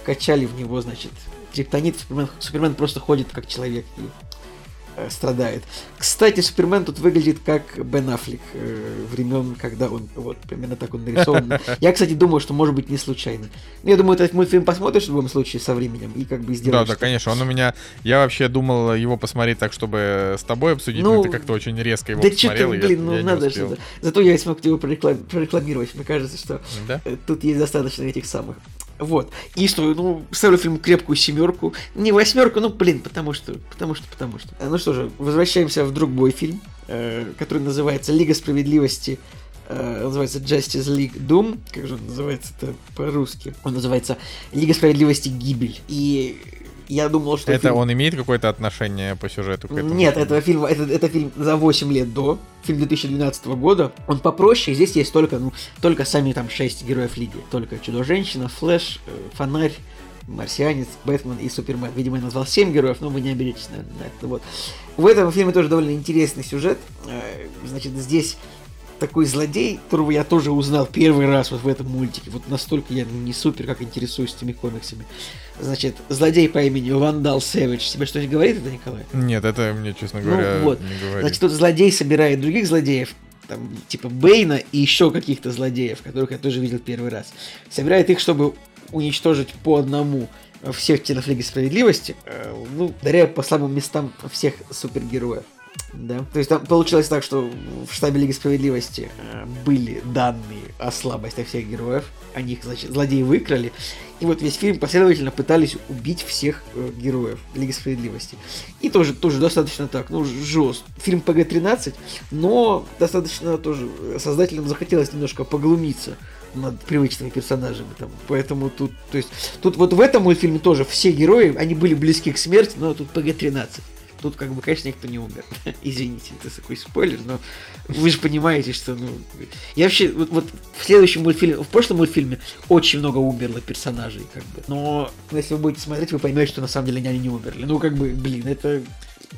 вкачали в него, значит, криптонит. Супермен, Супермен просто ходит как человек и Э, страдает. Кстати, Супермен тут выглядит как Бен Аффлек э, времен, когда он, вот, примерно так он нарисован. Я, кстати, думаю, что может быть не случайно. Но я думаю, этот мультфильм посмотришь в любом случае со временем и как бы сделаешь. Да, да, конечно. Он у меня, я вообще думал его посмотреть так, чтобы с тобой обсудить, ну, но ты как-то очень резко его да посмотрел. Да блин, ну я надо что-то. Зато я смог его прорекламировать. Мне кажется, что да? тут есть достаточно этих самых вот. И что, ну, ставлю фильм крепкую семерку. Не восьмерку, ну, блин, потому что, потому что, потому что. Ну что же, возвращаемся в другой фильм, э, который называется Лига справедливости. Э, называется Justice League Doom. Как же он называется это по-русски? Он называется Лига справедливости Гибель. И я думал, что... Это фильм... он имеет какое-то отношение по сюжету к этому? Нет, это фильм, это, это фильм за 8 лет до, фильм 2012 года. Он попроще, здесь есть только, ну, только сами там 6 героев Лиги. Только Чудо-женщина, Флэш, э, Фонарь, Марсианец, Бэтмен и Супермен. Видимо, я назвал 7 героев, но вы не обидитесь, наверное, на это. Вот. В этом фильме тоже довольно интересный сюжет. Э, значит, здесь такой злодей, которого я тоже узнал первый раз вот в этом мультике. Вот настолько я не супер как интересуюсь этими комиксами. Значит, злодей по имени Вандал Сэвидж. Тебе что-нибудь говорит это, Николай? Нет, это мне, честно говоря, ну, вот. не говорит. Значит, тут злодей собирает других злодеев, там, типа Бейна и еще каких-то злодеев, которых я тоже видел первый раз. Собирает их, чтобы уничтожить по одному всех членов Лиги Справедливости, э, ну, даря по слабым местам всех супергероев. Да. То есть там получилось так, что в штабе Лиги Справедливости э, были данные о слабостях всех героев. Они их, значит, злодеи выкрали. И вот весь фильм последовательно пытались убить всех э, героев Лиги Справедливости. И тоже, тоже достаточно так, ну, жестко. Фильм ПГ-13, но достаточно тоже создателям захотелось немножко поглумиться над привычными персонажами. Там. Поэтому тут, то есть, тут вот в этом мультфильме тоже все герои, они были близки к смерти, но тут ПГ-13. Тут, как бы, конечно, никто не умер. Извините, это такой спойлер, но вы же понимаете, что, ну... Я вообще, вот, вот в следующем мультфильме, в прошлом мультфильме очень много умерло персонажей, как бы. Но если вы будете смотреть, вы поймете, что на самом деле они не умерли. Ну, как бы, блин, это...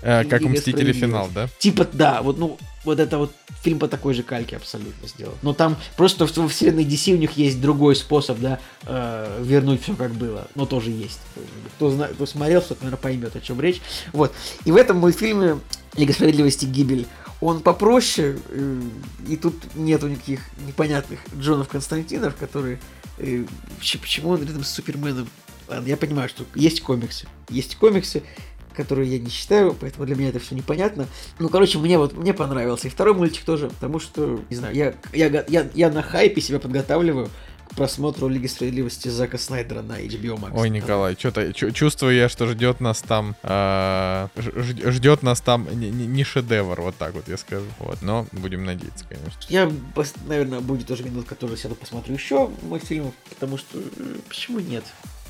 Э, как Мстители финал, да? Типа, да, вот, ну, вот это вот фильм по такой же кальке абсолютно сделан. Но там просто в, в вселенной DC у них есть другой способ, да, э, вернуть все как было. Но тоже есть. Кто, зна, кто смотрел, тот, наверное, поймет, о чем речь. Вот. И в этом мультфильме Лига справедливости гибель он попроще, э, и тут нету никаких непонятных Джонов Константинов, которые... Э, почему он рядом с Суперменом? Ладно, я понимаю, что есть комиксы. Есть комиксы, которую я не читаю, поэтому для меня это все непонятно. Ну, короче, мне вот мне понравился. И второй мультик тоже, потому что, не знаю, я, я, я, я на хайпе себя подготавливаю к просмотру Лиги Справедливости Зака Снайдера на HBO Max. Ой, Николай, что-то чувствую я, что ждет нас там э, ждет нас там не, не шедевр, вот так вот я скажу. Вот, но будем надеяться, конечно. Я, наверное, будет тоже минут, который сяду посмотрю еще мультфильмов, потому что почему нет?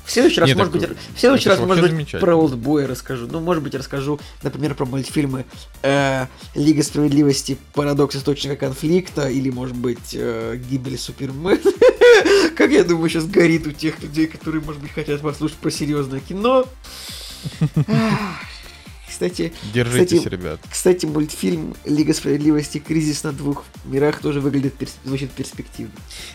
В следующий раз, Нет, может так, быть, в следующий раз, может быть, про Олдбоя расскажу. Ну, может быть, расскажу, например, про мультфильмы э, Лига справедливости, Парадокс источника конфликта, или, может быть, э, Гибель Супермена. Как я думаю, сейчас горит у тех людей, которые, может быть, хотят послушать про серьезное кино. Кстати, Держитесь, кстати, ребят. Кстати, мультфильм Лига справедливости Кризис на двух мирах тоже выглядит звучит перспективно.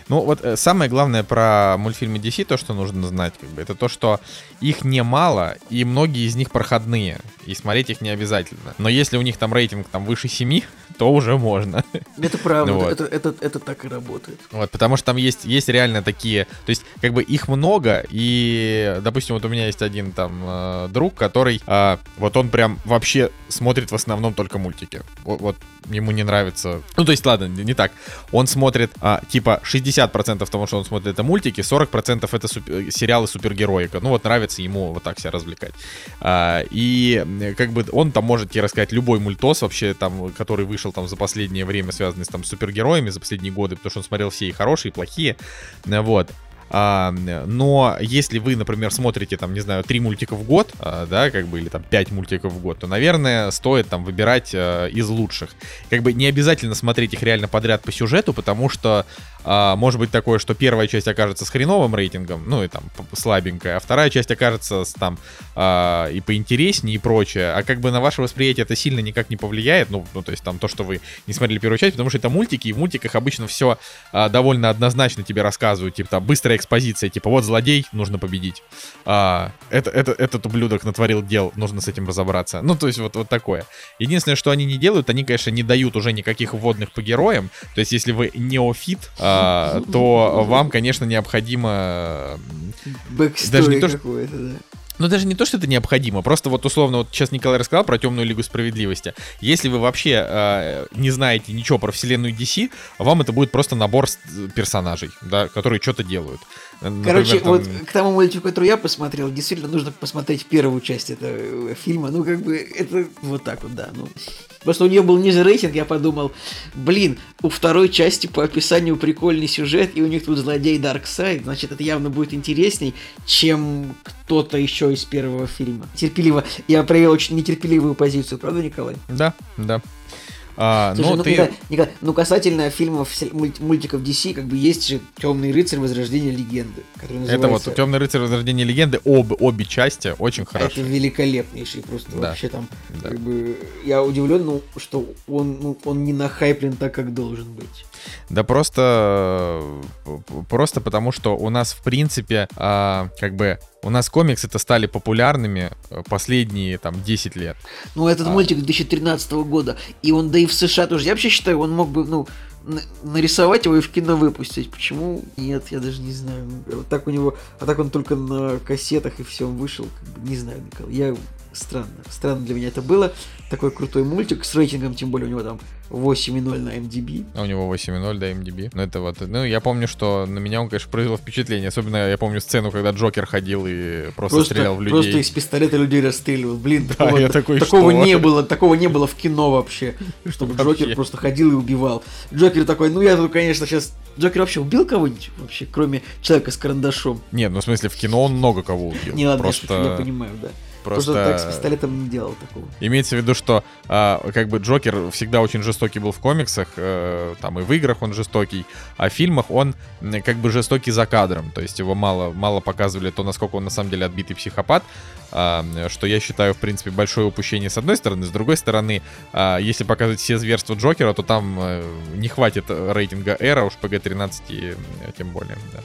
Ну, вот э, самое главное про мультфильмы DC, то, что нужно знать, как бы, это то, что их немало, и многие из них проходные. И смотреть их не обязательно. Но если у них там рейтинг там выше 7, то уже можно. Это правда, вот. это, это, это так и работает. Вот, потому что там есть, есть реально такие, то есть как бы их много, и, допустим, вот у меня есть один там э, друг, который, э, вот он прям вообще смотрит в основном только мультики. Вот, вот ему не нравится, ну то есть ладно, не так, он смотрит а, типа 60% того, что он смотрит это мультики, 40% это супер, сериалы супергероика, ну вот нравится ему вот так себя развлекать. А, и как бы он там может тебе рассказать любой мультос вообще там, который вышел там за последнее время, связанный с там супергероями за последние годы, потому что он смотрел все и хорошие, и плохие, вот. А, но если вы, например, смотрите, там, не знаю, три мультика в год, а, да, как бы, или там пять мультиков в год, то, наверное, стоит там выбирать а, из лучших. Как бы не обязательно смотреть их реально подряд по сюжету, потому что а, может быть такое, что первая часть окажется с хреновым рейтингом, ну и там слабенькая, а вторая часть окажется с, там а, и поинтереснее и прочее. А как бы на ваше восприятие это сильно никак не повлияет, ну, ну то есть там то, что вы не смотрели первую часть, потому что это мультики, и в мультиках обычно все а, довольно однозначно тебе рассказывают, типа там быстрая экспозиция, типа вот злодей, нужно победить. А, это, это, этот ублюдок натворил дел, нужно с этим разобраться. Ну, то есть вот, вот такое. Единственное, что они не делают, они, конечно, не дают уже никаких вводных по героям. То есть если вы неофит, а, то вам, конечно, необходимо... Даже не то, что... да. Ну, даже не то, что это необходимо, просто вот условно, вот сейчас Николай рассказал про темную Лигу Справедливости. Если вы вообще э, не знаете ничего про вселенную DC, вам это будет просто набор персонажей, да, которые что-то делают. Например, Короче, там... вот к тому мультику, который я посмотрел, действительно нужно посмотреть первую часть этого фильма. Ну, как бы, это вот так вот, да. Ну, Просто у нее был ниже рейтинг, я подумал, блин, у второй части по описанию прикольный сюжет, и у них тут злодей Дарксайд, значит, это явно будет интересней, чем кто-то еще из первого фильма. Терпеливо. Я проявил очень нетерпеливую позицию, правда, Николай? Да, да. А, Слушай, ну, ну, ты... Николай, Николай, ну, касательно фильмов, мультиков DC, как бы есть же Темный рыцарь Возрождение легенды, который Это называется... вот Темный рыцарь Возрождение легенды, об, обе части очень Это хорошо. великолепнейший просто Да. вообще там. Да. Как бы я удивлен, ну, что он, ну, он не нахайплен так, как должен быть. Да просто, э, просто потому, что у нас, в принципе, а, как бы, у нас комиксы-то стали популярными э, последние, там, 10 лет. Ну, этот А. мультик 2013 года, и он, да и в США тоже. Я вообще считаю, он мог бы, ну, на- нарисовать его и в кино выпустить. Почему нет, я даже не знаю. Вот так у него, а так он только на кассетах и все вышел. Как бы, не знаю, Николай. Я странно. Странно для меня это было. Такой крутой мультик с рейтингом, тем более у него там 8,0 на MDB. А у него 8.0, да, MDB. Ну, это вот, ну, я помню, что на меня он, конечно, произвел впечатление. Особенно я помню сцену, когда Джокер ходил и просто, стрелял в людей. Просто из пистолета людей расстреливал. Блин, Да, такого, я такой, такого что? не было, такого не было в кино вообще, чтобы. Джокер просто ходил и убивал. Джокер такой, ну я тут, конечно, сейчас... Джокер вообще убил кого-нибудь вообще, кроме человека с карандашом? Нет, ну, в смысле, в кино он много кого убил. Не ладно, просто... я понимаю, да. Просто- так с пистолетом не делал такого. Имеется в виду, что а, как бы Джокер всегда очень жестокий был в комиксах, э, там и в играх он жестокий, а в фильмах он м, как бы жестокий за кадром, то есть его мало, мало показывали то, насколько он на самом деле отбитый психопат, а, что я считаю, в принципе, большое упущение с одной стороны, с другой стороны, а, если показывать все зверства Джокера, то там э, не хватит рейтинга R, а уж PG-13 и, э, тем более, да.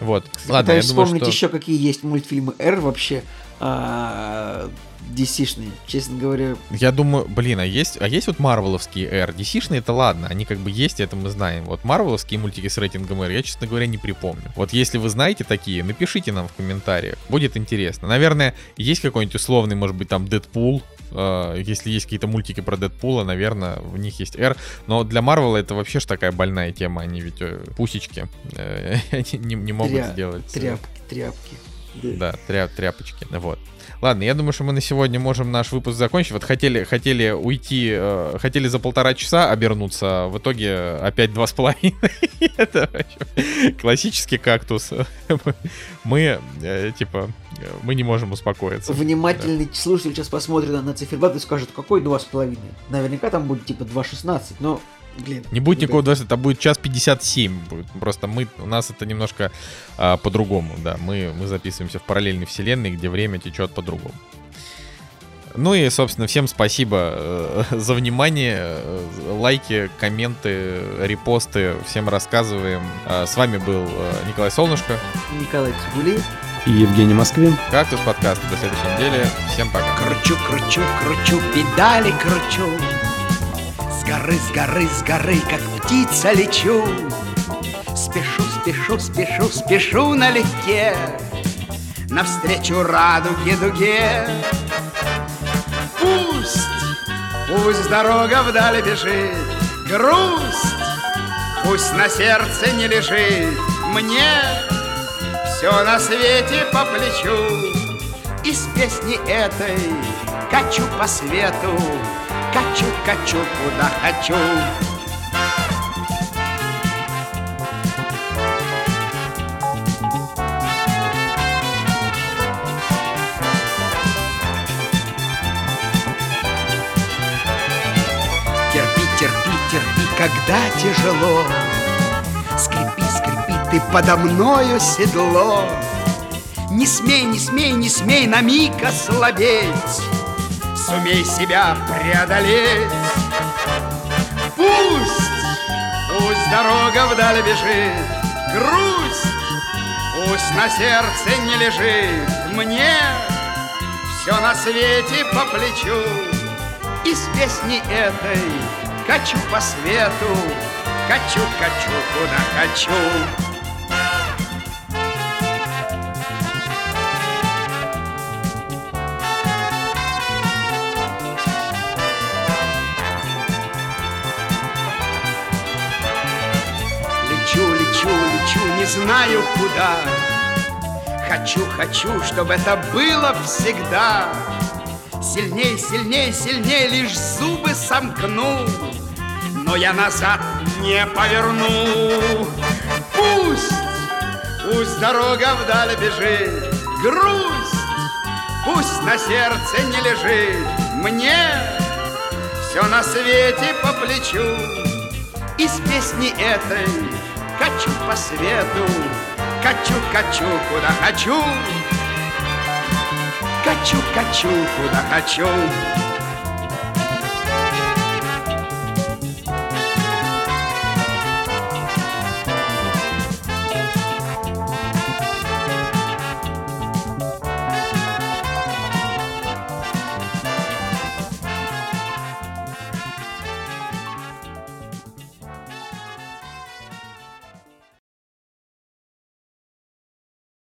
Вот. Ладно, я Пытаюсь думаю, вспомнить что... еще, какие есть мультфильмы R вообще, а, DC-шные, честно говоря. Я думаю, блин, а есть, а есть вот марвеловские R? DC-шные это ладно, они как бы есть, это мы знаем. Вот марвеловские мультики с рейтингом R, я, честно говоря, не припомню. Вот если вы знаете такие, напишите нам в комментариях, будет интересно. Наверное, есть какой-нибудь условный, может быть, там Дэдпул, э, если есть какие-то мультики про Дэдпула, наверное, в них есть R. Но для Марвела это вообще ж такая больная тема, они ведь э, пусечки э, не, не могут Тря- сделать. э, Тряпки, тряпки. Да, тря- тряпочки. Вот. Ладно, я думаю, что мы на сегодня можем наш выпуск закончить. Вот хотели, хотели уйти, э, хотели за полтора часа обернуться, а в итоге опять два с половиной. Это классический кактус. Мы, э, типа, мы не можем успокоиться. Внимательный слушатель сейчас посмотрит на циферблат и скажет, какой 2,5? Наверняка там будет типа 2,16, но, блин. Не будет никакого даже, это будет час 57 будет. Просто мы, у нас это немножко а, по-другому, да. Мы, мы записываемся в параллельной вселенной, где время течет по-другому. Ну и, собственно, всем спасибо э, за внимание. э, Лайки, комменты, репосты. Всем рассказываем. А, С вами был э, Николай Солнышко. Николай Цигулиев. И Евгений Москвин. Кактус подкаст. До следующей недели. Всем пока. Кручу, кручу, кручу, педали кручу горы, с горы, с горы, как птица лечу. Спешу, спешу, спешу, спешу налегке Навстречу радуге дуге. Пусть, пусть дорога вдали бежит Грусть, пусть на сердце не лежит. Мне все на свете по плечу и с песни этой качу по свету, качу, качу, куда хочу. Терпи, терпи, терпи, когда тяжело. Скрипи, скрипи, ты подо мною седло. Не смей, не смей, не смей на миг ослабеть Сумей себя преодолеть. Пусть, пусть дорога вдаль бежит Грусть, пусть на сердце не лежит. Мне все на свете по плечу И с песни этой качу по свету Качу, качу, куда хочу знаю куда. Хочу, хочу, чтобы это было всегда. Сильней, сильней, сильней, лишь зубы сомкну Но я назад не поверну. Пусть, пусть дорога вдаль бежит Грусть, пусть на сердце не лежит. Мне Все на свете по плечу Из песни этой Качу по свету Качу, качу, куда хочу. Качу, качу, куда хочу